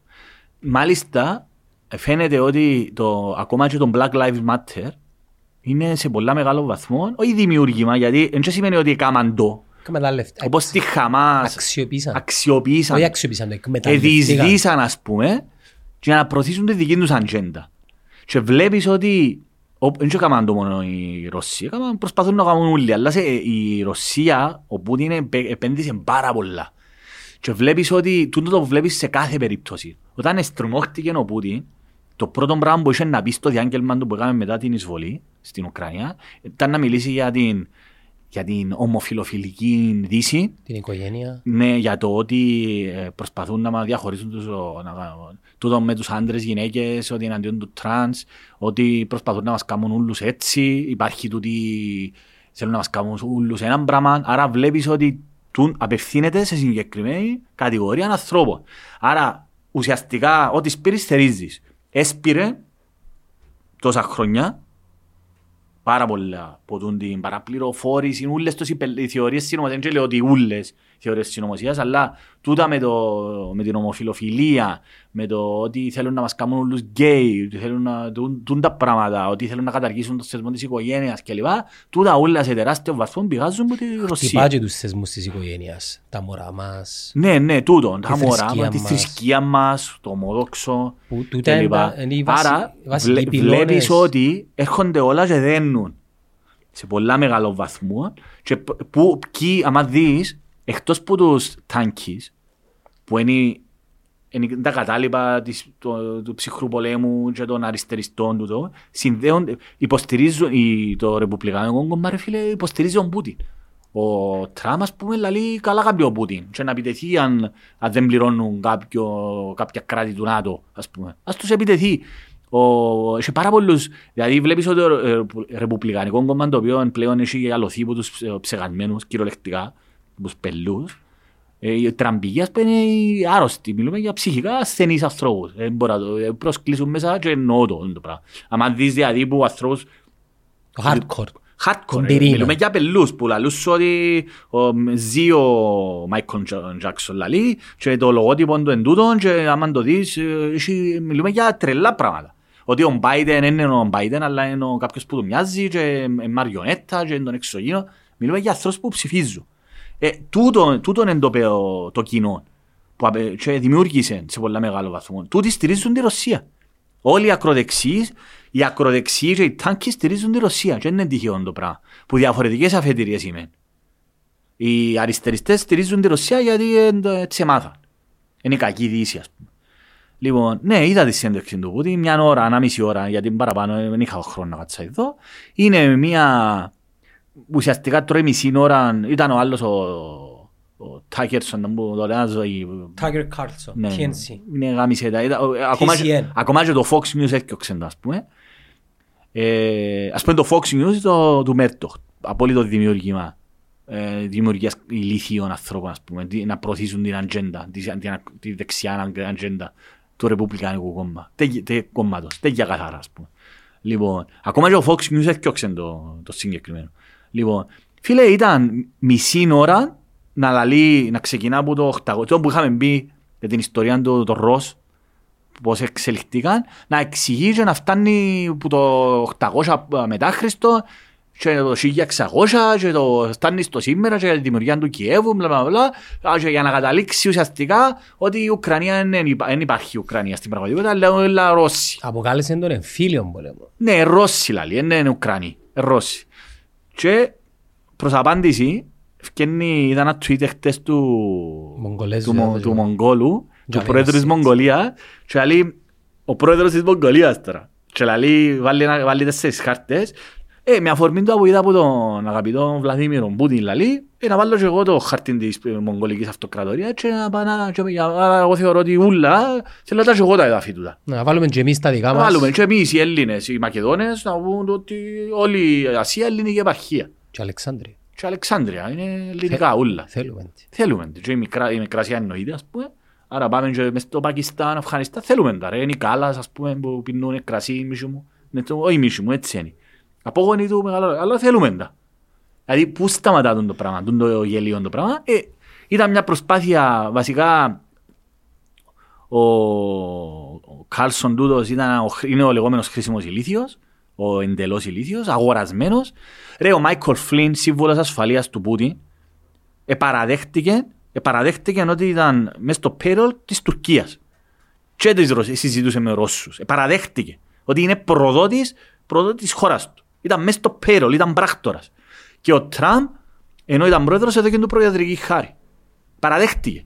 Μάλιστα, φαίνεται ότι το, ακόμα και το Black Lives Matter είναι σε πολλά μεγάλο βαθμό, όχι δημιούργημα, γιατί δεν σημαίνει ότι έκαναν το. Κάμε τα λεφτά. Όπως τη Χαμάς Αξιοποίησαν. αξιοποίησαν, Όχι αξιοποίησαν, το εκμεταλλευτήκαν. εδιεισδύσαν ας πούμε για να προωθήσουν τη δική τους ατζέντα. Και βλέπεις ότι ο- δεν το έκαναν το μόνο η Ρωσία, έκαναν- προσπαθούν να κάνουν όλοι, αλλά σε, η Ρωσία, ο Πούτιν επέ- επένδυσε πάρα πολλά. Και βλέπεις ότι τούτο το βλέπεις σε κάθε περίπτωση. Όταν εστριμώχτηκε ο Πούτιν, το πρώτο πράγμα που είχε να πει στο διάγγελμα του που έκαμε μετά την εισβολή στην Ουκρανία ήταν να μιλήσει για την, για την ομοφυλοφιλική δύση Την οικογένεια. ναι, για το ότι ε, προσπαθούν να μας διαχωρίσουν τους, ο, να, τούτο με τους άντρες, γυναίκες, ότι είναι εναντίον του τρανς, ότι προσπαθούν να μας κάνουν όλους έτσι, υπάρχει τούτη, θέλουν να μας κάνουν όλους έναν πράγμα, άρα βλέπεις ότι τούν απευθύνεται σε συγκεκριμένη κατηγορία ανθρώπων. Άρα ουσιαστικά ό,τι σπείρεις θερίζεις. Έσπηρε τόσα χρόνια πάρα πολλά από τούν την παραπληροφόρηση, ούλες τους υπε- οι θεωρίες συνωμοσίας, δεν λέω ότι ούλες οι θεωρίες συνωμοσίας, αλλά τούτα με, το, με την ομοφιλοφιλία, με το ότι θέλουν να μας κάνουν όλους γκέι, ότι θέλουν να τούν, τούν τα πράγματα, ότι θέλουν να καταργήσουν το θεσμό της οικογένειας κλπ. Τούτα όλα σε τεράστιο βαθμό πηγάζουν από τη Ρωσία. Χτυπά και τους θεσμούς της οικογένειας. Τα μωρά μας. Ναι, ναι, τούτο. Τα θρησκεία μωρά, τη μας. θρησκεία μας, το ομόδοξο Που τούτα κλπ. είναι τα- είναι οι βασι- Άρα οι βασικοί βλέ- πυλώνες. βλέπεις ότι έρχονται όλα και δένουν σε πολλά μεγάλο βαθμό και π- που ποιοι, άμα δεις, εκτός που τους τάγκεις, που είναι, είναι τα κατάλοιπα της, το, του ψυχρού πολέμου και των αριστεριστών του, το, συνδέονται, υποστηρίζουν, η, το ρεπουμπλικάνικο κόμμα, ρε φίλε, υποστηρίζει τον Πούτιν. Ο Τραμ, ας πούμε, λέει καλά κάποιο Πούτιν και να επιτεθεί αν, αν δεν πληρώνουν κάποιο, κάποια κράτη του ΝΑΤΟ, ας πούμε. Ας τους επιτεθεί. Ο, έχει πάρα πολλούς, δηλαδή βλέπεις ότι το ε, ρεπουμπλικανικό κόμμα το οποίο πλέον έχει αλωθεί από τους ε, ψεγασμένους κυριολεκτικά, τους πελούς, ε, οι τραμπικοί ας πούμε είναι οι άρρωστοι, μιλούμε για ψυχικά ασθενείς ανθρώπους. Ε, μπορεί να το ε, προσκλείσουν μέσα και εννοώ το, το πράγμα. Αν δεις δηλαδή που ανθρώπους Το hardcore. hardcore, Τον ε, πυρήνα. μιλούμε για πελούς που λαλούς σου ότι ο, ζει ο Μάικλ Τζάκσον λαλεί και το λογότυπο του εν τούτον και άμα το δεις ε, έχει- μιλούμε για τρελά πράγματα. Ότι ο Biden δεν είναι ο Biden αλλά είναι ο κάποιος που του μοιάζει και είναι μαριονέτα και είναι τον εξωγήινο. Μιλούμε για ανθρώπους που ψηφίζουν. Ε, τούτο, τούτο είναι το, πε- το κοινό που απε- και δημιούργησε σε πολλά μεγάλο βαθμό. Τούτοι στηρίζουν τη Ρωσία. Όλοι οι ακροδεξιοί, οι ακροδεξιοί και οι τάγκοι στηρίζουν τη Ρωσία. Και δεν είναι τυχαίο το πράγμα. Που διαφορετικές αφετηρίες είμαι. Οι αριστεριστές στηρίζουν τη Ρωσία γιατί ε, το- έτσι έμαθαν. Είναι η κακή δύση, ας πούμε. Λοιπόν, ναι, είδα τη συνέντευξη του Πούτιν, μια ώρα, ένα μισή ώρα, γιατί παραπάνω ε, δεν είχα χρόνο να κάτσα εδώ. Είναι μια, ουσιαστικά τρώει μισή ώρα, ήταν ο άλλος ο, ο Τάκερσον, που το λένε ζωή, Tiger Carlson. ναι, TNC. είναι γάμισε τα. ο- ε, Ακόμα, και- TCN. ακόμα και το Fox News έφτιαξε το, ας πούμε. Ε, ας πούμε το Fox News το, του Μέρτοχ. Απόλυτο δημιουργήμα. Ε, δημιουργίας ηλίθιων ανθρώπων, ας πούμε. τι- Να προωθήσουν την ατζέντα, τη, την, τη δεξιά ατζέντα του Ρεπουμπλικανικού κόμμα. Τε, τε, κόμματος, τέτοια καθαρά, ας πούμε. Λοιπόν, ακόμα και ο Fox News έφτιαξε το, το συγκεκριμένο. Λοιπόν, φίλε, ήταν μισή ώρα να λαλεί, να ξεκινά από το 800, το που είχαμε μπει για την ιστορία του το Ρος, πώς εξελιχθήκαν, να εξηγεί και να φτάνει από το 800 μετά Χριστό και το 1600 και το φτάνει στο σήμερα και για τη δημιουργία του Κιέβου, μπλα μπλα μπλα, Α, και για να καταλήξει ουσιαστικά ότι η Ουκρανία δεν υπά- δεν υπάρχει Ουκρανία στην πραγματικότητα, αλλά όλα Ρώσοι. Αποκάλεσε τον εμφύλιο πόλεμο. Ναι, Ρώσοι λαλεί, δεν είναι Ουκρανοί, Ρώσοι. Και προς απάντηση, ευκαινεί, είδα ένα tweet χτες του, Μογγολέζου, του, Μο- διάβαζε. του Μογγόλου, του Τζαβέλας. πρόεδρου της Μογγολίας, και λέει, ο πρόεδρος της Μογγολίας τώρα, και λέει, βάλει, ένα- βάλει τέσσερις χάρτες, ε, με αφορμή του που είδα από τον αγαπητό Βλαδίμιρο Πούτιν λαλεί, ε, να βάλω και εγώ το χάρτη της ε, Μογγολικής Αυτοκρατορίας και να πάω να, και, για- άρα εγώ θεωρώ ότι ούλα, θέλω να τα και εγώ τα εδάφη του. Να βάλουμε και εμείς τα δικά Να μας. βάλουμε και εμείς οι Έλληνες, οι Μακεδόνες, να πούν ότι όλη η Ασία είναι ελληνική επαρχία. Και Αλεξάνδρεια. Και Αλεξάνδρεια, είναι ελληνικά ούλα. Θέλουμε. έτσι. Θέλουμε. Και η, μικρά, η Μικρασία εννοείται, ας πούμε. Άρα πάμε και μες στο Πακιστάν, Αφγανιστάν, θέλουμε τα ρε. Είναι οι κάλας, ας πούμε, που πίνουν κρασί, η μίσου μου. Ναι, το- Όχι η μίσου μου, έτσι είναι. Απόγονοι του μεγάλο, αλλά θέλουμε τα. Δηλαδή, πού σταματά τον το πράγμα, τον το γελίο το πράγμα. Ε, ήταν μια προσπάθεια, βασικά, ο, ο Κάλσον τούτος ήταν, ο, χρ- είναι ο λεγόμενος χρήσιμος ηλίθιος, ο εντελώς ηλίθιος, αγορασμένος. Ρε, ο Μάικολ Φλίν, σύμβολος ασφαλείας του Πούτιν, επαραδέχτηκε, επαραδέχτηκε ότι ήταν μέσα στο payroll της Τουρκίας. Και της Ρωσίας, συζητούσε με Ρώσους. Επαραδέχτηκε ότι είναι προδότης, προδότης της χώρας του. Ήταν μέσα στο payroll, ήταν πράκτορας. Και ο Τραμπ, ενώ ήταν πρόεδρος, έδωκε του προεδρική χάρη. Παραδέχτηκε.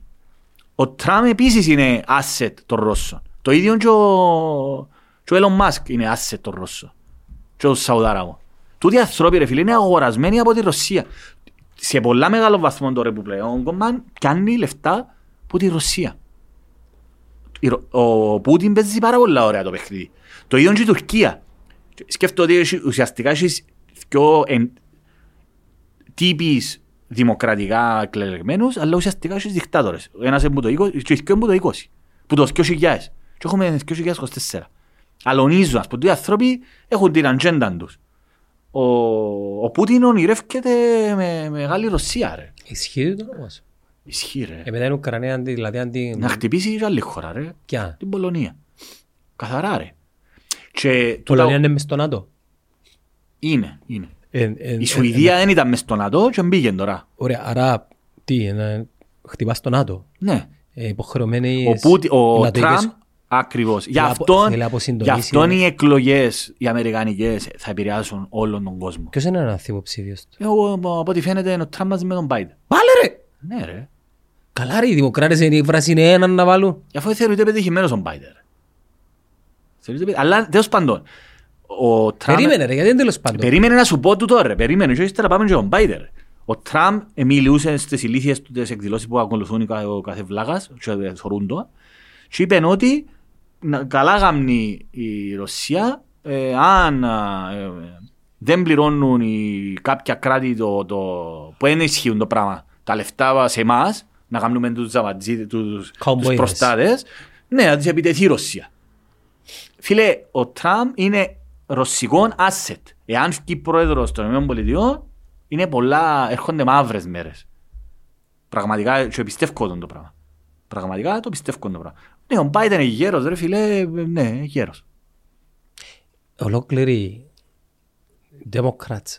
Ο Τραμπ επίσης είναι asset των Ρώσων. Το ίδιο και ο, και ο Elon Musk είναι asset των Ρώσων. Και ο Σαουδάραβο. Τούτοι οι άνθρωποι ρε φίλε είναι αγορασμένοι από τη Ρωσία. Σε πολλά μεγάλο βαθμό τώρα που πλέον κομμάν πιάνει λεφτά από τη Ρωσία. Η Ρο- Ο Πούτιν παίζει πάρα πολλά ωραία το παιχνίδι. Το ίδιο και η Τουρκία. Σκέφτομαι ότι έχει- ουσιαστικά έχεις δυο εν- τύπης δημοκρατικά εκλεγμένους, αλλά ουσιαστικά έχεις δικτάτορες. Ο ένας είναι που το 20 και οι δυο είναι που το 20. Που το 2000. Και έχουμε 2024. Αλωνίζουν, ας πούμε, οι άνθρωποι έχουν την ατζέντα τους. Ο, ο Πούτιν ονειρεύκεται με μεγάλη Ρωσία, ρε. Ισχύει το όμως. Ισχύει, ρε. Ε, μετά είναι Ουκρανία, αντι- δηλαδή αντι... Να χτυπήσει και άλλη χώρα, ρε. Ποια; Την Πολωνία. Καθαρά, ρε. Και Πολωνία τούτα- είναι μες στο ΝΑΤΟ. είναι, είναι. Ε, ε, Η ε, Σουηδία δεν ήταν μες στο ΝΑΤΟ και μπήκε τώρα. Ωραία, άρα τι, να χτυπάς στο ΝΑΤΟ. Ναι. Ε, υποχρεωμένοι... Ο, Πούτι, ο να το Τραμπ, είπες- ακριβώς. Γι' Θέλει απο- αυτόν, θέλει γι' αποσυντονίσει, αυτόν ναι. οι εκλογές, οι αμερικανικές, θα επηρεάσουν όλον τον κόσμο. Ποιος είναι ένας υποψήφιος; Του. Εγώ, από ό,τι φαίνεται, είναι ο Τραμπ μαζί με τον Biden. Πάλε ρε! Ναι, ρε. Καλά ρε, οι δημοκράτες είναι η φράση είναι έναν να βάλουν. Γι' αυτό θεωρείται πετυχημένος ο Biden. Ρε. Θεωρείται πετυχ- Αλλά τέλος πάντων, ο Τραμπ... Περίμενε ρε, γιατί είναι τέλος πάντων; Περίμενε να σου πω του τώρα, περίμενε και ύστερα πάμε και τον Biden. Ο Τραμπ μιλούσε στις ηλίθιες του τις εκδηλώσεις που ακολουθούν οι κα- ο κάθε βλάγας και θωρούν το και είπε ότι να- καλά γάμνει η Ρωσία ε, αν ε, δεν πληρώνουν οι, κάποια κράτη το, το, που δεν ισχύουν το πράγμα τα λεφτά σε εμάς να κάνουμε τους ζαβατζίδες, τους, Cowboys. τους προστάτες ναι, να τους επιτεθεί η Ρωσία. Φίλε, ο Τραμπ είναι ρωσικό asset. Εάν βγει πρόεδρος των ΗΠΑ, είναι πολλά, έρχονται μαύρες μέρες. Πραγματικά, και πιστεύω τον το πράγμα. Πραγματικά το πιστεύω το πράγμα. Ναι, ο Biden είναι γέρος, ρε φίλε, ναι, είναι γέρος. Ολόκληροι Democrats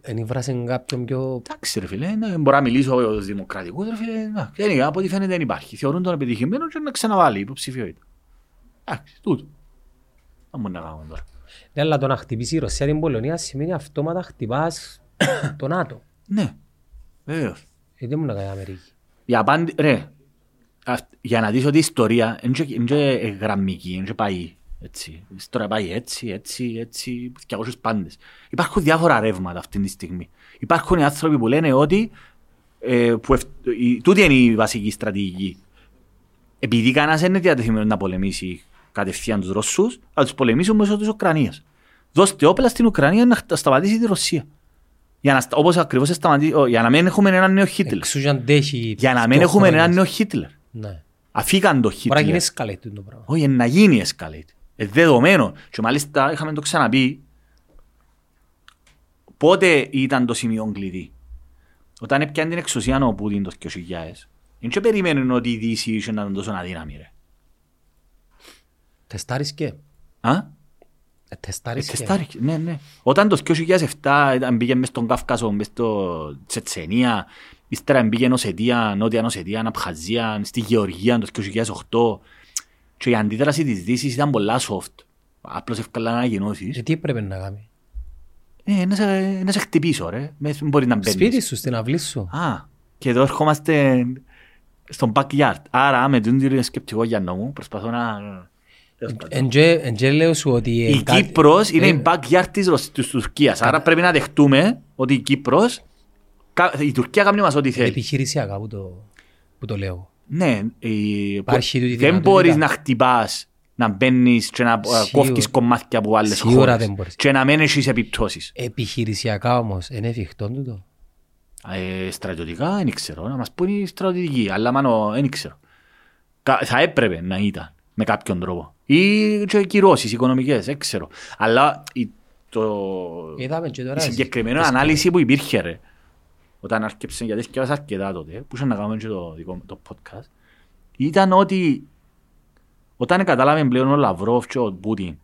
εν ήβρασαν κάποιον πιο... Εντάξει ρε φίλε, ναι, μπορώ να μιλήσω για τους δημοκρατικούς, ρε φίλε, να, δεν είναι, από ό,τι φαίνεται δεν υπάρχει. Θεωρούν τον επιτυχημένο και να ξαναβάλει υποψηφιότητα. Εντάξει, τούτο. Να μου να κάνουμε τώρα. Ναι, αλλά το να χτυπήσει η Ρωσία την Πολωνία σημαίνει αυτόματα χτυπάς το ΝΑΤΟ. Ναι, βεβαίως. Ε, δεν μου να κάνει η Αμερική. Η απάντη, ρε, αυ- για να δεις ότι η ιστορία είναι και- είναι και γραμμική, είναι και πάει έτσι. Η ιστορία πάει έτσι, έτσι, έτσι, και ακούσες πάντες. Υπάρχουν διάφορα ρεύματα αυτή τη στιγμή. Υπάρχουν οι άνθρωποι που λένε ότι ε, που ευ- η, τούτη είναι η βασική στρατηγική. Επειδή κανένας δεν είναι διατεθειμένος να πολεμήσει κατευθείαν τους Ρωσούς, θα τους πολεμήσουν μέσω της Ουκρανίας. Δώστε όπλα στην Ουκρανία να χτα- σταματήσει τη Ρωσία. Για να, στα- όπως ακριβώς σταματήσει, ο, για να μην έχουμε έναν νέο Χίτλερ. Εξού και αντέχει... Για να δυο μην έχουμε χρόνια. έναν νέο Χίτλερ. Ναι. Αφήκαν το Μπορεί να γίνει Χίτλερ. escalate το πράγμα. Όχι, να γίνει escalate. Ε, δεδομένο. Και μάλιστα είχαμε το ξαναπεί. Πότε ήταν το σημείο κλειδί. Όταν έπιανε την εξουσία ο Πούτιν το 2000, δεν και περίμεναν ότι η Δύση είχε να ήταν τόσο αδύναμη ρε. Τεστάρισκε. Α; Ε, Τεστάρισκε. Τεστάρικε, ναι, ναι. Όταν το 2007 ήταν- μπήκε μες στον Καύκασο, μες στο Τσετσενία, ύστερα μπήκε Νοσετία, Νότια Νοσετία, Απχαζία, στη Γεωργία το 2008 και η αντίδραση της Δύσης ήταν πολλά soft. Απλώς εύκολα να γεννώσεις. Ε, τι έπρεπε να κάνει; Ε, να σε, να σε χτυπήσω ρε, δεν μπορεί να μπαίνεις. Σπίτι σου, στην αυλή σου. Α, και εδώ ερχόμαστε στον backyard. Άρα με τον κύριο σκεπτικό για μου προσπαθώ να... Εν και- εν και λέω σου ότι... Η ε, κάτι- Κύπρος είναι ε, η backyard της, Ρωσ- της Τουρκίας. Άρα πρέπει να δεχτούμε ότι η Κύπρος, κα- η Τουρκία κάνει μας ό,τι θέλει. Επιχειρησιακά που το, που το λέω. Ναι, η- Υπάρχει τούτη δεν δυνατότητα. μπορείς να χτυπάς, να μπαίνεις και να ε, Σίγουρα. κόφκεις κομμάτια από άλλες Σίγουρα χώρες δεν μπορείς. και να μην έχεις επιπτώσεις. Επιχειρησιακά όμως, είναι εφικτό τούτο. Ε, στρατιωτικά δεν ξέρω, να μας πούν οι στρατιωτικοί, αλλά μάλλον δεν ξέρω. Κα- Θα έπρεπε να ήταν με κάποιον τρόπο. Ή και κυρώσεις οικονομικές, δεν ξέρω. Αλλά η, το, Είδαμε και η τώρα... συγκεκριμένη τις- ανάλυση που υπήρχε ρε, όταν άρχισε, γιατί σκέφασα αρκετά τότε, που είχε να κάνουμε και το, δικό, μου το podcast, ήταν ότι όταν κατάλαβε πλέον ο Λαυρόφ και ο Πούτιν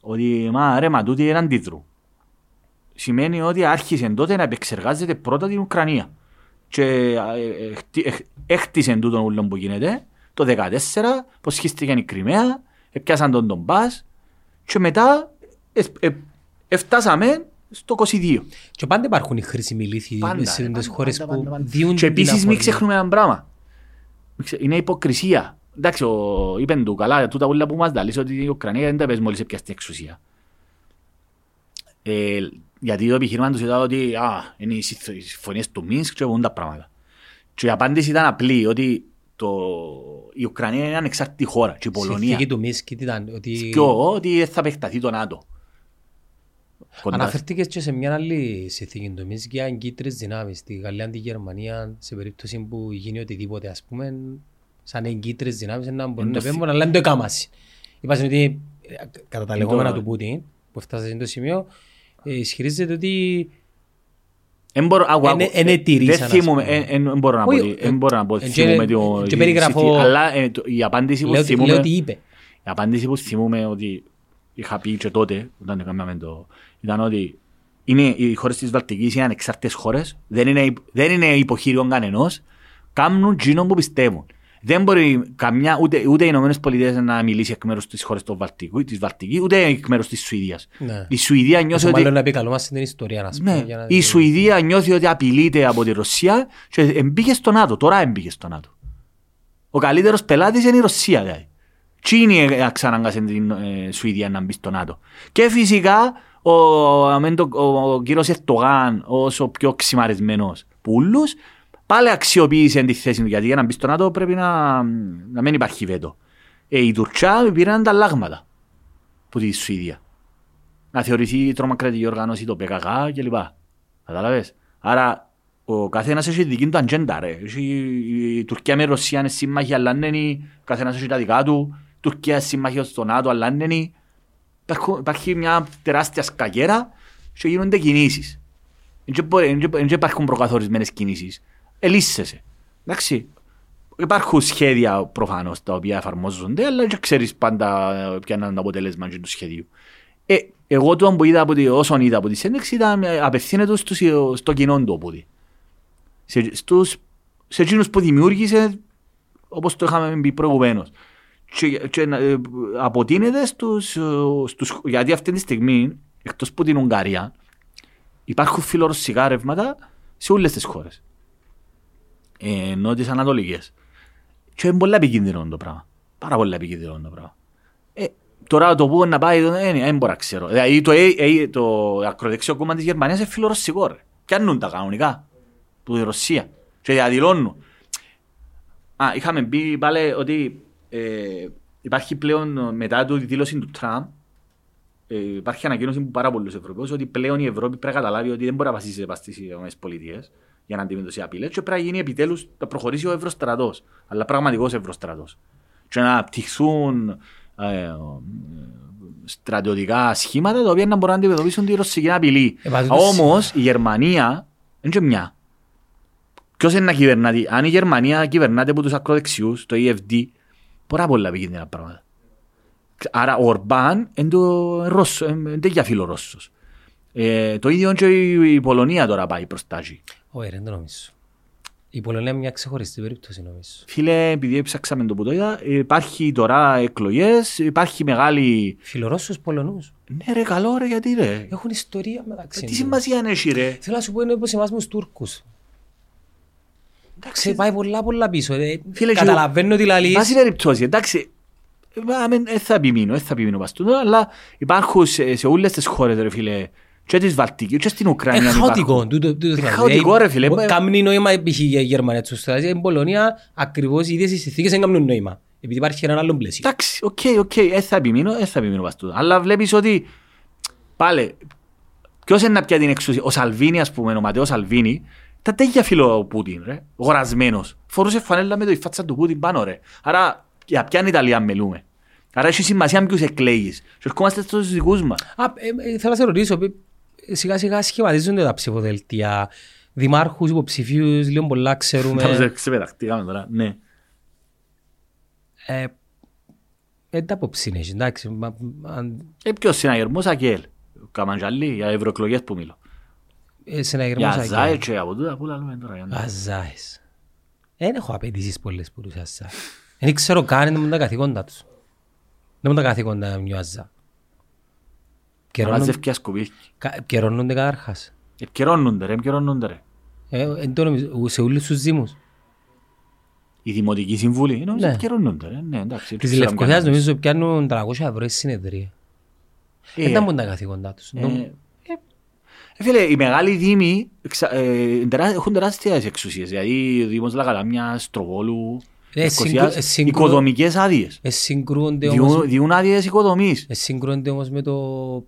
ότι μα ρε μα τούτοι είναι αντίδρου. Σημαίνει ότι άρχισε τότε να επεξεργάζεται πρώτα την Ουκρανία. Και ε, ε, χτί- ε, έχτισε τούτο ούλο που γίνεται το 2014, πως σχίστηκε η Κρυμαία, έπιασαν τον Ντομπάς και μετά ε, ε, εφτάσαμε στο 22. Και πάντα υπάρχουν οι χρήσιμοι λύθοι Πάντα, σε ρε, τις πάντα, χώρες πάντα, που πάντα, πάντα. διούν Και την επίσης μην αφορμή. ξεχνούμε ένα πράγμα. Μην ξε- Είναι υποκρισία. Εντάξει, ο, είπεν του καλά, τούτα όλα που μας δαλείς ότι η Ουκρανία δεν τα πες μόλις έπιασε την εξουσία. Ε, γιατί το επιχείρημα τους ήταν ότι α, είναι οι συμφ- οι συμφωνίες του Μίνσκ και έχουν τα πράγματα. Και η απάντηση ήταν απλή, ότι το, η Ουκρανία είναι ανεξάρτητη χώρα και η Πολωνία. Συνθήκη του Μίσκ ήταν ότι Και ότι δεν θα επεκταθεί το ΝΑΤΟ. Κοντά. αναφέρθηκες και σε μια άλλη συνθήκη του Μίσκ για εγκύτρες δυνάμεις στη Γαλλία, τη Γερμανία, σε περίπτωση που γίνει οτιδήποτε ας πούμε σαν εγκύτρες δυνάμεις να μπορούν Εν να το πέμπουν αλλά δεν το έκαμασαι. Είπασαν ότι ε, κατά τα Εν λεγόμενα το- του Πούτιν που φτάσατε στο σημείο ε, ισχυρίζεται ότι Εν μπορώ- άκου, άκου. Εν- εν ετηρήσαν, Δεν ας θυμούμαι, πούμε. εν- εν μπορώ να πω Όχι, ότι- ε, εν μπορώ να πω ότι ε, και- θυμούμαι ε, το- και η περιγραφώ- συνθήκη, Αλλά ε, το- η απάντηση που λέω, ότι- θυμούμαι λέω ότι είπε. η απάντηση που θυμούμαι ότι είχα πει και τότε όταν έκαναμε το ήταν ότι είναι, οι χώρες της Βαλτικής είναι ανεξάρτητες χώρες δεν είναι, υπ- δεν είναι υποχείριο κανενός κάνουν τζίνο που πιστεύουν δεν μπορεί καμιά, ούτε, ούτε οι Ηνωμένες Πολιτείες να μιλήσει εκ μέρους της χώρας του Βαλτικού, της Βαλτικής, ούτε εκ μέρους της Σουηδίας. Ναι. Η Σουηδία νιώθει Όσο ότι... μάλλον να επικαλούμαστε την ιστορία να πούμε. Ναι, για να- η Σουηδία νιώθει ότι απειλείται από τη Ρωσία και εμπήκε στο ΝΑΤΟ. Τώρα εμπήκε στο ΝΑΤΟ. Ο καλύτερος πελάτης είναι η Ρωσία. Δηλαδή. Τσίνη ξαναγκάσε την ε, Σουηδία να μπει στο ΝΑΤΟ. Και φυσικά ο, αμέν το- ο, ο κύριος Ερτογάν όσο πιο ξημαρισμένος που ούλους πάλι αξιοποίησε τη θέση του γιατί για να μπεις στο ΝΑΤΟ πρέπει να, να μην υπάρχει βέτο. Ε, η Τουρκιά πήραν τα λάγματα που τη Σουηδία να θεωρηθεί τρομακρατική οργάνωση το ΠΚΚ κλπ. Κατάλαβες; Άρα ο καθένας έχει δική του ατζέντα ρε. Έχει, η Τουρκία με η Ρωσία είναι σύμμαχοι αλλά δεν είναι. Ο καθένας έχει τα δικά του. Η Τουρκία είναι σύμμαχη στο ΝΑΤΟ αλλά δεν είναι. Υπάρχουν- Υπάρχει μια τεράστια σκακέρα και γίνονται κινήσεις. Δεν μπορεί- δεν- Δεν υπάρχουν προκαθορισμένες κινήσεις. Ελίσσεσαι. Εντάξει. Υπάρχουν σχέδια προφανώς τα οποία εφαρμόζονται, αλλά δεν ξέρεις πάντα ε, ποια είναι το αποτέλεσμα και του σχεδίου. Ε, εγώ το που είδα από τη, όσον είδα από τη σύνδεξη ήταν ε, απευθύνεται στους, στο κοινό του οπότε. Σε, στους, σε εκείνους που δημιούργησε όπως το είχαμε πει προηγουμένως. Και, και ε, αποτείνεται στους, ε, στους, γιατί αυτή τη στιγμή εκτός από την Ουγγαρία υπάρχουν φιλορωσικά ρεύματα σε όλες τις χώρες. Ε, ενώ τις ανατολικές. Και είναι πολύ επικίνδυνο το πράγμα. Πάρα πολύ επικίνδυνο το πράγμα. Ε, τώρα το πού να πάει, δεν δεν μπορώ να ξέρω. Δηλαδή το, ε, ε, το ακροδεξιό κόμμα της Γερμανίας είναι φιλορωσικό ρε. Πιάνουν τα κανονικά. Που τη Ρωσία. Και διαδηλώνουν. Α, είχαμε πει πάλι ότι ε, υπάρχει πλέον μετά τη δήλωση του Τραμπ ε, υπάρχει ανακοίνωση από πάρα πολλούς Ευρωπαίους ότι πλέον η Ευρώπη πρέπει να καταλάβει ότι δεν μπορεί να βασίζεται στι ΗΠΑ για να αντιμετωπίσει απειλές και πρέπει να γίνει επιτέλους να προχωρήσει ο Ευρωστρατός. Αλλά πραγματικός Ευρωστρατός. Και να απτυχθούν ε, ε, στρατιωτικά σχήματα τα οποία να μπορούν να αντιμετωπίσουν τη ρωσική απειλή. Ε, μα τούτο Όμως η Γερμανία δεν είναι μια. Ποιος είναι να κυβερνάται. Αν η Γερμανία κυβερνάται από τους ακροδεξιούς, το EFD, πολλά πολλά επικίνδυνα πράγματα. Άρα ο Ορμπάν είναι το Ρώσο, είναι τέτοια φίλο Ρώσος. Ε, το ίδιο και η, η Πολωνία τώρα πάει προς τα εκεί. Όχι, δεν το νομίζω. Η Πολωνία είναι μια ξεχωριστή περίπτωση νομίζω. Φίλε, επειδή έψαξαμε το που το είδα, υπάρχει τώρα εκλογές, υπάρχει μεγάλη... Φιλορώσους Πολωνούς Ναι ρε καλό ρε γιατί ρε; έχουν ιστορία μεταξύ Τι τους. σημασία είναι έχει ρε; Θέλω να σου πω είναι όπως εμάς με τους Τούρκους. Εντάξει, Πάει πολλά πολλά πίσω. Ε, Φίλε, Καταλαβαίνω τι λαλείς. Βάση περιπτώσεις, εντάξει, δεν θα επιμείνω, δεν θα επιμείνω πας τούτο, αλλά υπάρχουν σε, σε όλες τις χώρες ρε φίλε, και της Βαλτικής, και στην Είναι Ουκρανία χαοτικό. υπάρχουν. τούτο- τούτο θέλω να πω. χαοτικό, Ε, ρε φίλε. μπο- Κάμνει νόημα π.χ. η Γερμανία τους στράζει. Η Πολωνία ακριβώς οι ίδιες οι συνθήκες δεν κάνουν νόημα. Επειδή υπάρχει έναν άλλον πλαίσιο. Εντάξει, οκ, οκ, δεν θα επιμείνω, δεν θα επιμείνω πας τούτο. Αλλά βλέπεις ότι, πάλι, ποιος είναι να πιάσει την εξουσία, ο Σαλβίνη ας πούμε, ο Ματέος Σαλβίνη, ήταν τέτοια φίλο ο Πούτιν ρε, γορασμένος. Φορούσε φανέλα με το η φάτσα του Πούτιν πάνω ρε. Άρα, για ποια Ιταλία μιλούμε. Άρα έχει σημασία ποιους εκλέγεις. Και ερχόμαστε στους δικούς μας. Α, ε, ε, θέλω να σε ρωτήσω, ε, σιγά σιγά σχηματίζονται τα ψηφοδελτία, δημάρχους, υποψηφίους, λίγο πολλά Θα ξέρουμε. σε ξεπεταχτήκαμε τώρα, ναι. Ε, ε, τα απόψη είναι, εντάξει. μα- αν- Ε, ποιος συναγερμός Ακέλ. Ο Καμαντζαλή, για ευρωεκλογές που μιλώ. ε, Για συναγερμός Ζάε Αγγέλ. και από τούτα που λαλούμε τώρα. για να- Αζάες. Δεν έχω απαιτήσεις πολλές που τους Αζάες. Δεν ξέρω καν είναι τα καθήκοντα τους. Δεν μου τα καθήκοντα μια Αζά. Καιρώνουν- Μαζεύκια σκουπίχη. κα- Καιρώνονται καταρχάς. Επικαιρώνονται ρε, επικαιρώνονται ρε. Ε, εν το νομίζω, σε όλους τους δήμους. Οι δημοτικοί συμβούλοι, νομίζω Ναι. επικαιρώνονται ρε. Ναι, εντάξει. Της ξέρω Λευκοσίας κανένας. νομίζω πιάνουν 300 ευρώ η συνεδρία. Ε, Δεν τα μου τα καθήκοντα τους. ε, Νομ- ε, Φίλε, οι μεγάλοι δήμοι εξα- ε, τερά- έχουν τεράστιες εξουσίες. Δηλαδή, ο Δήμος Λακαδάμια, Στροβόλου, Ε, Λευκοσίας, συγκρου- ε, συγκρου- οικοδομικές άδειες. Ε, συγκρούονται Διούν, όμως, διούν άδειες οικοδομής. ε, συγκρούονται όμως με το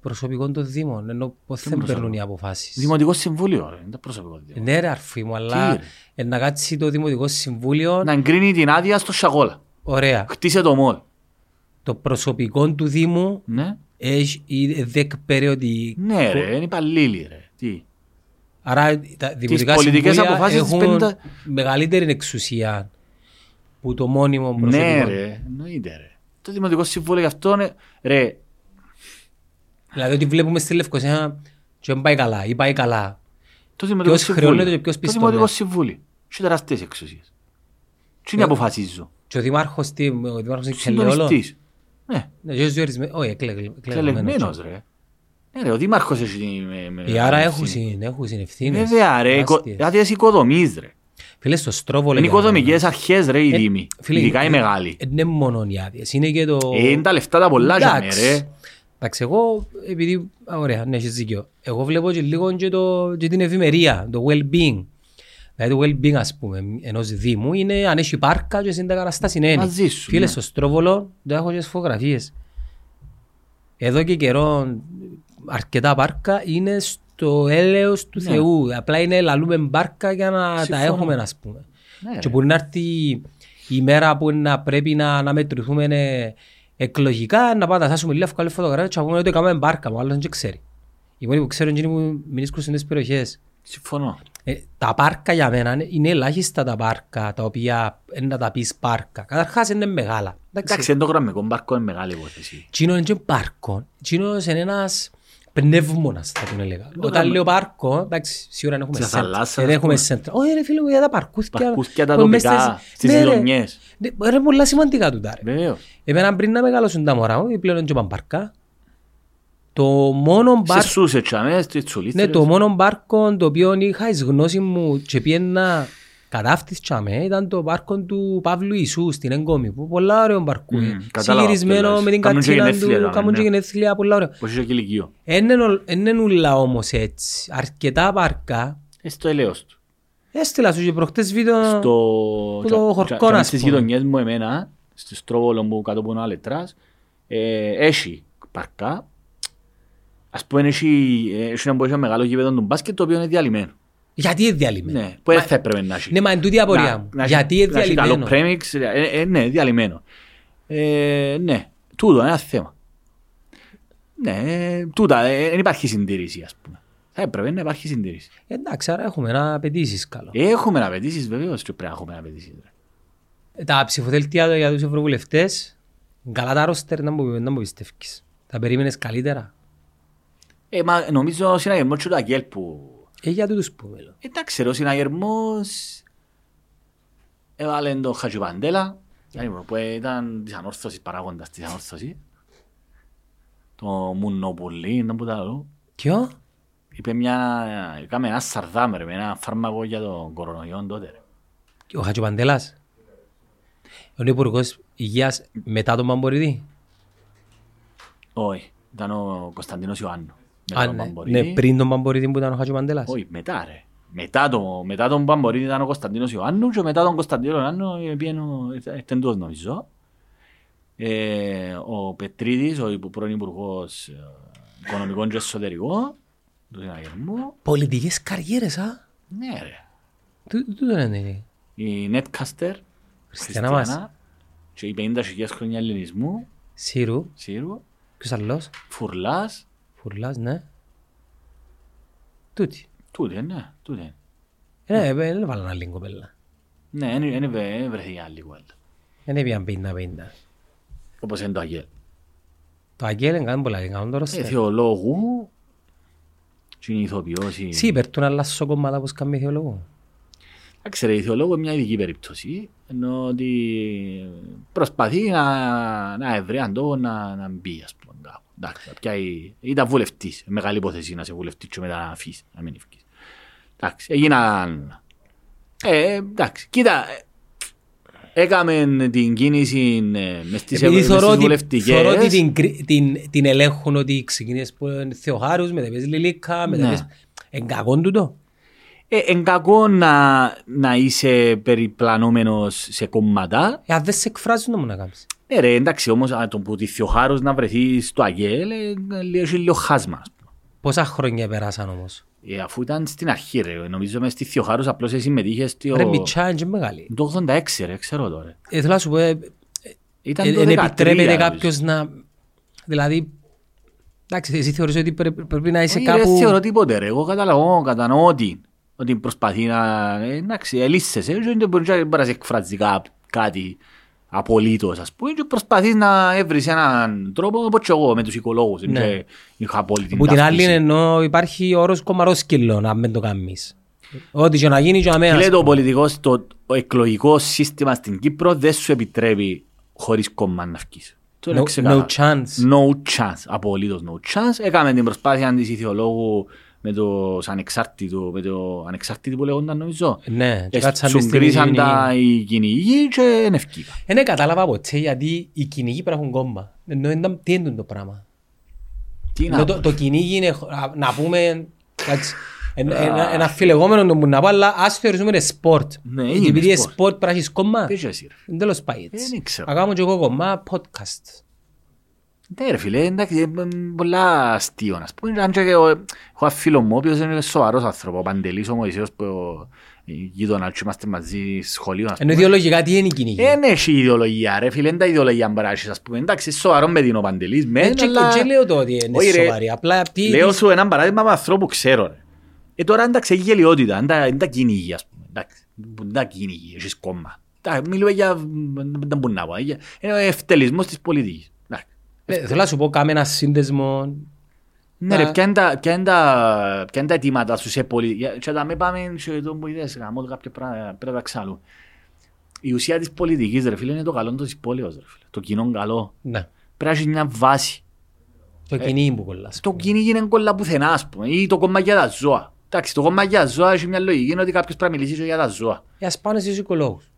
προσωπικό των Δήμων, ενώ πώς δεν προσωπικό; παίρνουν οι αποφάσεις. Δημοτικό συμβούλιο, ρε. Είναι το προσωπικό δήμο. Ναι ρε αρφή μου, αλλά ρε. ε, να κάτσει το Δημοτικό Συμβούλιο, Να εγκρίνει την άδεια στο Σαγόλα. ωραία. Χτίσε το μόλ. Το προσωπικό του Δήμου Ναι. έχει ήδη δεκ περιοδικό. Ναι ρε, είναι υπαλλήλοι ρε. Τι; Άρα τα δημοτικά πολιτικές συμβούλια αποφάσεις τις έχουν παίρνουν μεγαλύτερη εξουσία που το μόνιμο Ναι προσωπικό. ρε, εννοείται ρε. Το Δημοτικό Συμβούλιο γι' αυτό είναι, ρε, Δηλαδή ότι βλέπουμε στη Λευκοσία και δεν πάει καλά ή πάει καλά. το Δημοτικό Ποιος Συμβούλιο. χρεώνεται και ποιος Το πιστώνεται. Δημοτικό Συμβούλιο. Έχει τεράστιες εξουσίες. Τι είναι Ε, αποφασίζω. Και ο Δήμαρχος, τι, ο Δήμαρχος είναι ξελαιόλο. Συντονιστής. Ναι, Ναι, και ο διορισμένος, όχι, εκλεγμένος. κλελεγμένος ρε. Ναι ρε, ο Δήμαρχος έχει με- με- Ε, άρα με έχουν ευθύνη. συν- έχουν συνευθύνες. Βέβαια ρε, οικο- τεράστιες. άδειες οικοδομής ρε. Φίλε, στο Στρόβολο... Είναι για παράδειγμα, οικοδομικές αρχές ρε οι ε, Δήμοι. φίλε, Ειδικά οι ε, μεγάλοι. ε, Είναι μόνο οι άδειες. Είναι και το... Ε, Είναι τα λεφτά τα πολλά για με Εντάξει. ρε. Εντάξει, εγώ, επειδή, α, ωραία, ναι, έχεις δίκιο. Εγώ βλέπω και λίγο και, το, και την ευημερία, το well-being. Δηλαδή το well-being, ας πούμε, ενός δήμου είναι αν έχει πάρκα και στην τα καταστάση είναι. Μαζί σου, Φίλε, ναι. στο Στρόβολο δεν έχω και τις φωτογραφίες. Εδώ και καιρό αρκετά πάρκα είναι στο έλεος του Ναι. Θεού. Απλά είναι λαλούμε μπάρκα για να τα Συμφωνώ. έχουμε, ας πούμε. Ναι, Και ρε. μπορεί να έρθει η μέρα που να πρέπει να, να μετρηθούμε ε, εκλογικά, να πάμε να θάσουμε λίγο εύκολη φωτογραφία και να πούμε ότι έκαμε μπάρκα, μου άλλος δεν ξέρει. Οι μόνοι που ξέρουν είναι οι που μηνίσκουν στις περιοχές. Συμφωνώ. Ε, τα πάρκα για μένα είναι- είναι ελάχιστα τα πάρκα τα οποία είναι να τα πεις πάρκα. Καταρχάς είναι μεγάλα. Εντάξει, είναι το γραμμικό μπάρκο είναι μεγάλη υπόθεση. Τσίνο είναι και πάρκο. Τσίνο είναι ένας πνεύμονας θα τον έλεγα. το Όταν κάνουμε. λέω πάρκο, εντάξει, σίγουρα δεν έχουμε Στη σέντρα. θαλάσσα, Δεν ας έχουμε πούμε. σέντρα. Όχι ρε φίλε μου, για τα παρκούθια. Παρκούθια τα που μες τοπικά, στις Ναι, ρε. γειτονιές. Ναι, ρε, πολλά σημαντικά του τα ρε. Βεβαίως. Εμένα πριν να μεγαλώσουν τα μωρά μου, πλέον και πάνε πάρκα. Το μόνο Σε μπάρκο, ε, σούσε τσάμε, στις τσουλίτσες. ναι, το μόνο μπάρκο το οποίο είχα εις γνώση μου και πιένα κατάφτεις τσάμε ήταν το πάρκο του Παύλου Ιησού στην Εγκόμη που πολλά ωραίο μπαρκού. Μμ, είναι. κατάλαβα Συγυρισμένο αυτό, με την κάνουν και κατσίνα γενέθλια, του, ναι, κάνουν και ναι. γενέθλια, πολλά ωραία. Πώς είχε και ηλικίο. Είναι ούλα όμως έτσι. Αρκετά πάρκα. Ε, στο ελαιός του. Έστειλα σου και προχτές βίντεο Στο... που το τσα- χορκό, τσα- τσα- ας Στις πούμε. γειτονιές μου εμένα, στο Στρόβολο μου κάτω από ένα λετράς, ε, έχει παρκά. Ας πούμε έχει, ε, έχει ένα πολύ μεγάλο γήπεδο του μπάσκετ το οποίο είναι διαλυμένο. Γιατί είναι διαλυμένο; Ναι, που δεν θα έπρεπε να έχει. Ναι, μα είναι τούτη η απορία Να- μου. να έχει- Γιατί είναι να έχει διαλυμένο; καλό premix, ε, ε, ναι, διαλυμένο. Ε, ναι, τούτο είναι ένα θέμα. Ναι, ε, τούτα, ε, δεν υπάρχει συντήρηση ας πούμε. Θα έπρεπε να υπάρχει συντήρηση. Εντάξει, άρα έχουμε ένα απαιτήσεις καλό. Έχουμε απαιτήσεις βεβαίως και πρέπει να έχουμε απαιτήσεις. ρε. Τα ψηφοδέλτια για τους ευρωβουλευτές, καλά τα ρόστερ να μου, να μου πιστεύεις. Τα περίμενες καλύτερα; Ε, μα νομίζω ο συναγερμός και το Αγγέλ που... Ε, για τούτους που μέλλον. Εντάξει ρε, ο συναγερμός έβαλε τον Χατζιπαντέλα yani, που ήταν της ανόρθωσης, παράγοντας της ανόρθωσης. Το Μουνοπουλί, δεν που τα λέω. Ποιο; Είπε μια... Έκαμε ένα σαρδάμ ρε, με ένα φάρμακο για τον κορονοϊό τότε ρε. Ο Χατζοπαντέλας. Ο Υπουργός Υγείας μετά τον Παμποριδή. Όχι, ήταν ο Κωνσταντίνος Ιωάννου. Μετά Α, τον ναι. Παμπορίδη. Ναι, πριν τον Παμποριδή που ήταν ο Χατζοπαντέλας. Όχι, μετά ρε. Μετά, το, μετά τον Παμπορίδη ήταν ο Κωνσταντίνος Ιωάννου και μετά τον Κωνσταντίνο Ιωάννου πήγαινε ο- ήταν τούτος νομίζω. Ε, ο Πετρίδης, ο υπο- πρώην Υπουργός ε, Οικονομικών και Εσωτερικών του συναγερμού. Πολιτικές καριέρες, α. Ναι ρε. Τού- Τούτο είναι. Η Netcaster, Χριστιανά μας. και οι 50.000 χρόνια ελληνισμού, Σύρου. Σύρου, Ποιος άλλος; Φουρλάς, Φουρλάς, ναι. Τούτη. τούτε, ναι, τούτε. Ε, ε, δεν βάλω άλλη κοπέλα. Ναι, δεν βρεθεί άλλη κουβέντα. Δεν έπιαν πίντα πίντα. Όπως είναι το Αγγέλ. Το Αγγέλ είναι κάτι πολλά, είναι καλό το Ε, ρόστερ. θεολόγου και είναι ηθοποιός. η- Σύ, υπέρ του να αλλάσω κομμάτα όπως κάνει θεολόγο. Εντάξει ρε, η θεολόγου είναι μια ειδική περίπτωση. Ενώ ότι προσπαθεί να, να ευρέαν το να, να μπει, ας πούμε. Κάπου. Εντάξει, να πιάει- ήταν βουλευτής. Μεγάλη υπόθεση να είσαι βουλευτής και μετά να αφήσεις, να μην ευκείς. Εντάξει, έγιναν... Ε, εντάξει, κοίτα, ε, έκαμε την κίνηση ε, μες στις, Επειδή μες θεωρώ στις ότι, βουλευτικές. θεωρώ ότι την, κρι- την, την ελέγχουν ότι ξεκινήσεις που είναι Θεοχάρους, μετά πες Λιλίκα, μετά Ναι. πες... Εν κακόν τούτο; Ε, εν κακό να, να είσαι περιπλανόμενος σε κόμματα. Ε, αν δεν σε εκφράζουν να μου να κάνεις. Ναι ρε, εντάξει, όμως α, το που τη Θεοχάρος να βρεθεί στο Αγέλ, ε, ε, έχει λίγο χάσμα. ας πούμε. Πόσα χρόνια περάσαν όμως; Ε, αφού ήταν στην αρχή ρε, νομίζω μες στη Θεοχάρος απλώς εσύ συμμετείχες στο... Ρε μητσά είναι και μεγάλη. Το 86 ρε, ξέρω τώρα. Ε, θέλω να σου πω, ε, Ήταν ε, το εν 13, επιτρέπεται νομίζω. κάποιος να... Δηλαδή, εντάξει, εσύ θεωρείς ότι πρέ- πρέπει να είσαι Όχι, ρε, κάπου... θεωρώ τίποτε ρε, εγώ καταλαβαίνω, κατανοώ ότι, ότι προσπαθεί να, ε, εντάξει, ελίσσεσαι, και δεν μπορεί να μπορεί να σε εκφράζει κά- κάτι απολύτως, ας πούμε, και προσπαθείς να έβρεις έναν τρόπο, όπως και εγώ με τους οικολόγους, Ναι. και είχα απόλυτη Που την άλλη ταύτιση. ενώ υπάρχει όρος κομμαρόσκυλο να μην το κάνεις. Ό,τι και να γίνει και να μην... Λέει το πολιτικό, στο το εκλογικό σύστημα στην Κύπρο δεν σου επιτρέπει χωρίς κόμμα να βγεις. Το είναι No- ξεκάθαρο. no chance. No chance. Απολύτως no chance. Έκαμε την προσπάθεια της ηθιολόγου με το ανεξάρτητο, με το ανεξάρτητο που λέγονταν νομίζω. Ναι, και Ε, κάτσαν Σου μες στην γκρίσαν κυνηγή. τα οι κυνηγοί και δεν ευκήκα. Ε, ναι, κατάλαβα ποτέ γιατί οι κυνηγοί πρέπει να έχουν κόμμα. Ενώ ήταν- τι είναι το πράγμα; Τι Ενώ να το, πω. το κυνήγι είναι, να- να πούμε, κάτι, ένα, ένα, ένα φιλεγόμενο το που να πω, αλλά ας θεωρήσουμε είναι σπορτ. Ναι, Και είναι επειδή είναι σπορτ. σπορτ πρέπει να έχεις κόμμα, Τι εσύ, ρε. τέλος πάει έτσι. Δεν ξέρω. Να κάνω και εγώ κόμμα podcast. Ναι ρε φίλε, εντάξει, ε, ε, πολλά αστείο. Ας πούμε, αν και εγώ έχω ένα φίλο μου, ο οποίος είναι σοβαρός άνθρωπος, ο Παντελής ο Μωυσέος, που ε, γείτονας και είμαστε μαζί σχολείο. ας Ενώ πούμε. ιδεολογικά τι είναι η κυνηγή. Δεν έχει ιδεολογία ρε φίλε, δεν τα ιδεολογία μπράξεις ας πούμε. Εντάξει, σοβαρός με την ο Παντελής, μεν, Ε, και- αλλά... και λέω το ότι είναι Όχι, ρε. σοβαρή. Απλά τι... Λέω τι- σου έναν παράδειγμα με ανθρώπου που ξέρω ρε. Ε, τώρα εντάξει, έχει γελιότητα, δεν τα- δεν τα κυνηγεί ας πούμε. Εντάξει, δεν τα κυνηγεί, έχεις κόμμα. Τα- Μιλούμε για... Δεν μπορεί να πω. για- Είναι ο ευτελισμός της πολιτικής. Εντάξει. Ε, Θέλω να σου πω κάμε ένα σύνδεσμο. Ναι Να- ρε, ποια είναι τα- ποια είναι τα ποια είναι τα αιτήματα σου σε πολιτική. Και τα με πάμε σε το που είδες, γαμώ το κάποια πράγματα, πρέπει να τα ξάλου. Η ουσία της πολιτικής ρε φίλε είναι το καλό της πόλεως ρε φίλε. Το κοινό καλό. Ναι. Πρέπει να έχεις μια βάση. Το κυνήγι που κολλάς. Το κυνήγι είναι κολλά πουθενά, ας πούμε, ή το κόμμα για τα ζώα. Εντάξει, το κόμμα για τα ζώα έχει μια λογική, είναι ότι κάποιος πρέπει να μιλήσει και για τα ζώα. Ε, ας πάνε στους οικολόγους.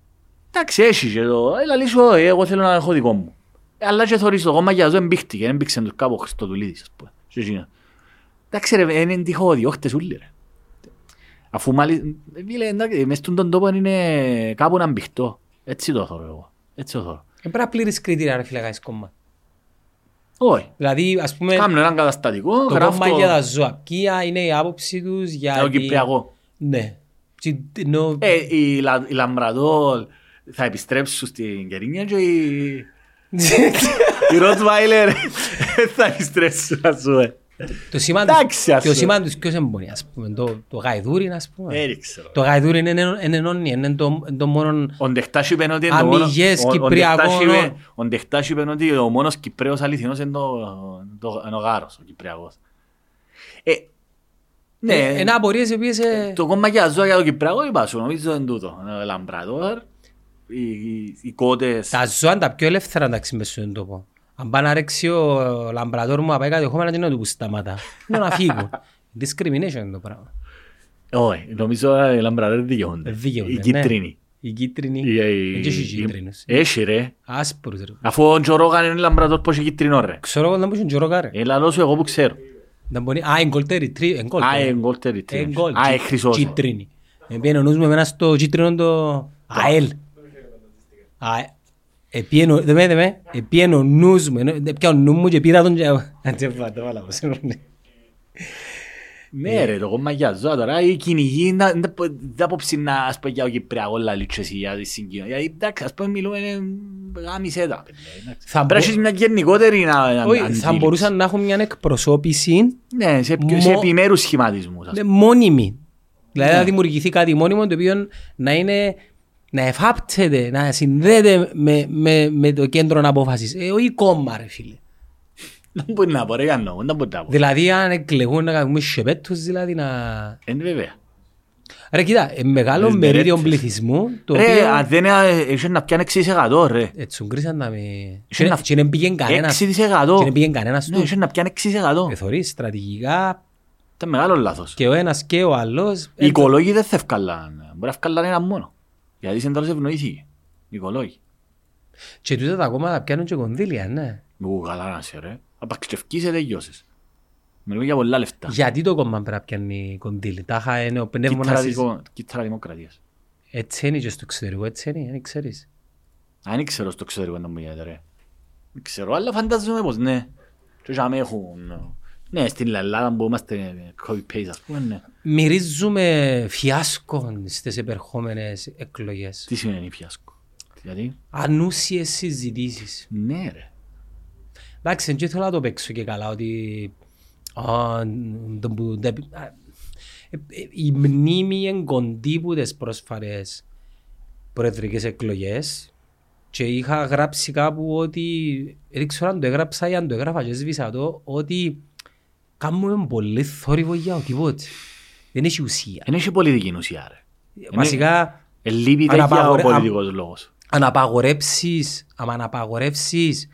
Εντάξει, έχεις και το, έλα λύσω, ε, εγώ θέλω να έχω δικό μου. Ε, Αλλά και θωρείς το κόμμα για τα ζώα εμπήχτηκε, έμπηξε τους κάπου ο Χριστοδουλίδης, ας πούμε. Και εκείνο. Εντάξει ρε, είναι τυχόδιώχτες ούλοι ρε. Αφού μάλιστα, φίλε, εντάξει, μες στον τον τόπο είναι κάπου να μπηχτώ. Έτσι το θωρώ εγώ. Έτσι το θωρώ. Ε, πρέπει να πλήρεις κριτήρια ρε φίλε να κάνεις κόμμα. Όχι. Δηλαδή ας πούμε Κάνω έναν καταστατικό, το γράφω κόμμα για τα ζώα. Ποια είναι η άποψη τους για... το τη- Κυπριακό. Ναι. Τι- ενώ- Ε, οι, λα, οι Λαμπραδόλ θα επιστρέψουν στην Κερίνια και οι, οι Ροτβάιλερ θα επιστρέψουν, ας πούμε. Το σήμα τους- Εντάξει, ας και ο πούμε. σήμα τους ποιος εμπονεί, ας πούμε, το, το γαϊδούρι, ας πούμε. Ε, δεν ξέρω. Το γαϊδούρι είναι ενε- εν ενώνει, είναι το, είναι το μόνο... Ο Ντεχτάς είπε ότι είναι το μόνο- Αμυγές ο- ο Κυπριακών, Ντεχτάς είπε- ο- Ο Ντενκτάς είπε ότι ο μόνος Κυπραίος αληθινός είναι το- το- είναι ο γάρος, ο Κυπριακός. Ε, ναι, Ε, Ένα απορίες οι οποίες... ε, το κόμμα για ζώα για το Κυπριακό είπα σου, νομίζω είναι τούτο. Ο Λαμπραδόρ, οι, οι, οι κότες. Τα ζώα είναι τα πιο ελεύθερα εντάξει μες στον τόπο. Αν πάει να ρέξει ο λαμπραδόρ μου να πάει κάτι χώμενα και να του που σταματά. Είναι να φύγω. Discrimination είναι το πράγμα. Όχι, νομίζω οι Λαμπραδόρ δικαιούνται. Δικαιούνται, Οι ναι. κίτρινοι. Οι κίτρινοι. Οι- οι- Δεν έχει οι- κίτρινους. Έχει ρε. Άσπρους ρε. Αφού ο Τζορόγαν είναι Λαμπραδόρ πώς έχει κίτρινο ρε. Ξέρω εγώ να μου είναι ροκάρε. Ε, λαλό σου εγώ που ξέρω. Να μπορεί... Α, είναι κολτέρι. τρι- είναι κολτέρι. Α, είναι γκολτερ η Είναι γκολ. Α, είναι Τσι- χρυσός. Κίτρινη. Επίενε ο νους μου εμένα στο κίτρινο το ΑΕΛ. Α, Επίενε, δε με, δε με, επίενε ο νους μου, ενώ- πια ο νους μου και πήρα τον και... Αντζε πάτε, βάλα πως είναι. Ναι ρε, το κόμμα για ζώα τώρα, οι κυνηγοί να- δεν πο- δεν απόψη να ας πω για ο Κυπριακός λαλί και εσύ για τη συγκοινωνία. Γιατί εντάξει, ας πούμε μιλούμε ε, γάμισε τα. παιδιά, εντάξει. Θα Πρέπει να μπο- έχεις μια γενικότερη να- να- Όχι, θα αντίληψη. μπορούσαν να έχουν μια εκπροσώπηση Ναι, σε, πιο- σε Μο- επιμέρους σχηματισμούς. ας ναι, πούμε. μόνιμη. Δηλαδή Ναι. να δημιουργηθεί κάτι μόνιμο το οποίο να είναι να εφάπτεται, να συνδέεται με, με, με το κέντρο απόφασης. Ε, όχι κόμμα ρε φίλε. Δεν μπορεί να πω ρε Γιάννο, δεν μπορεί να πω. Δηλαδή αν εκλεγούν να κάνουμε σεπέτους δηλαδή να... Είναι βέβαια. Ρε κοίτα, ε, μεγάλο Τις μερίδιο μερέτες. πληθυσμού το Ρε, οποίο... αν δεν είχε να πιάνει 6% ρε. Έτσι σου κρίσαν να με... Είχε να- Και δεν πήγαινε κανένας. 6%. Και δεν πήγαινε κανένας Ναι, του. είχε να πιάνει 6%. Εθωρείς στρατηγικά Ήταν μεγάλος λάθος. και ο ένας και ο άλλος. Οι οικολόγοι δεν θα ευκαλάν. Μπορεί να ευκαλάν ένα μόνο. Γιατί σε τέλος ευνοήθηκε. Οι οικολόγοι. Και τούτα τα κόμματα πιάνουν και κονδύλια, ναι. Μου καλά να σε ρε. Απαξιευκείς σε τελειώσεις. Μιλούμε για πολλά λεφτά. Γιατί το κόμμα πρέπει να πιάνει κονδύλι; Τάχα είναι ο πνεύμονας Κύτταρα της... δημο- Κύτταρα δημοκρατίας. Έτσι είναι και στο εξωτερικό, έτσι είναι, δεν ξέρεις. Αν δεν ξέρω στο εξωτερικό να μου γίνεται ρε. Δεν ξέρω, αλλά φαντάζομαι πως ναι. Και για έχουν... Ναι, στην Ελλάδα που είμαστε copy-paste ας πούμε, ναι. Μυρίζουμε φιάσκο στις επερχόμενες εκλογές. Τι σημαίνει φιάσκο; Γιατί, Ανούσιες συζητήσεις. ναι ρε. Εντάξει, δεν θέλω να το παίξω και καλά ότι α, το που- δεν- α, ε, ε, η μνήμη είναι κοντή που τις πρόσφαρες προεδρικές εκλογές και είχα γράψει κάπου ότι δεν ξέρω αν το έγραψα ή αν το έγραφα και σβήσα το ότι κάνουμε πολύ θόρυβο για οτιδήποτε. Δεν έχει ουσία. Δεν έχει πολιτική ουσία ρε. Βασικά Ελείπεται για ο Αναπαγορε- πολιτικός λόγος. αν απαγορεύσεις, άμα αναπαγορεύσεις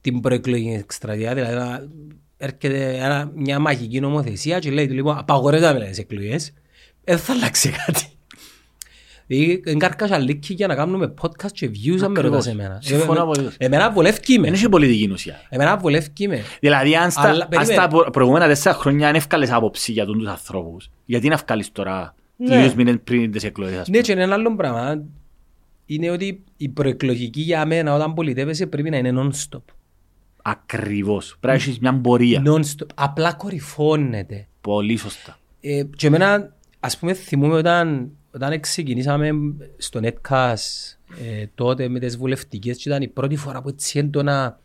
την προεκλογική εκστρατεία, δηλαδή να έρχεται ένα, μια μαγική νομοθεσία και λέει του λοιπόν απαγορεύεται να μιλάει στις εκλογές, δεν θα αλλάξει κάτι. Δηλαδή, είναι κάρκα αλήκη για να κάνουμε podcast και views αν με Ακριβώς. ρωτάς εμένα. Συμφωνώ Εμένα- απολύτως. Εμένα βολεύκει με. Δεν έχει πολιτική ουσία. Εμένα βολεύκει με. Δηλαδή αν στα, Αλλά, αν περίμενε. στα προ- προηγούμενα τέσσερα χρόνια αν ευκάλες άποψη για τους ανθρώπους, γιατί να ευκάλεις τώρα Ναι. λίγους μήνες πριν τις εκλογές ας Ναι, πούμε; και ένα άλλο πράγμα είναι ότι η προεκλογική για μένα όταν πολιτεύεσαι πρέπει να είναι non-stop. Ακριβώς. Πρέπει να έχεις μια πορεία. Non-stop. Απλά κορυφώνεται. Πολύ σωστά. Ε, και εμένα, ας πούμε, θυμούμαι όταν, όταν ξεκινήσαμε στο Netcast ε, τότε με τις βουλευτικές και ήταν η πρώτη φορά που έτσι έντονα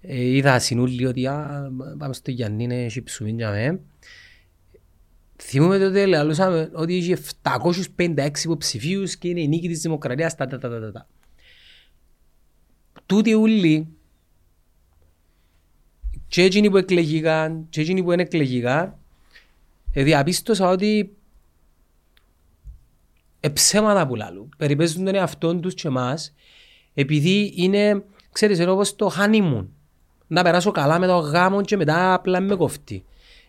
ε, είδα συνούλοι ότι α, πάμε στο Γιάννη, είναι χυψούμιν για με. Θυμούμαι τότε λαλούσαμε ότι είχε 756 υποψηφίους και είναι η νίκη της δημοκρατίας τα τα τα τα τα, τα. Τούτοι ούλοι και εκείνοι που εκλεγήκαν και εκείνοι που δεν εκλεγήκαν ε, διαπίστωσα ότι εψέματα που λάλλουν. Περιπέζουν τον εαυτόν τους και εμάς επειδή είναι, ξέρεις, είναι όπως το honeymoon. Να περάσω καλά με το γάμο και μετά απλά με κοφτεί.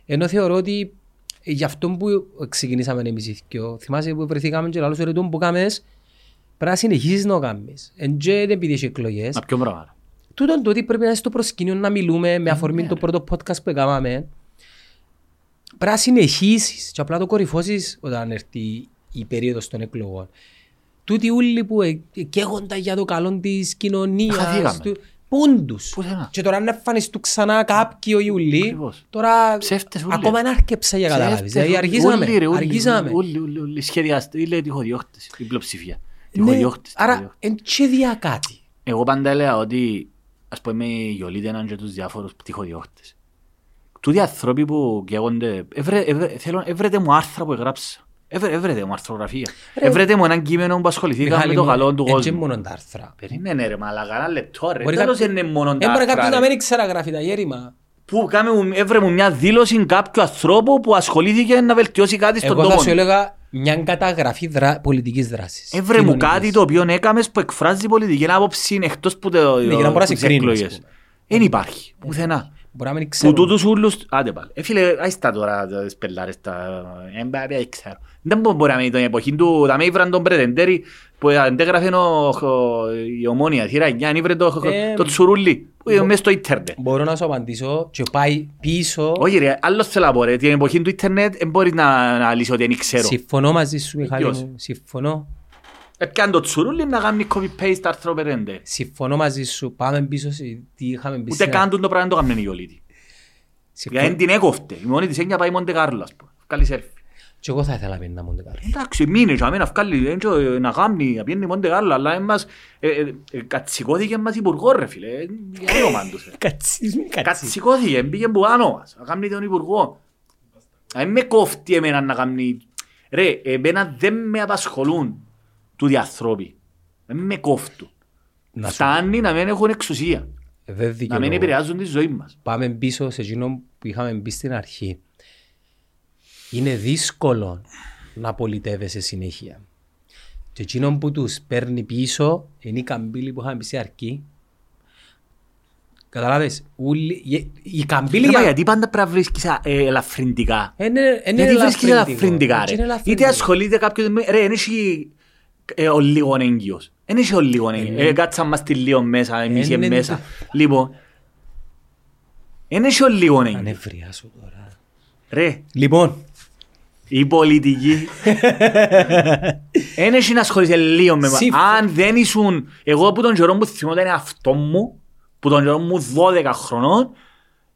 Ενώ θεωρώ ότι ε, γι' αυτό που ξεκινήσαμε εμείς οι δυο, θυμάσαι που βρεθήκαμε και λάλλον ρε που κάμες, πρέπει να συνεχίσεις να το κάνεις. Εν και δεν επειδή έχει εκλογές. Μα ποιο πράγμα. ρε. Τούτον το ότι πρέπει να είναι στο προσκήνιο να μιλούμε με αφορμή το πρώτο podcast που έκαναμε. Πρέπει να συνεχίσεις και απλά το κορυφώσεις όταν έρθει η περίοδος των εκλογών. Τούτοι ούλοι που ε- ε- καίγονταν για το καλό της κοινωνίας. Χαθήκαμε. του- Πούντους. Πουθενά. Και τώρα αν εμφανιστούν ξανά κάποιοι ο Ιουλί, Ακριβώς. τώρα Ψεύτες ούλοι. ακόμα δεν άρκεψα για καταλάβεις. Ψεύτες, Δηλαδή ούλοι, αργήσαμε. ούλοι, ρε, ούλοι, Αργήσαμε. ούλοι, ούλοι, ούλοι, σχεδιαστές, λέει τυχοδιώχτες, η πλειοψηφία. Ναι, Τυχοδιώχτες, Άρα, τυχοδιώχτες. εν και δια κάτι. Εγώ πάντα έλεγα ότι ας πούμε οι Γιολίτεναν και τους διάφορους τυχοδιώχτες. Τούτοι οι άνθρωποι που καίγονται, έβρε- έβρε- θέλω- έβρετε μου άρθρα που έγραψα. Έβρε- Έβρετε μου αρθρογραφία. Έβρετε μου έναν κείμενο που ασχοληθήκα με Μιχάλη το μου, καλό του εν και κόσμου. μόνο τα άρθρα. Περίμενε ρε μαλακά, ένα λεπτό ρε. Μπορεί Τέλος κάποιο- είναι μόνο Ε, τα μπορεί άρθρα, κάποιος ρε. να μην ξέρει να γράφει τα γέρημα. Που κάμε μου- έβρε μου μια δήλωση κάποιου ανθρώπου που ασχολήθηκε να βελτιώσει κάτι στον Εγώ θα τόπο. σου έλεγα μια καταγραφή δρα... πολιτικής δράσης. Έβρε μου κοινωνικής. κάτι το οποίο έκαμες που εκφράζει πολιτική άποψη εκτός που το- Ναι, για να μπορείς να τις συγκρίνεις, ας εκλογές. πούμε. Δεν υπάρχει, πουθενά. Μπορεί να μην Που ξέρουν. τούτους ούλους, άντε πάλι. Ε, φίλε, άιστα τώρα τις πελάρες τα... Ε, μπα, δεν ξέρω. Δεν μπο- μπορεί να μην την εποχή του, θα με ήβραν τον Πρετεντέρη που αντέγραφε ο- ο- η ομόνια, θύρα 9, αν ήβρε το, Ε, το τσουρούλι, που είναι μέσα στο ίντερνετ. Μπορώ να σου απαντήσω και πάει πίσω. Όχι ρε, άλλος θέλω να πω ρε, την εποχή του ίντερνετ δεν μπορείς να, να λύσεις ότι δεν ξέρω. Συμφωνώ μαζί σου Μιχάλη Ποιος; μου. Συμφωνώ. Έπιαν το τσουρούλι να κάνει copy-paste άρθρο περέντε. Συμφωνώ μαζί σου. Πάμε πίσω σε τι είχαμε πει. Ούτε σήμερα. καν τον το πράγμα δεν το έκαναν οι Ιωλίτοι. Συμφωνώ. Γιατί δεν την έκοφτε. Η μόνη της έννοια πάει Μοντε Κάρλο, ας πούμε. Βγάλει σέλφι. Και εγώ θα ήθελα να να Μοντε Κάρλο. Εντάξει, μείνε και αμένα βγάλει, δεν ξέρω, να κάνει, να πιένει Μοντε Κάρλο, αλλά εμάς, ε, ε, ε, κατσικώθηκε μας υπουργό ρε φίλε. Ε, Για όνομα τους, ρε. Κατσίς μην κατσίς. Κατσικώθηκε, πήγε που άνω μας, να κάνει τον υπουργό. Αν με κόφτει εμένα να κάνει... Ρε, εμένα δεν με απασχολούν τούτοι άνθρωποι. Δεν με κόφτουν. Να σου Φτάνει να μην έχουν εξουσία. Ε, δεν Να μην δικαιολογώ. επηρεάζουν τη ζωή μας. Πάμε πίσω σε εκείνο που είχαμε μπει στην αρχή. Είναι δύσκολο να πολιτεύεσαι συνέχεια. Και εκείνο που τους παίρνει πίσω είναι η καμπύλη που είχαμε πει σε αρκή. Καταλάβες, ούλοι- η- η καμπύλη... Ρε, μα για- γιατί πάντα πρέπει να βρίσκεις α, ε, ελαφρυντικά; Ε, ναι, ε, ναι, Γιατί βρίσκεις ελαφρυντικό. ελαφρυντικά Έτσι είναι ρε. ελαφρυντικό. Είτε ασχολείται κάποιος με... Ρε, δεν έχει ε, ο λίγο έγκυος. Δεν έχει ο λίγο έγκυος. Ε, Κάτσα μας τη λίγο μέσα, εμείς Ε, ναι, ναι. μέσα. Λοιπόν, δεν έχει ο λίγο έγκυος. Ανεβριάσω τώρα. Ρε, Λοιπόν, η πολιτική δεν έχει να ασχολείσαι λίγο με Σύμφω- Αν δεν ήσουν... Εγώ που τον καιρό που θυμόταν αυτό μου, που τον καιρό μου 12 χρονών,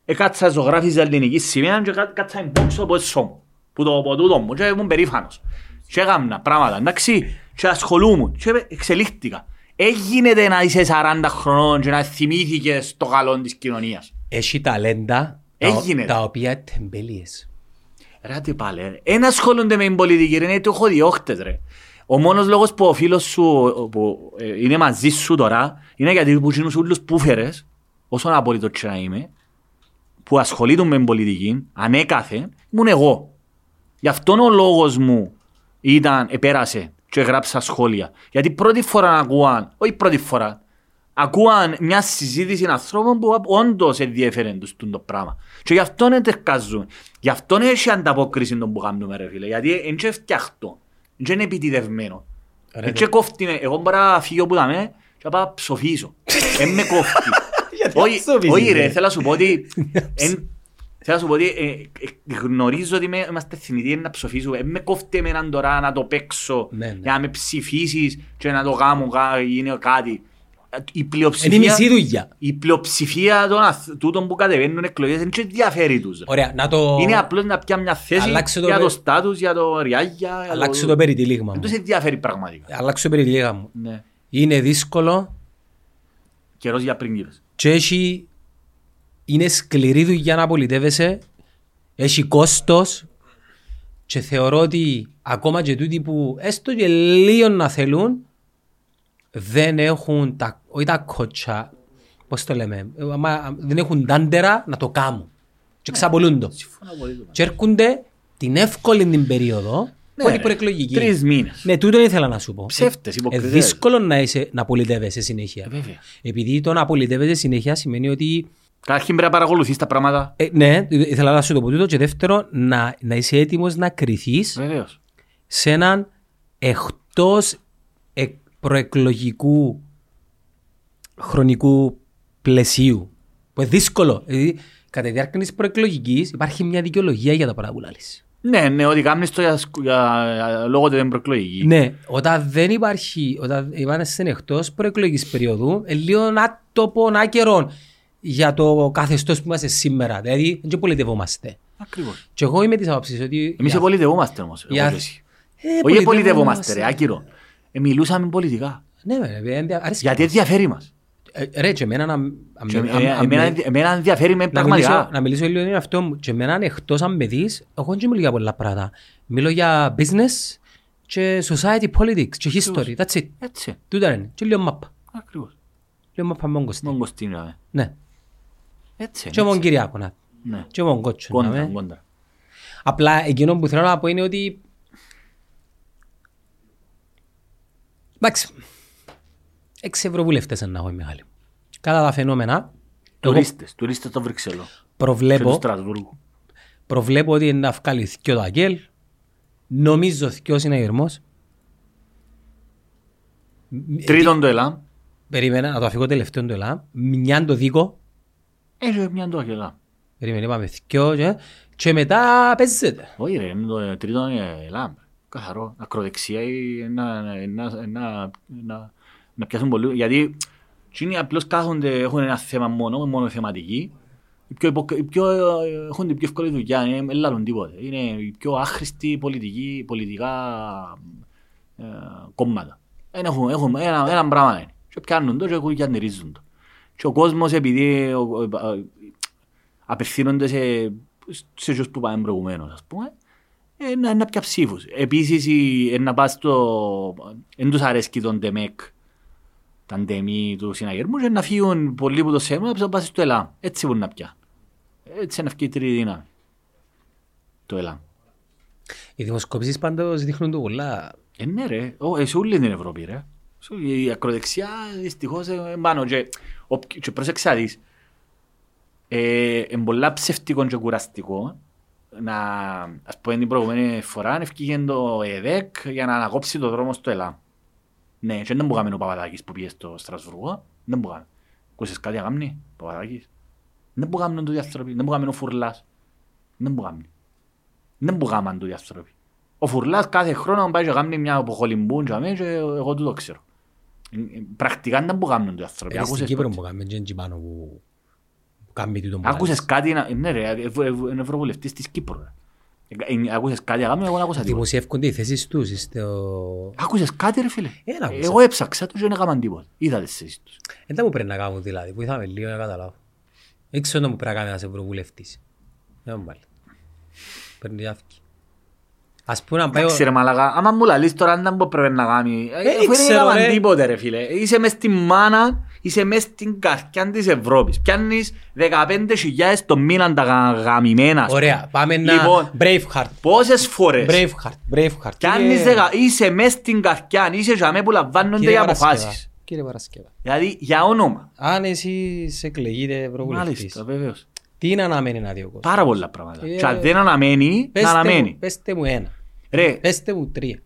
έκατσα ζωγράφιζα ελληνική σημαία και κα- κάτσα εμπόξω από έσω μου. Που το από τούτο μου και ήμουν περήφανος. Και έκανα πράγματα, εντάξει, και ασχολούμουν και εξελίχθηκα. Έγινεται να είσαι 40 χρονών και να θυμήθηκες το καλό της κοινωνίας. έχει ταλέντα τα, Έγινε. τα οποία τεμπέλιες. Ρε τι πάλι, ρε. Εν ασχολούνται με την πολιτική, ρε, είναι ότι έχω διώχτες, ρε. Ο μόνος λόγος που ο φίλος σου που ε, είναι μαζί σου τώρα είναι γιατί που γίνουν όλους πούφερες, όσον απολύτως και να είμαι, που ασχολείται με την πολιτική, ανέκαθεν, ήμουν εγώ. Γι' αυτόν ο λόγος μου ήταν, επέρασε και γράψα σχόλια. Γιατί πρώτη φορά ακούαν, όχι πρώτη φορά, ακούαν μια συζήτηση ανθρώπων που όντως ενδιαφέρουν τους το πράγμα. Και γι' αυτόν εντερκάζουν. Γι' αυτόν έχει ανταπόκριση τον που κάνουμε ρε φίλε. Γιατί είναι και φτιαχτό. Είναι είναι επιτιδευμένο. Ρε, Είναι και κόφτει με. Εγώ μπορώ να φύγω που δαμε και να πάω να ψοφήσω. Εν με κόφτει. Γιατί Όχι- ψοφίζεις, Όχι ρε. ρε, θέλω να σου πω ότι... εν- Θέλω να σου πω ότι ε, ε, γνωρίζω ότι είμαι- είμαστε θνητοί να ψοφήσουμε. Εν με κόφτει εμέναν τώρα να το παίξω Ναι, ναι. για να με ψηφίσεις και να το κάνω κα- γίνει κάτι. Η Είναι η πλειοψηφία, μισή δουλειά. η πλειοψηφία των αθ- τούτων που κατεβαίνουν εκλογές δεν και ενδιαφέρει τους. ρε. Ωραία, να το... Είναι απλώς να πιάνει μια θέση Αλλάξε το για πε- το στάτους, για το ριάγια. για Αλλάξω το περιτύλιγμα Δεν μου. τους ενδιαφέρει πραγματικά. Αλλάξω το περιτύλιγμα μου. Ναι. Είναι δύσκολο Καιρός για πρίγκιπες. και έχει... Είναι σκληρή δουλειά να πολιτεύεσαι. Έχει κόστος και θεωρώ ότι ακόμα και τούτοι που έστω και λίγο να θέλουν δεν έχουν τα, όχι τα κότσα, πώς το λέμε, ε, άμα δεν έχουν τάντερα να το κάνουν. Και ξαπολούν το. Συμφωνώ πολύ. Και έρχονται την εύκολη την περίοδο που είναι ρε. η προεκλογική. Τρεις μήνες. Ναι, τούτο ήθελα να σου πω. Ψεύτες, Ε, υποκριτές. δύσκολο να, είσαι, να πολιτεύεσαι συνέχεια. Ε, βέβαια. Επειδή το να πολιτεύεσαι συνέχεια σημαίνει ότι. Καταρχήν πρέπει να παρακολουθείς τα πράγματα. Ε, ναι, ήθελα να σου το πω τούτο. Και δεύτερο, να, να είσαι έτοιμος να κρυθεί Βεβαίως. σε έναν εκτός προεκλογικού χρονικού πλαισίου. Που είναι δύσκολο. Δηλαδή, κατά τη διάρκεια της προεκλογικής υπάρχει μια δικαιολογία για τα πράγματα που λάλεις. Ναι, ναι, ότι κάνεις το για, σκου- για, για- λόγω του δεν προεκλογικής. Ναι, όταν δεν υπάρχει, όταν είμαστε εκτός προεκλογικής περίοδου, είναι λίγο άτοπο, άκερο για το καθεστώς που είμαστε σήμερα. Δηλαδή, δεν πολιτευόμαστε. Ακριβώς. Και εγώ είμαι της άποψης ότι. Εμείς για- πολιτευόμαστε όμως. για- εγώ και εσύ. Ε, Όχι πολιτευόμαστε ρε, άκυρο. Ε, μιλούσαμε πολιτικά. Ναι, βέβαια, ενδια- αρέσει. Γιατί ενδιαφέρει μας. Ε, Ρε, και εμένα να... Και αμ- εμένα- αμ- εμένα- αμ- Εμένα ενδιαφέρει με Να μιλήσω, πραγματικά. να μιλήσω λίγο για αυτό μου. Και εμένα εκτός αν με δεις, εγώ δεν μιλώ για πολλά πράγματα. Μιλώ για business και society politics και history. That's it. Έτσι, Τούτα είναι. Και λίγο μάπα. ακριβώς. Λίγο μάπα μόνο κοστί. Μόνο κοστί να είναι. Ναι. Έτσι, Και μόνο έτσι. Κυριάκο να. Ναι. Και μόνο κότσο. να Κόντρα, με. κόντρα. Απλά εκείνο που θέλω να πω είναι ότι... Εντάξει. Έξι ευρωβουλευτές να έχω η μεγάλη. Κατά τα φαινόμενα, εγώ Τουρίστες, τουρίστες στο Βρυξελό. Και του προβλέπω, Στρασβούργου. προβλέπω ότι είναι να βγάλει δυο το αγγέλ. Νομίζω δυο συναγερμός. Τρίτον το ΕΛΑΜ. Περίμενα να το αφηγώ τελευταίο το ΕΛΑΜ. Μιαν το δίκο. Έχει μια το ΕΛΑΜ. Περίμενε, είπαμε δυο και, και μετά παίζεται. Όχι ρε, είναι το τρίτο είναι ΕΛΑΜ. Καθαρό. Ακροδεξιά ή να, να, να, να, να, να πιάσουν πολύ. Γιατί εκείνοι απλώς κάθονται, έχουν ένα θέμα μόνο, μόνο θεματική. Οι πιο, υποκ... οι πιο, ε, έχουν την πιο εύκολη δουλειά, είναι λάλλον τίποτε. Είναι οι πιο άχρηστοι πολιτικοί, πολιτικά ε, κόμματα. Ένα, έχουν, έχουν, ένα, ένα πράγμα είναι. Και πιάνουν το και κουγιανερίζουν το. Και ο κόσμος επειδή ο, ο, ο, απευθύνονται σε, σε αυτούς που πάμε προηγουμένως, ας πούμε, ε, να, να πια ψήφους. Επίσης, η- ε, να πας στο... Εν τους αρέσκει τον ΤΕΜΕΚ, τα ντεμή τους συναγερμούς και να φύγουν πολλοί που το σέμα να πας στο ΕΛΑΜ. Έτσι μπορούν να πια. Έτσι να φύγει η τρίτη δύναμη. Το ΕΛΑΜ. Οι δημοσκοπήσεις πάντως δείχνουν το πολλά. Ε, ναι ρε, Ω, ε, σε όλη την Ευρώπη ρε. Σε όλη- Η ακροδεξιά δυστυχώς ε, πάνω και, ο- και πρόσεξε να δεις. Ε, είναι πολλά ψευτικό και κουραστικό να, ας πούμε την προηγούμενη φορά ευκήγε το ΕΔΕΚ για να ανακόψει το δρόμο στο ΕΛΑ. Ναι, και δεν μπορούμε ο Παπαδάκης που πήγε στο Στρασβουργό. Δεν μπορούμε. Κούσες κάτι αγάμνη, Παπαδάκης. Δεν μπορούμε το διαστροπή. Δεν μπορούμε ο Φουρλάς. Δεν μπορούμε. Δεν μπορούμε το διαστροπή. Ο Φουρλάς κάθε χρόνο πάει και κάνει μια αποχολυμπούν και αμέ και εγώ του το ξέρω. Ε, ε, Πρακτικά δεν μπορούμε το διαστροπή. Ε, Στην Άκουσες Κύπρο το- που κάνουμε τζέντζι πάνω που που κάνει τούτο που Άκουσες κάτι, να- ναι ρε, ευ- ευ- είναι ευρωβουλευτής της Κύπρου. ρε. Ε, ε, Άκουσες κάτι αγάμνη, εγώ δεν άκουσα κάνεις. τίποτα. Δημοσιεύκονται οι θέσεις τους στο... Άκουσες κάτι ρε φίλε; Ε, δεν άκουσα. Εγώ έψαξα τους και δεν έκαναν τίποτα. Είδα τις θέσεις τους. Δεν μου πρέπει να κάνουν δηλαδή, βοηθάμε λίγο να καταλάβω. Δεν ξέρω να μου πρέπει να κάνει ένας ευρωβουλευτής. Δεν μου πάλι. Παίρνει διάφκη. Ας πούμε να πάει... ο- Εντάξει ρε μαλακά, άμα μου λαλείς τώρα δεν μπορεί πρέπει να κάνει. Ε, Αφού δεν ξέρω, έκαναν ρε. τίποτε ρε φίλε. Είσαι μες στη μάνα, είσαι μες στην καρδιά της Ευρώπης. Πιάνεις 15.000 το μήνα τα γα- γαμημένα. ας πούμε. Ωραία, πάμε να... Λοιπόν, Braveheart. πόσες φορές; Braveheart, Braveheart. πιάνεις Κύριε- δεκα- είσαι μες στην καρδιά, είσαι για μέ που λαμβάνονται οι Κύριε Παρασκευά, αποφάσεις. Κύριε Παρασκευά. Δηλαδή για όνομα. Αν εσείς εκλεγείτε ευρωβουλευτής, Μάλιστα, βεβαίως. τι είναι αναμένει να δει ο κόσμος; Πάρα πολλά πράγματα. Ε, Και αν δεν αναμένει, να Πέστε μου- αναμένει. Πέστε μου ένα. Ρε, Πέστε μου τρία.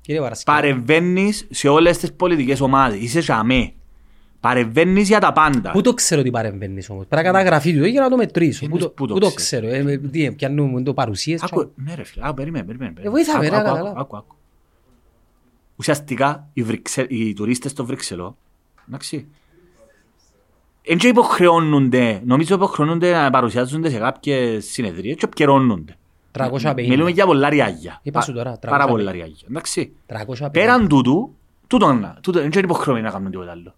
Κύριε Παρασκευά. παρεμβαίνεις σε όλες τις πολιτικές ομάδες. Είσαι για μέ. Παρεμβαίνεις για τα πάντα. Πού το ξέρω ότι παρεμβαίνεις όμως. Πρέπει να καταγραφεί του για να το μετρήσω. Εννοείς Πού το- πού το Πού το ξέρεις. ξέρω. Ε, Τι πιάνουμε το παρουσίες. Άκου, ναι ρε φίλε, άκου, περίμενε, περίμενε. περίμενε. βοήθαμε, Άκου, ρε, άκου, καταλάβω. άκου, άκου, άκου. Ουσιαστικά οι, Βρυξε... οι τουρίστες στο Βρυξελό, εντάξει, εν και υποχρεώνονται, νομίζω υποχρεώνονται να παρουσιάζονται σε κάποιες συνεδρίες και επικαιρώνονται. 350. Μιλούμε για πολλά ριάγια. Είπα σου τώρα, Πάρα 350. πολλά ριάγια. Εντάξει. 350. Πέραν τούτου, τούτο είναι, τούτο είναι και είναι υποχρεωμένοι να κάνουν τίποτα άλλο.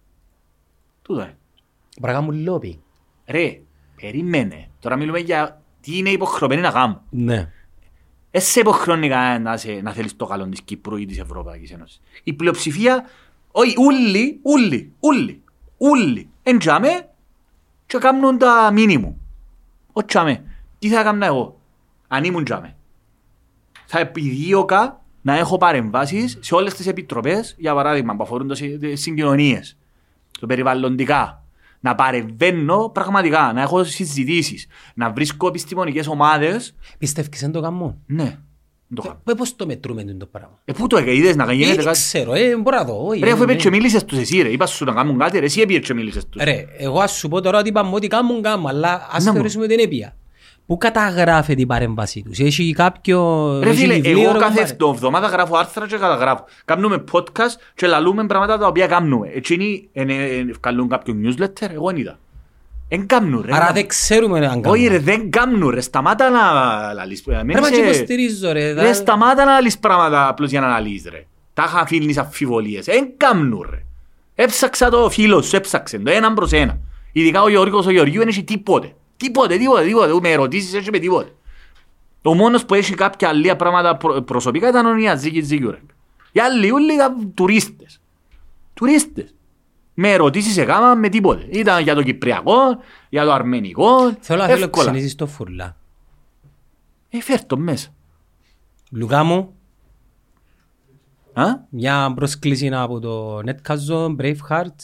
Τούτο είναι. Πρέπει να κάνουν λόμπι. Ρε, περίμενε. Τώρα μιλούμε για τι είναι υποχρεωμένοι να κάνουν. Ναι. Εσύ υποχρεώνει κανένας να, σε- να θέλεις το καλό της Κύπρου ή της Ευρωπαϊκής Ένωσης. Η πλειοψηφία, όχι, ούλοι, ούλοι, ούλοι, ούλοι, εντιαμε και κάνουν τα μήνυμου. Όχι τζαμε. Τι θα έκανα εγώ, αν ήμουν τζαμε. Θα επιδίωκα να έχω παρεμβάσεις σε όλες τις επιτροπές, για παράδειγμα, που αφορούν τις τις συγκοινωνίες, το περιβαλλοντικά. Να παρεμβαίνω πραγματικά, να έχω συζητήσεις, να βρίσκω επιστημονικές ομάδες Πιστεύεις δεν το κάνουν. ναι, δεν το κάνω. Ε, Πώς το μετρούμε το πράγμα; Ε, πού το έκανε, είδες να γίνεται Ε, κάτι; ξέρω, ε, μπορώ να δω. όχι, Ρε, αφού ε, είπες ναι. και μίλησες τους εσύ ρε, είπα σου να κάνουν κάτι ρε, εσύ έπιες και μίλησες τους. Ρε, εγώ ας σου πω τώρα ότι είπαμε ότι κάνουν κάνουν, αλλά ας Να μου. θεωρήσουμε την έπεια. Πού καταγράφεται η παρέμβασή τους. Έχει κάποιο... Ρε έχει φίλε, βιβλίο, εγώ ρε, κάθε κομπάρε. εβδομάδα γράφω άρθρα και καταγράφω. Κάνουμε podcast και λαλούμε πράγματα τα οποία κάνουμε. Εκείνοι ε, ε, ε, καλούν κάποιο newsletter, εγώ δεν είδα. Εν κάνουν ρε. Άρα δεν ξέρουμε αν κάνουν. Όχι ρε, δεν κάνουν ρε, σταμάτα να λαλείς. Ε, μην Ρε, μα και είσαι- υποστηρίζω ρε. Ρε, σταμάτα να λαλείς πράγματα απλώς για να λαλείς ρε. Τα είχα αφήνεις αμφιβολίες. Εν κάνουν ρε. Έψαξα το φίλο σου, έψαξε το έναν προς ένα. Ειδικά ο Γιώργος ο Γεωργίου δεν έχει τίποτε. Τίποτε, τίποτε, τίποτε. Με ερωτήσεις έχει με τίποτε. Ο μόνος που έχει κάποια άλλα πράγματα προ- προσωπικά ήταν ο Νιαζίκης Ζίγιουρεκ. Οι άλλοι όλοι ήταν τουρίστες. Τουρίστες. Με ερωτήσεις έκανα με τίποτε. Ήταν για το Κυπριακό, για το Αρμενικό. Θέλω να εύκολα. φιλοξενήσεις το φουρλά. Ε, φέρ' το μέσα. Λουκά μου, Α; μια πρόσκληση από το Netcast Braveheart.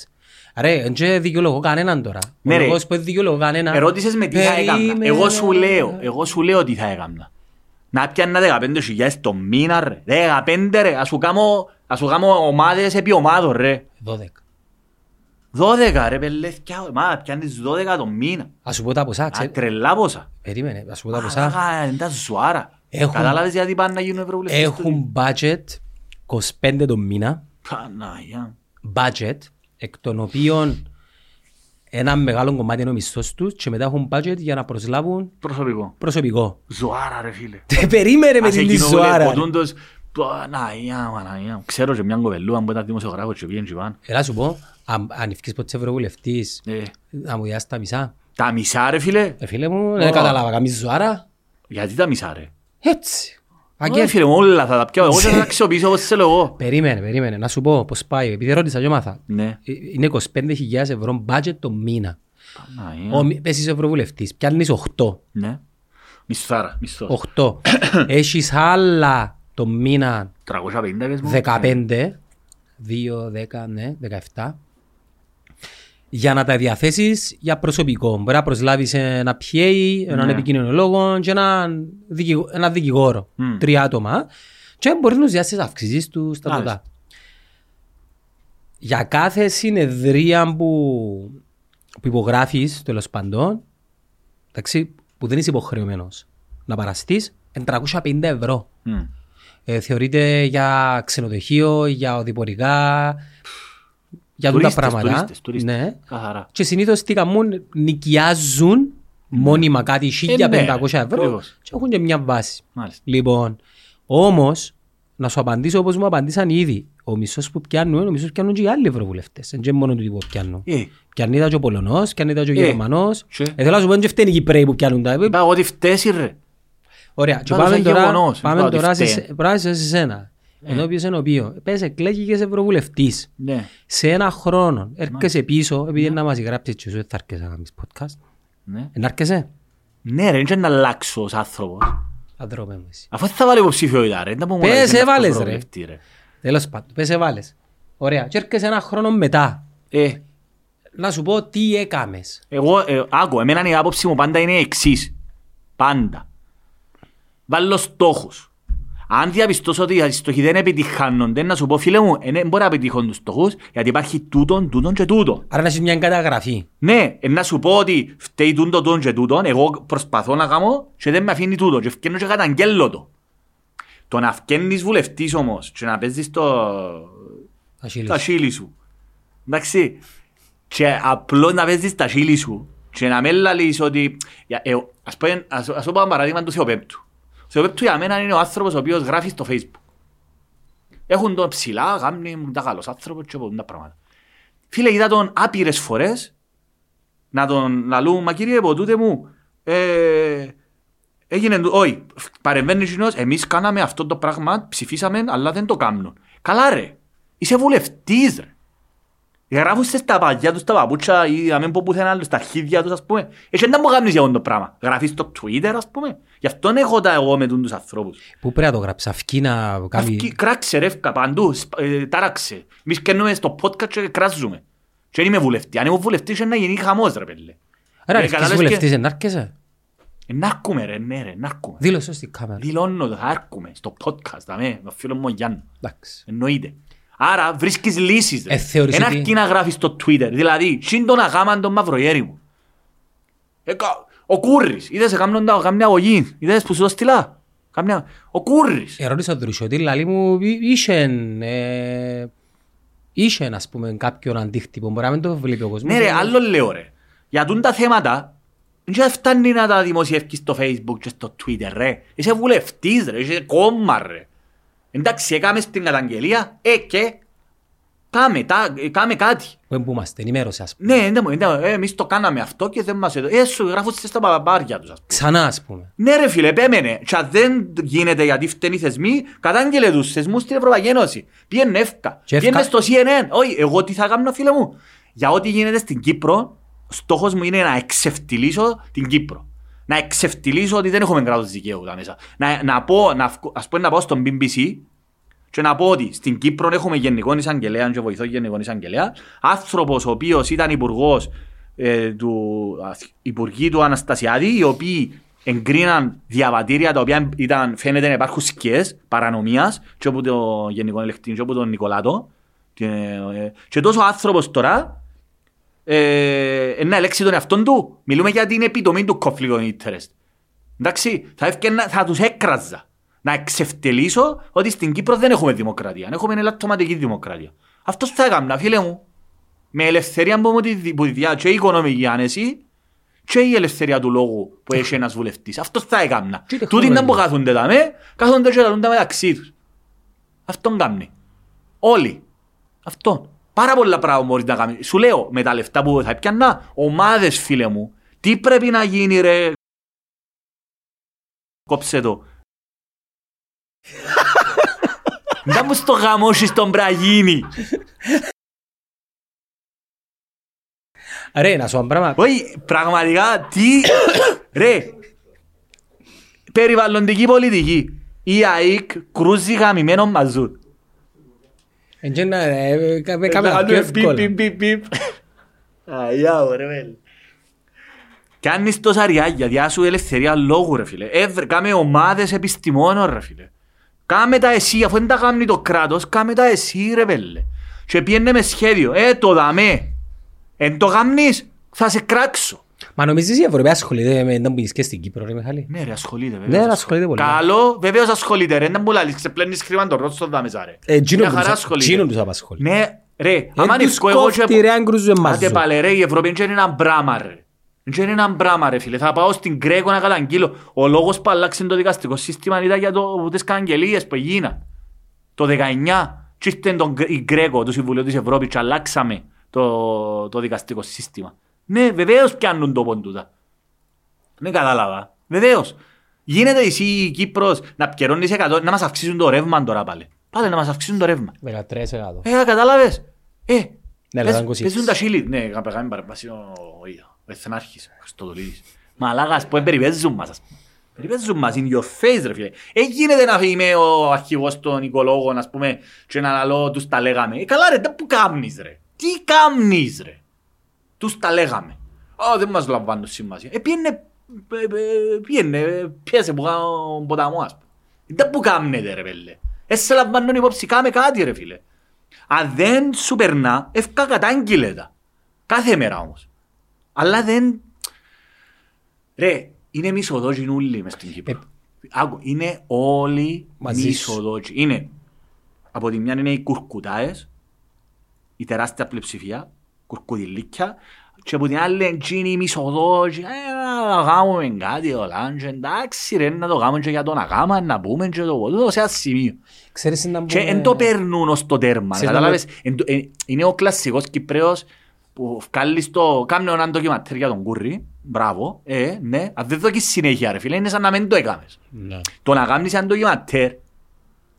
Ρε, δεν δικαιολογώ κανέναν τώρα. Ναι, Ο ρε. λόγος που δεν δικαιολογώ κανέναν. Ερώτησες με τι θα έκανα. Περίμενε. Εγώ σου λέω, εγώ σου λέω τι θα έκανα. Να πιάνα 15.000 το μήνα ρε. 15 ρε. Ας σου κάνω, ας σου κάνω ομάδες επί ομάδων ρε. 12. 12 ρε πελέθκια, μα πιάνεις 12 το μήνα. Ας σου πω τα ποσά, Α, ξέρεις. τρελά πόσα. Περίμενε, ας σου πω τα ποσά. Α, είναι τα ζουάρα. Έχουν- Κατάλαβες γιατί πάνε να γίνουν ευρωβουλευτές. Έχουν budget 25 το μήνα. Παναγιά. Budget, εκ των οποίων ένα μεγάλο κομμάτι είναι ο μισθός τους και μετά έχουν budget για να προσλάβουν Προσωπικό. προσωπικό. Ζουάρα ρε φίλε. Περίμενε με Ας την εκείνο που λέει ζωάρα. ποτούντος, Παναγιά, Παναγιά. Ξέρω και μια κοπελούα που ήταν δημοσιογράφος και πήγαινε και πάνε. Έλα σου πω, αν αν ευκείς ποτέ ευρωβουλευτής, Ε, να μου διάσεις τα μισά. Τα μισά ρε φίλε. Ε, φίλε μου, δεν κατάλαβα, καμίς ζωάρα. Γιατί τα μισά ρε. Έτσι. Αγγέ Αγγέ, φίλε μου όλα θα τα πιάω. Εγώ θα τα αξιοποιήσω όπως θέλω εγώ. Περίμενε, περίμενε, να σου πω πώς πάει. Επειδή ρώτησα και μάθα. Ναι. Ε, Είναι 25.000 ευρώ budget το μήνα. Παναγιά. Ο, μη- πες είσαι ευρωβουλευτής, πιάνεις 8. Ναι. Μισθάρα, μισθός. 8. Έχεις άλλα το μήνα 350 πες μου. 15, 2, 10, ναι, 17, για να τα διαθέσεις για προσωπικό. Μπορεί να προσλάβεις ένα PA, έναν Ναι. επικοινωνιολόγο και έναν δικηγο- ένα δικηγόρο. Μμ. Τρία άτομα. Και μπορείς να τους διάσεις αυξήσεις του στα Μάλιστα. τούτα. Για κάθε συνεδρία που, που υπογράφεις, τέλος πάντων, εντάξει, που δεν είσαι υποχρεωμένος να παραστείς, είναι 350 ευρώ. Μμ. Ε, θεωρείται για ξενοδοχείο, για οδηπορικά, για τούτα Τουρίστες, πράγματα. τουρίστες, τουρίστες. Ναι. Καθαρά. Και συνήθως τι κάνουν, νοικιάζουν μόνιμα κάτι 1500 ναι, ευρώ ακριβώς. και έχουν και μια βάση. Μάλιστα. Λοιπόν, όμως, να σου απαντήσω όπως μου απαντήσαν ήδη. Ο μισός που πιάνουν, ο μισός που πιάνουν και οι άλλοι ευρωβουλευτές. Δεν είναι μόνο του που πιάνουν. Ε, Πιάνει τα και ο Πολωνός, πιάνει τα και ο Ε, Γερμανός. και. Ε, θέλω να σου πω, δεν φταίνει οι Κυπρέοι που πιάνουν τα. είπα εγώ ότι φταίει ρε. Ωραία, και Πάντως πάμε έχει τώρα, γεγονός, πάμε είπα ότι τώρα σε, φταίει. πράγμα σε σένα. Ενώ ποιος είναι ο οποίος; Πες εκλέγηκες ευρωβουλευτής. Ναι. Σε ένα χρόνο έρχεσαι πίσω, επειδή να μας γράψεις και σου δεν θα έρχεσαι να κάνεις podcast. Ναι. Εν έρχεσαι. Ναι ρε, είναι να αλλάξω ως άνθρωπος. Αδρώμε μου εσύ. Αφού θα βάλω υποψηφιότητα ρε. δεν θα μου Πες, λες, είναι έβαλες, αυτός ρε. ευρωβουλευτή, ρε. Τέλος πάντων, πες έβαλες. Ωραία, και έρχεσαι ένα χρόνο μετά. Ε, Να σου πω τι έκαμες. Εγώ, ε, άκου, εμένα η άποψη μου πάντα είναι η εξής. Πάντα. Βάλω στόχους. Αν διαπιστώσω ότι οι στόχοι δεν επιτυχάνονται, να σου πω φίλε μου, ε, δεν μπορεί να επιτυχούν τους στόχους, γιατί υπάρχει τούτον, τούτον και τούτον. Άρα να έχεις μια καταγραφή. Ναι, ε, να σου πω ότι φταίει τούτο, τούτον και τούτον, εγώ προσπαθώ να κάνω και δεν με αφήνει τούτο και φτιάχνω και καταγγέλλω το. Το να φτιάχνεις βουλευτής όμως και να παίζεις το, Αχίλης. τα χείλη σου. Εντάξει. Και απλώς να παίζεις τα χείλη σου και να με λαλείς ότι... για- ε, Ας πω, ας, ας πω ένα παράδειγμα του Θεοπέπτου. Ο Θεοπέπτου για μένα είναι ο άνθρωπος ο οποίος γράφει στο facebook. Έχουν τον ψηλά, γάμνη, μου τα καλός άνθρωπος και πολλά πράγματα. Φίλε, είδα τον άπειρες φορές να τον λαλούν, μα κύριε, από τούτε μου, ε, έγινε, το- όχι, παρεμβαίνει κοινός, εμείς κάναμε αυτό το πράγμα, ψηφίσαμε, αλλά δεν το κάνουν. Καλά ρε, είσαι βουλευτής ρε. Γράφουν σε στα παγιά τους τα παπούτσια ή να μην πω πουθενά άλλο, στα αρχίδια τους ας πούμε. Εσύ δεν μου κάνεις για αυτό το πράγμα. Γράφεις στο Twitter ας πούμε. Γι' αυτό έχω τα εγώ με τους ανθρώπους. Πού πρέπει να το γράψεις, αυκή να κάνει... Αυκή, κράξε ρεύκα παντού, σπ- ε, τάραξε. Εμείς καίνουμε στο podcast και κράζουμε. Και δεν είμαι βουλευτή. Αν ήμουν βουλευτής είναι να γίνει χαμός ρε παιδί. Άρα Ε, ευκείς κατάλαβες βουλευτής, και- εν άρκεσαι. Ε, Να έρχομαι ρε, ναι ρε, να έρχομαι. Δήλωσες στην κάμερα. Δηλώνω το, θα έρχομαι στο podcast, δαμέ, με τον φίλο μου ο Γιάννη. Εντάξει. Εννοείται. Άρα βρίσκεις λύσεις. ρε. Ε, θεωρείς Εν ότι- αρκεί να γράφεις στο Twitter. Δηλαδή, συν τον αγάμαν τον μαυρογέρι μου. Ε, κα- Ο Κούρης. Είδες έκαναν τα κάμια αγωγή. Είδες που σου το στείλα. Κάμια... Ο Κούρης. Ερώτησα τον Δρουσιώτη, λαλή μου, εί- είσεν, ε, είσεν, ας πούμε, κάποιον αντίκτυπο, μπορεί να μην το βλέπει ο κόσμος. Ναι ρε, άλλο λέω ρε. Για τούν τα θέματα, δεν φτάνει να τα δημοσιεύκεις στο facebook και στο twitter ρε. Είσαι βουλευτής ρε, είσαι κόμμα ρε. Εντάξει, έκαμε την καταγγελία, ε και... Κάμε, τα, ε, κάμε κάτι. Πού που είμαστε, ενημέρωση ας πούμε. Ναι, ναι, ναι, ναι, ε, εμείς το κάναμε αυτό και δεν μας έδωσε. Ε, σου γράφουν στα παπάρια τους, ας πούμε. Ξανά ας πούμε. Ναι ρε φίλε, επέμενε. Και αν δεν γίνεται γιατί φταίνει οι θεσμοί, κατάγγελε τους θεσμούς στην Ευρωπαϊκή Ένωση. Πήγαινε εύκα. Και Πήγαινε εύκα- στο CNN. Όχι, εγώ τι θα κάνω φίλε μου; Για ό,τι γίνεται στην Κύπρο, στόχος μου είναι να εξευτυλίσω την Κύπρο. Να εξευτυλίσω ότι δεν έχουμε κράτος δικαίου εδώ μέσα. Να, να πω, να, βγω- ας πούμε να πάω στον BBC και να πω ότι στην Κύπρο έχουμε γενικό εισαγγελέα και βοηθό γενικό εισαγγελέα, άνθρωπος ο οποίος ήταν υπουργός ε, του αθ- υπουργοί του Αναστασιάδη, οι οποίοι εγκρίναν διαβατήρια τα οποία ήταν, φαίνεται να υπάρχουν σκιές παρανομίας και από το γενικό ελεκτή και από τον Νικολάτο και, ε, και τόσο άνθρωπος τώρα ε, ε, να ελέξει τον εαυτόν του. Μιλούμε για την επιτομή του conflict of interest. Εντάξει, θα, έφκαινα, θα τους έκραζα. Να εξευτελίσω ότι στην Κύπρο δεν έχουμε δημοκρατία. Έχουμε ελαττωματική δημοκρατία. Αυτός θα έκανα, φίλε μου. Με ελευθερία που μου τη δι- που τη διά και η οικονομική άνεση και η ελευθερία του λόγου που έχει ένας βουλευτής. Αυτός θα έκανα. Και η Τούτοι να που τεχνολογία. κάθονται τα με, κάθονται και λαλούν τα μεταξύ τους. Αυτόν κάνει. Όλοι. Αυτόν. Πάρα πολλά πράγματα μπορείς να κάνεις. Σου λέω, με τα λεφτά που θα έπιανα, ομάδες φίλε μου, τι πρέπει να γίνει ρε; Κόψε το. Να μου στο γαμώσεις τον πραγίνη. Ρε, να σου πω ένα πράγμα. Όχι, πραγματικά, τι... ρε, περιβαλλοντική πολιτική. Η ΑΕΚ κρούζει γαμημένο μαζούτ. Κάνεις τόσα ριάγια, διά σου ελευθερία λόγου ρε φίλε. Έβρε, κάμε ομάδες επιστημόνων ρε φίλε. Κάμε τα εσύ, αφού δεν τα κάνει το κράτος, κάμε τα εσύ ρε βέλε. Και πιένε με σχέδιο, ε το δαμέ. Εν το γαμνείς, θα σε κράξω. Μα νομίζεις η Ευρωπαία ασχολείται με να μπεις και στην Κύπρο ρε Μιχάλη; Ναι ρε ασχολείται Ναι, βέβαια. ρε, ασχολείται πολύ. Καλό, βεβαίως ασχολείται ρε, δεν πουλάλεις, ξεπλένεις χρήμα το ρώτο στο δάμεσα ρε. Ε, εκείνο Μια που χαρά τους- ασχολείται. εκείνο τους απασχολεί. Ναι, ρε, Ε, άμα τους ανοιχτώ εγώ κόφτει, ρε, αν κρούζουν μαζί. Άντε πάλι ρε, η Ευρώπη είναι ένα μπράμα ρε. Είναι ένα μπράμα ρε φίλε. Θα πάω στην Κρέκο να καταγγείλω. Ο λόγος που αλλάξε το δικαστικό σύστημα ήταν για το, τις καταγγελίες που έγιναν. Το 19. Και ήρθε τον, Γκ- η Γκρέκο, το Συμβουλίο της Ευρώπης και αλλάξαμε το, το δικαστικό σύστημα. Ναι, βεβαίως πιάνουν το πόντουτα. Δεν κατάλαβα. Βεβαίως. Γίνεται εσύ η Κύπρος να πιερώνεις 100, να μας αυξήσουν το ρεύμα τώρα πάλι. Πάλι να μας αυξήσουν το ρεύμα. 13%. Ε, κατάλαβες. Ε, Ναι, πες- αλλά ήταν 26. παίζουν τα σίλι. Ναι, να πεγάμε παραπάσει ο ο ίδιο, ο Εθνάρχης, ο Χριστοδουλίδης. Μαλάκας, που περιπέζουν μας, ας πούμε. Περιπέζουν μας, in your face, ρε φίλε. Ε, γίνεται να είμαι ο αρχηγός των οικολόγων, ας πούμε, και να λέω, τους τα λέγαμε. Ε, καλά ρε, τα που κάμνεις, ρε. Τι κάμνεις, ρε. Τους τα λέγαμε. Ω, δεν μας λαμβάνουν σημασία. Ε, πήγαινε, ε, ε, πήγαινε, ε, πιέσε που κάνω ποταμό, ας πούμε. Δεν που κάμνετε, ρε πέλε. Ε, σε λαμβάνουν υπόψη, κάμε κάτι, ρε φίλε. Αν δεν σου περνά, ευκά κατάγγειλε τα. Κάθε μέρα όμως. Αλλά δεν... Ρε, είναι μισοδόκιν όλοι μες στην Κύπρο. Άκου, είναι όλοι Μαζί σου. μισοδόκιν. Είναι, από τη μια είναι οι κουρκουτάες, η τεράστια πλειοψηφία, κουρκουδιλίκια, και από την άλλη είναι εκείνοι οι μισοδόκοι, ε, να κάνουμε κάτι, ο λάντζο, εντάξει ρε, να το κάνουμε και για τον αγάμα, να πούμε και το ποτέ, σε ένα σημείο. Ξέρεις να Και πούμε... δεν το περνούν ως το τέρμα, Ξέρεις κατάλαβες. Εν το- ε, Είναι ο κλασσικός Κυπρέος που βγάλει το... Κάμνε έναν ντοκιματέρ για τον Κούρι. Μπράβο, ε, ναι. Αν δεν δοκείς συνέχεια ρε φίλε, είναι σαν να μην το έκαμες. Ναι. Το να κάνεις έναν ντοκιματέρ,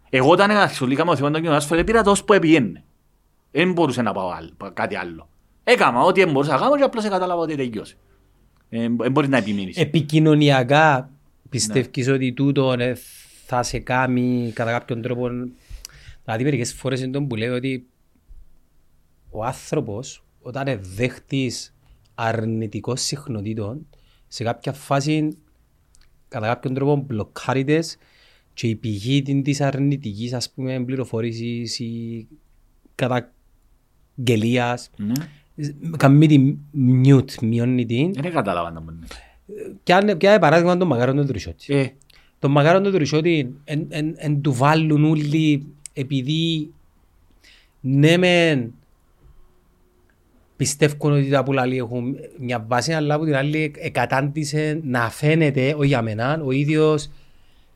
εγώ όταν ασχολήθηκα με το θέμα του ντοκιματέρ, πήρα τόσο που επιένε. Δεν μπορούσε να πάω άλλο, κάτι άλλο. Έκαμα ό,τι μπορούσα να κάνω και απλώς κατάλαβα ότι τελειώσει. Ε, Δεν μπορείς να επιμείνεις. Επικοινωνιακά πιστεύεις Ναι. ότι τούτο ε, θα σε κάνει κατά κάποιον τρόπο... Δηλαδή μερικές φορές είναι τον που λέει ότι ο άνθρωπος όταν είναι δέχτης αρνητικών συχνοτήτων σε κάποια φάση κατά κάποιον τρόπο μπλοκάριτες και η πηγή την της αρνητικής ας πούμε πληροφορήσης ή καταγγελίας Ναι. Κάνει τη μιούτ, μειώνει την. Δεν κατάλαβα να μου και αν πια παράδειγμα τον Μακάρον τον Τρισότη. Ε, Τον Μακάρον τον Τρισότη εν, εν, εν του βάλουν όλοι επειδή ναι μεν πιστεύουν ότι τα πουλαλή έχουν μια βάση αλλά από την άλλη εκατάντησε να φαίνεται, όχι για μένα, ο ίδιος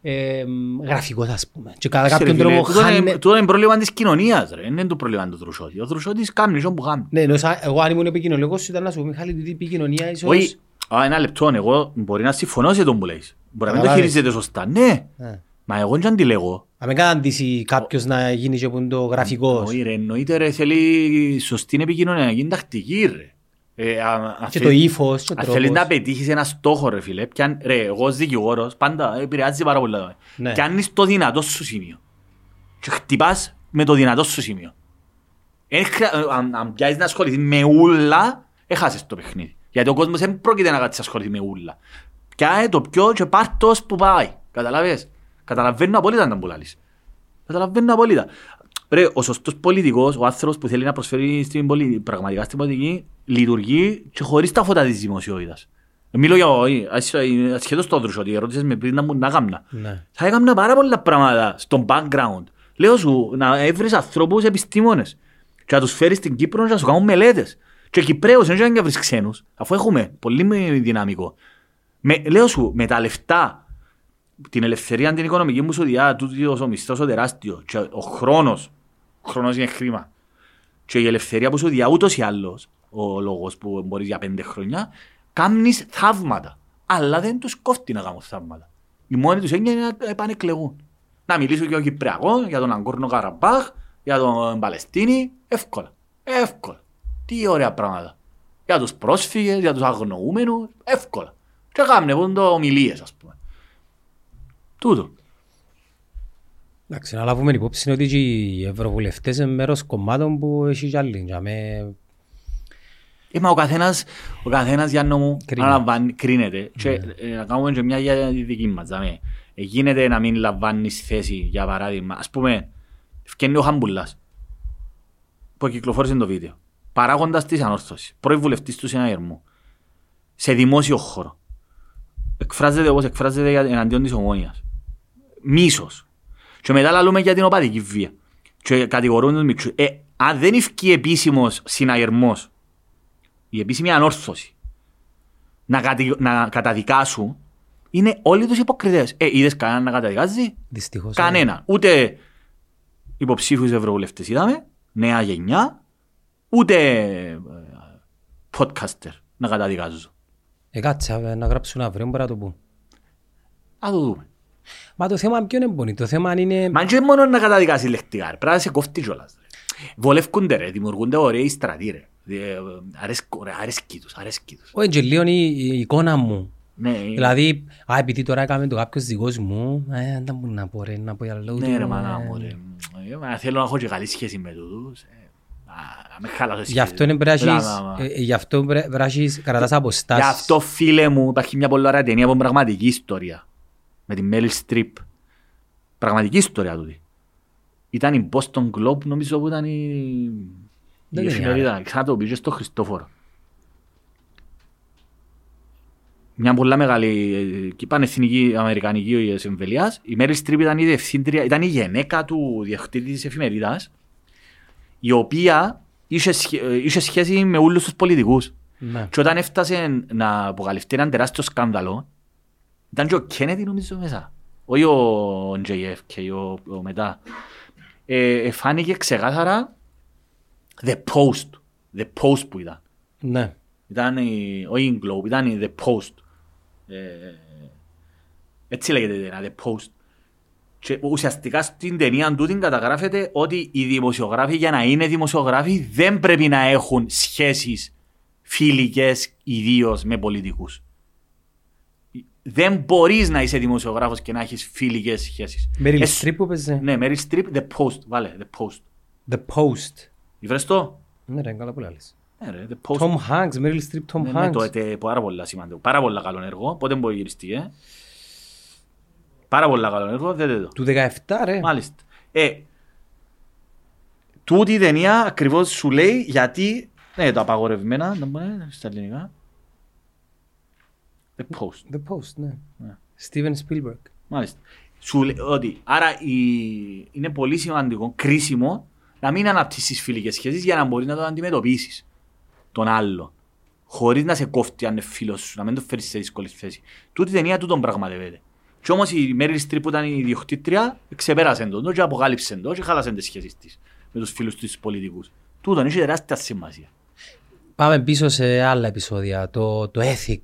ε, γραφικός ας πούμε. Και κατά Ξέρε, κάποιον φίλε, τρόπο τούτο είναι- χάνε... τούτο είναι πρόβλημα της κοινωνίας ρε. Δεν είναι το πρόβλημα του Δρουσότη. Ο Δρουσότης κάνει αυτό που κάνει. Ναι, ενώ σαν- εγώ αν ήμουν επικοινωνικός σου ήταν να σου πω Μιχάλη τούτη η επικοινωνία ίσως... Όχι, α, ένα λεπτό, εγώ μπορεί να συμφωνώ σε τον που λέεις. Μπορεί να μην το Καταλάβες. χειρίζεται σωστά. Ναι, Ε. μα εγώ δεν αντιλέγω. Αν μην καταντήσει κάποιος να γίνει και που είναι το γραφικός. Όχι ρε, εννοείται ρε, θέλει σωστή επικοινωνία, να γίνει τακτική ρε. Ε, α- αν Και θέλει- το ύφος και ο Αν θέλεις να τρόπος. πετύχεις ένα στόχο ρε φίλε, πιάν, ρε, εγώ ως δικηγόρος πάντα επηρεάζει πάρα πολλά. Ναι. Πιάνεις το δυνατό σου σημείο και χτυπάς με το δυνατό σου σημείο. Εν χρεια- ε, αν, αν πιάσεις να ασχοληθείς με ούλα, έχασες το παιχνίδι. Γιατί ο κόσμος δεν πρόκειται να κάτσει να ασχοληθεί με ούλα. Πιάε το πιο και πάρ' το ως που πάει. Καταλαβες. Καταλαβαίνω απόλυτα να που λάλλεις. Καταλαβαίνω απόλυτα. Ρε, ο σωστός πολιτικός, ο άνθρωπος που θέλει να προσφέρει στην πολι... πραγματικά στην πολιτική, λειτουργεί και χωρίς τα φώτα της δημοσιότητας. Μιλώ για όχι, ας- ασχέτως το δρουσο, ότι ερώτησες με πριν να μου να κάμνα. Ναι. Θα έκανα πάρα πολλά πράγματα στο background. Λέω σου να έβρεις ανθρώπους επιστήμονες και να τους φέρεις στην Κύπρο και να σου κάνουν μελέτες. Και Κυπρέους δεν να βρεις ξένους, αφού έχουμε πολύ με- δυναμικό. Με, λέω σου, με τα λεφτά, την ελευθερία την οικονομική μου σου διά, τούτος ο μισθός ο τεράστιος και ο χρόνος, ο χρόνος είναι χρήμα. Και η ελευθερία που σου διά ούτως ή άλλως, ο λόγος που μπορείς για πέντε χρόνια, κάνεις θαύματα. Αλλά δεν τους κόφτει να κάνουν θαύματα. Η μόνη τους έννοια είναι να επανεκλεγούν. Να μιλήσω για τον Κυπριακός, για τον Αγκόρνο Καραμπάχ, για τον Παλαιστίνη, εύκολα. Εύκολα. Τι ωραία πράγματα. Για τους πρόσφυγες, για τους αγνοούμενους, εύκολα. Και κάνουν πούν το ομιλίες, ας πούμε. Τούτο. Εντάξει, να λάβουμε υπόψη ότι και οι ευρωβουλευτές είναι μέρος κομμάτων που έχει κι άλλοι. Για με... Ε, μα ο καθένας, ο καθένας Γιάννο μου Κρίνει. αναλαμβάνει- κρίνεται και ε, να κάνουμε και μια για τη δική μας. δάμε. Ε, γίνεται να μην λαμβάνεις θέση, για παράδειγμα. Ας πούμε, ευκαινεί ο Χαμπουλάς που κυκλοφόρησε το βίντεο. Παράγοντας της ανόρθωσης, πρώην βουλευτής του συναγερμού, σε δημόσιο χώρο. Εκφράζεται όπως εκφράζεται για- εναντίον της ομόνιας. Μίσος. Και μετά λαλούμε για την οπαδική βία. Και κατηγορούν τους μικρούς. Ε, αν δεν ευκεί επίσημος συναγερμός η επίσημη ανόρθωση να, κατη, να καταδικάσουν είναι όλοι τους υποκριτές. Ε, είδες κανέναν να καταδικάζει; Δυστυχώς. Κανένα. Ούτε υποψήφιους ευρωβουλευτές είδαμε, νέα γενιά, ούτε ε, podcaster να καταδικάζουν. Ε, κάτσε ε, να γράψουν αύριο, μπορεί να το πούν. Α το δούμε. Μα το θέμα ποιο είναι πονή. Το θέμα είναι... Μα και μόνο να καταδικάσει λεκτικά, ρε. πρέπει να σε κόφτει κιόλας. ρε. Βολεύκονται ρε, δημιουργούνται ωραίοι στρατοί ρε. Ε, αρέσκω, ρε, αρέσκει τους, αρέσκει τους. Ο Εγγελίων η, η εικόνα μου. Ναι, Δηλαδή, α, επειδή τώρα έκαμε το κάποιος δικός μου, ε, δεν τα μπορώ να πω ρε, να πω για λόγω Ναι του, ρε μάνα ε, μου ρε. Ε, μα Θέλω να έχω και καλή σχέση με τούτους. ε, α, Να με χαλάσω σχέση. Γι' αυτό είναι πρέπει να Μπράβο, έχεις- μπράβο. ε, ε, γι' αυτό πρέπει να έχεις κρατάς αποστάσεις. Γι' αυτό φίλε μου υπάρχει μια πολύ ωραία ταινία από πραγματική ιστορία. Με τη Meryl Streep. Πραγματική ιστορία τούτη. Ήταν η Boston Globe νομίζω που ήταν η... Δεν η είναι, εφημερίδα. Ξανά το πήγε στο Χριστόφορο. Μια πολλά μεγάλη ε, πανεθνική αμερικανική εμβελίας. Η Meryl Streep ήταν η διευθύντρια, ήταν η γυναίκα του διευθυντή της εφημερίδας η οποία είχε, σχέ- ε, είχε σχέση με όλους τους πολιτικούς. Ναι. Και όταν έφτασε να αποκαλυφθεί ένα τεράστιο σκάνδαλο, ήταν και ο Κέννετι νομίζω μέσα. Όχι ο JFK, ο, ο μετά. Ε, ε, φάνηκε ξεκάθαρα The Post. The Post που ήταν. Ναι. Ήταν η, όχι η Globe, ήταν η The Post. Ε, έτσι λέγεται η ταινία, The Post. Και ουσιαστικά στην ταινία τούτη καταγράφεται ότι οι δημοσιογράφοι για να είναι δημοσιογράφοι δεν πρέπει να έχουν σχέσεις φιλικές ιδίω με πολιτικούς. Δεν μπορείς να είσαι δημοσιογράφος και να έχεις φιλικές σχέσεις. Meryl Εσ- Streep που παίζει. Ναι, Meryl Streep, The Post. Βάλε, The Post. The Post. Βρες το; Ναι ρε, καλά που λάλλεις. Ναι ρε, The Post. Tom Hanks, Meryl Streep, Tom Ναι, ναι, το Hanks. έτε πάρα πολλά σημαντικό. Πάρα πολλά καλό έργο. Πότε μπορεί να γυριστεί, ε; Πάρα πολλά καλό έργο, δείτε το. Του 17 ρε. Μάλιστα. Ε, τούτη η ταινία ακριβώς σου λέει γιατί, ναι, το απαγορευμένα, να πούμε στα ελληνικά. The Post. The Post, ναι. Ναι. Steven Spielberg. Μάλιστα. Σου λέει ότι, άρα η, είναι πολύ σημαντικό, κρίσιμο, να μην αναπτύσσεις φιλικές σχέσεις για να μπορείς να το αντιμετωπίσεις τον άλλο. Χωρίς να σε κόφτει αν είναι φίλος σου, να μην το φέρεις σε δύσκολη θέση. Τούτη η ταινία τούτον πραγματεύεται. Και όμως η Μέριλ Στριπ που ήταν η ιδιοκτήτρια ξεπέρασε τον και αποκάλυψε τον και χάλασε τις σχέσεις της με τους φίλους της πολιτικούς. Τούτον έχει τεράστια σημασία. Πάμε πίσω σε άλλα επεισόδια. Το, το ethic,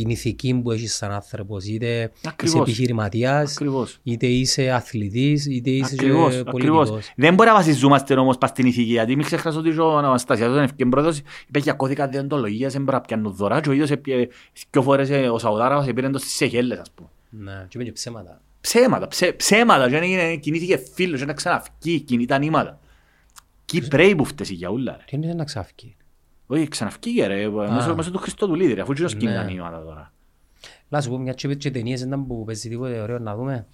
την ηθική που έχεις σαν άνθρωπος. Είτε Ακριβώς. είσαι επιχειρηματίας, Ακριβώς. είτε είσαι αθλητής, είτε είσαι Ακριβώς, και ακριβώς. πολιτικός. Δεν μπορεί να βασιζόμαστε όμως πας στην ηθική, γιατί μην ξεχνάς ότι ο Αναστασιάδος είναι ευκαιρία πρόεδρος, είπε για κώδικα διοντολογίας, δεν μπορεί να πιάνουν δωρά και ο ίδιος έπιε- δυο φορές ε, ο Σαουδάραβας επήρε το στις Σεχέλες, ας πούμε. Ναι, και είπε και ψέματα. Ψέματα, ψέ, ψέματα, και έγινε- κινήθηκε φίλος, και να ξαναφκεί, κινήτα νήματα. Κυπρέοι που φταίσει για ούλα, ρε. Τι είναι να ξαφκεί. Όχι, ξαναφκήκε ρε, μέσω, μέσω του Χριστοδουλίδη, ρε, αφού και κινήτα Ναι. νήματα τώρα. Να σου πω μια και είπες και ταινίες ήταν που παίζει τίποτε ωραίο να δούμε.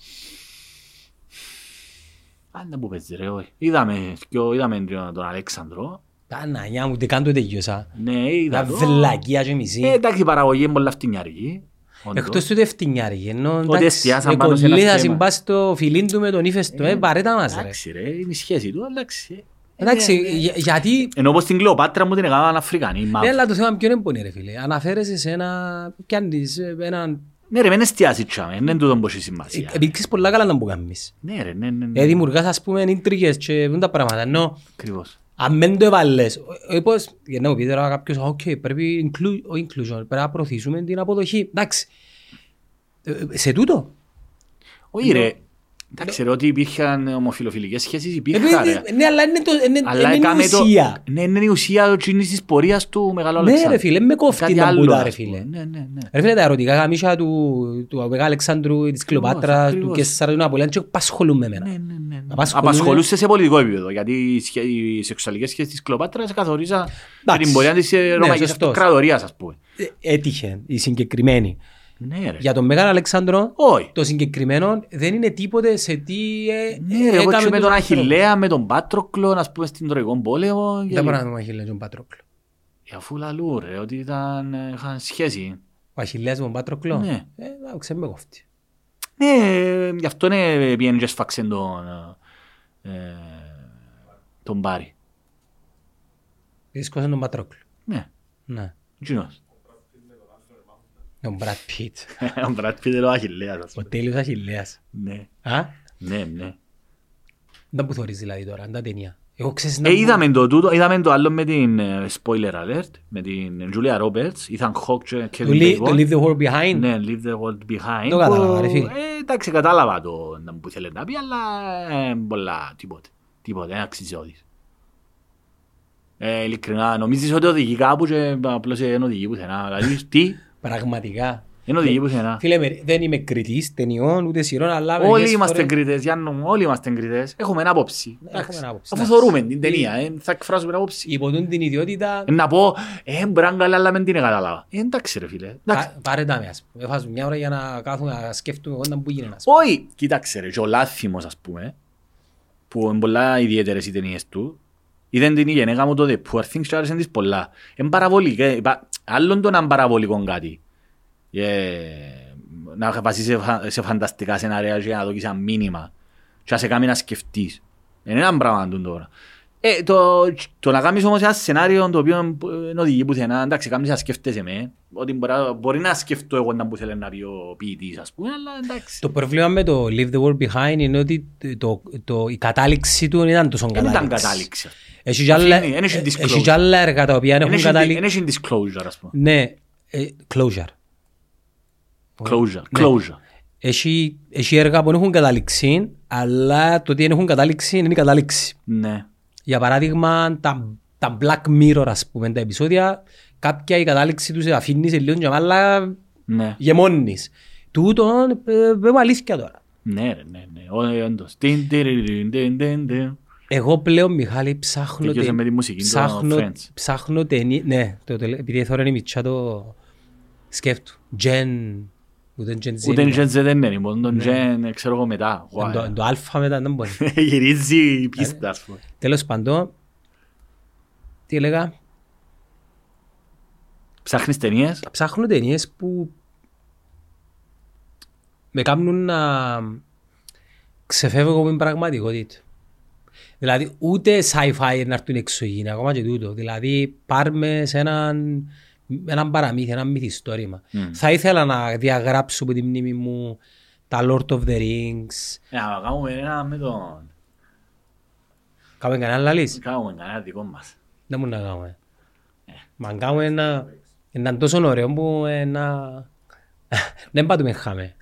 Αν δεν που παίζει ρε, όχι. Είδαμε, δυο- είδαμε τον Αλέξανδρο, Παναγιά μου, ούτε καν το τελειώσα. ναι, είδα Τα το. βλακία και Ε, μισή. εντάξει, η παραγωγή είναι πολλά φτηνιάρικη. όντως. Εκτός του δευτινιάρικη, ενώ Ότι εντάξει, εστιάσαν ε, πάνω σε ένα κολλή θα θέμα. συμπάσει το φιλίν του με τον ύφεστο, ε, παρέτα μας ρε. Εντάξει ρε, είναι η σχέση του, εντάξει. Ε, Εντάξει, ε, ε, για- γιατί Ενώ όπως την Κλεοπάτρα μου την έκαναν Αφρικανή, Ναι, μαύρη. αλλά το θέμα ποιο είναι που είναι ρε φίλε. Αναφέρεσαι σε ένα... Πιάνεις ε, έναν... Ναι ρε, μην εστιάσει τσάμε, δεν είναι τούτο που έχει σημασία. Επίξεις πολλά καλά να που κάνεις. Ναι ρε, ναι, ναι, ναι. Ε, δημιουργάς ας πούμε ίντριγες και βούν τα πράγματα. Ενώ Ακριβώς. αν δεν το έβαλες, ε, πώς, για να μου πεις τώρα κάποιος, «οκ, πρέπει inclu- ο inclusion, πρέπει να προωθήσουμε την αποδοχή. Εντάξει, Ε, ε, σε τούτο. Όχι ρε, εντάξει ρε, ότι υπήρχαν ομοφιλοφιλικές σχέσεις, Ε, υπήρχαν ρε. ε, Ναι, αλλά είναι το- είναι- Αλλά είναι η έκαμε το... ουσία. Ναι, είναι η ουσία εκείνης της πορείας του Μεγάλου Ναι Αλεξάνδρου. ρε φίλε, με κόφτει Κάτι τα άλλο, μπούτα ας ρε πούμε. φίλε. Ναι, ναι, ναι. Ρε φίλε, τα ερωτικά γαμίσια του, του Μεγάλου Αλεξάνδρου, της Κλεοπάτρας, του ακριβώς. Κεσσάρα, του Ναπολέον και απασχολούν με Ναι, εμένα. ναι, ναι, ναι. Απασχολούν- Απασχολούσε σε πολιτικό επίπεδο, γιατί οι σχέ- οι σεξουαλικές σχέσεις της Κλεοπάτρας καθορίζαν Εντάξει. την πορεία της ε, Ναι, Ρωμαϊκής σωστός. Αυτοκρατορίας, ας πούμε. Ε, Έτυχε η συγκεκριμένη. Ναι ρε. Για τον Μεγάλο Αλεξάνδρο, Όχι. το συγκεκριμένο δεν είναι τίποτε σε τι ε, Ναι, ρε, εγώ έκαμε και με τους τον ανθρώπους. Αχιλέα, με τον Πάτροκλο, να πούμε, στην Τροϊκό πόλεμο. και- Δεν μπορεί να δούμε Αχιλέα και τον Πατρόκλο. Ε, Αφού λαλού, ρε, ότι ήταν, ε, είχαν σχέση. Ο Αχιλέας με τον Πατρόκλο. Ναι. Ε, να ξέρουμε κόφτει. Ναι, γι' αυτό ναι, πήγαινε και σφάξε τον, ε, τον Μπάρι. Δίσκωσε τον Πατρόκλο. Ναι, Ναι. εκείνος. Τον Μπρατ Πιτ. Ο Μπράτ Πιτ είναι ο Αχιλέας, ας Ο πούμε. τέλειος Αχιλέας. Ναι, Α, ναι, ναι. δεν που θωρείς δηλαδή τώρα, αν τα ταινία. Εγώ ξέρεις να Ε, μου- είδαμε το τούτο, είδαμε το άλλο με την ε, spoiler alert, με την Julia Roberts, Ethan Hawke και Το Kevin leave- Bacon. το Leave the World Behind. Ναι, leave the world behind. Το κατάλαβα, που- ρε φίλε. Ε, εντάξει, κατάλαβα το να που θέλει να πει, αλλά ε, πολλά, τίποτε. Τίποτε, δεν αξιζιώδης. Ε, ειλικρινά, νομίζεις ότι οδηγεί κάπου και απλώς δεν οδηγεί πουθενά. Δηλαδή, τι, Πραγματικά. δεν οδηγεί πουθενά. Φίλε, με- δεν είμαι κριτής ταινιών ούτε σειρών, αλλά Όλοι μερικές είμαστε φορές- κριτές, Γιάννο μου, όλοι είμαστε κριτές. Έχουμε ένα άποψη. Ναι, Εντάξει. έχουμε άποψη, Αφού εντάξει. θωρούμε την ταινία, ε, θα εκφράσουμε άποψη. Υποτούν την ιδιότητα Ε, Να πω, ε, μπορεί να είναι καλά, αλλά δεν την κατάλαβα. Ε, εντάξει ρε φίλε. Εντάξει. Πα- Πάρε τα με, ας πούμε. Βάζω μια ώρα για να κάθομαι να σκέφτομαι εγώ να που γίνεται. ας πούμε. Όχι, κοίταξε ρε, και ο Λάθιμος ας πούμε, που είναι πολλά ιδιαίτερες οι ταινίες του, είδαν την η γενέκα μου το The Poor Things και άρεσαν της πολλά. Είναι παραβολικό, ε, πα- άλλον το να είναι παραβολικό κάτι. Ε, να βασίσεις σε, φα- σε φανταστικά σενάρια και να δώσεις ένα μήνυμα και να σε κάνει να σκεφτείς. Είναι ένα πράγμα του τώρα. Ε, το, το να κάνεις όμως ένα σενάριο το οποίο δεν οδηγεί πουθενά, εντάξει, κάνεις να σκέφτεσαι με, ότι μπορεί, να- μπορεί να σκεφτώ εγώ να που θέλει να πει ο ποιητής, ας πούμε, αλλά εντάξει. Το πρόβλημα με το Leave the World Behind είναι ότι το, το, η κατάληξη του δεν ήταν τόσο Δεν κατάληξη. ήταν κατάληξη. Έχει κι άλλα- Αφήνει, δεν έχει ε, disclosure. έχει κι άλλα έργα τα οποία Δεν έχουν έχει- κατάληξη. Δεν έχει disclosure, ας πούμε. Ναι, ε, closure. Closure, Ναι. closure. Έχει, έχει έργα που δεν έχουν κατάληξη, αλλά το ότι δεν έχουν κατάληξη είναι η κατάληξη. Ναι. Για παράδειγμα, τα, τα Black Mirror, ας πούμε, τα επεισόδια, κάποια η κατάληξη τους αφήνεις σε λίγο και αλλά Ναι. γεμώνεις. Τούτον, ε, ε, αλήθεια τώρα. Ναι, ρε, ναι, ναι. Ω, όντως. Τιν, τιριριριν, τιν, τιν, τιν. Εγώ πλέον, Μιχάλη, ψάχνω... Τελειώσε τε- με τη μουσική, το ψάχνω, Friends. ψάχνω ταινί... Ναι, το, τελε- επειδή τώρα είναι η μητσά το σκέφτου. Gen... Ούτε Gen Z. Ούτε είναι. Gen Z δεν είναι, μόνο τον Gen, ξέρω εγώ μετά. Εν το- εν το αλφα μετά δεν μπορεί. Γυρίζει η πίστα, ας πούμε. Τέλος πάντων, τι έλεγα, Ψάχνεις ταινίες; ψάχνω ταινίες που με κάνουν να ξεφεύγω από την πραγματικότητα. Δηλαδή ούτε sci-fi να έρθουν εξωγήινα, ακόμα και τούτο. Δηλαδή πάρμε σε έναν, έναν παραμύθι, ένα μυθιστόρημα. Μμ. Θα ήθελα να διαγράψω από τη μνήμη μου τα Lord of the Rings. Ε, να κάνουμε ένα με τον... Κάμε κανένα λαλής. Κάνουμε κανένα δικό μας. Δεν μου να κάνουμε. Μα αν κάνουμε ένα... Ήταν τόσο ωραίο που ε, να... Δεν πάντουμε χάμε.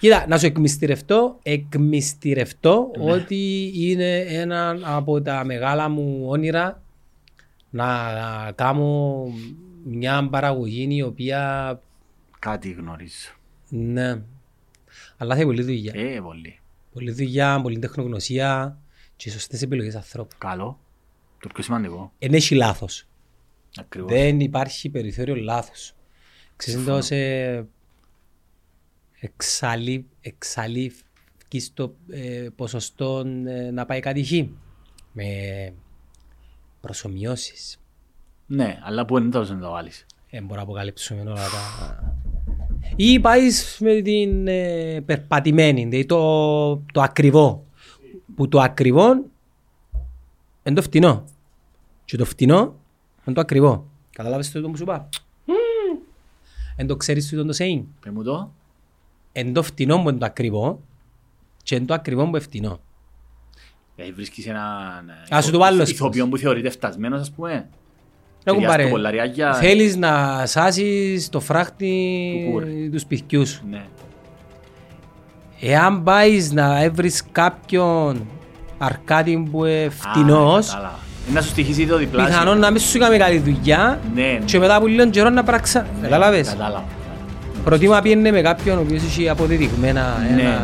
Κοίτα, να σου εκμυστηρευτώ, εκμυστηρευτώ ότι είναι ένα από τα μεγάλα μου όνειρα να κάνω μια παραγωγή η οποία Κάτι γνωρίζω. ναι, αλλά θέλει πολλή δουλειά. Ε, πολύ. Πολλή δουλειά, πολλή τεχνογνωσία και σωστές επιλογές ανθρώπου. Καλό. Το πιο σημαντικό. Δεν έχει λάθος. Ακριβώς. Δεν υπάρχει περιθώριο λάθος. Ξέρεις το σε εξαλεί, εξαλείφει στο ε, ποσοστό ε, να πάει κάτι χ. Με προσωμιώσεις. Ναι, αλλά πού είναι τόσο να το βάλεις. Δεν μπορώ να αποκαλύψουμε όλα τα... Ή πάει με την ε, περπατημένη, δηλαδή το, το ακριβό. Που το ακριβό είναι το φτηνό. Και το φτηνό είναι το ακριβό. Καταλάβες το που σου είπα; Εν το ξέρεις το το saying; Πες μου το. Εν το φτηνό που είναι το ακριβό και εν το ακριβό που είναι φτηνό. Δηλαδή βρίσκεις έναν Ας σου το βάλω ηθοποιό που θεωρείται φτασμένος, ας πούμε. Να Παιδιά, κουμπάρε. στο κολλαριάκια- Θέλεις να σάσεις το φράχτη Του κούρ. τους σπιτιού σου. Ναι. Εάν πάεις να έβρεις κάποιον αρκάτι που είναι Α, φτηνός, κατάλαβα. Ε, Να σου στοιχήσει το διπλάσιο. πιθανόν να μην σου κάνει καλή δουλειά Ναι, ναι. και μετά από λίγο καιρό να πράξα. Κατάλαβες; Κατάλαβα. Προτίμα πιένε με κάποιον ο οποίος έχει αποδεδειγμένα Ναι, ένα...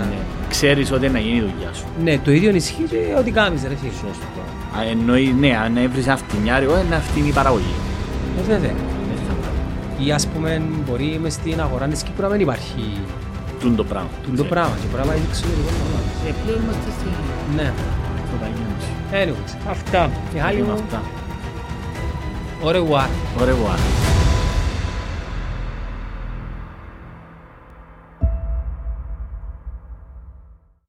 ναι. Ξέρεις ότι να γίνει η δουλειά σου. Ναι, το ίδιο ισχύει και ό,τι κάνεις ρε φίλε. Σωστό. Α, Εννοεί, ναι, αν έβρεις ένα φτηνιάρικο, είναι φτηνή η παραγωγή. Ε, βέβαια. Ναι, θα πάει. Ή ας πούμε μπορεί μες στην αγορά της Κύπρου να μην υπάρχει Τούν το πράγμα. τούν το πράγμα και πράγμα είναι εξωτερικό. Ε, πλέον είμαστε στην Ναι. Ευρωπαϊκή Ένωση. Anyways, αυτά. Μιχάλη Έχουμε μου, αυτά. au revoir. Ωραία.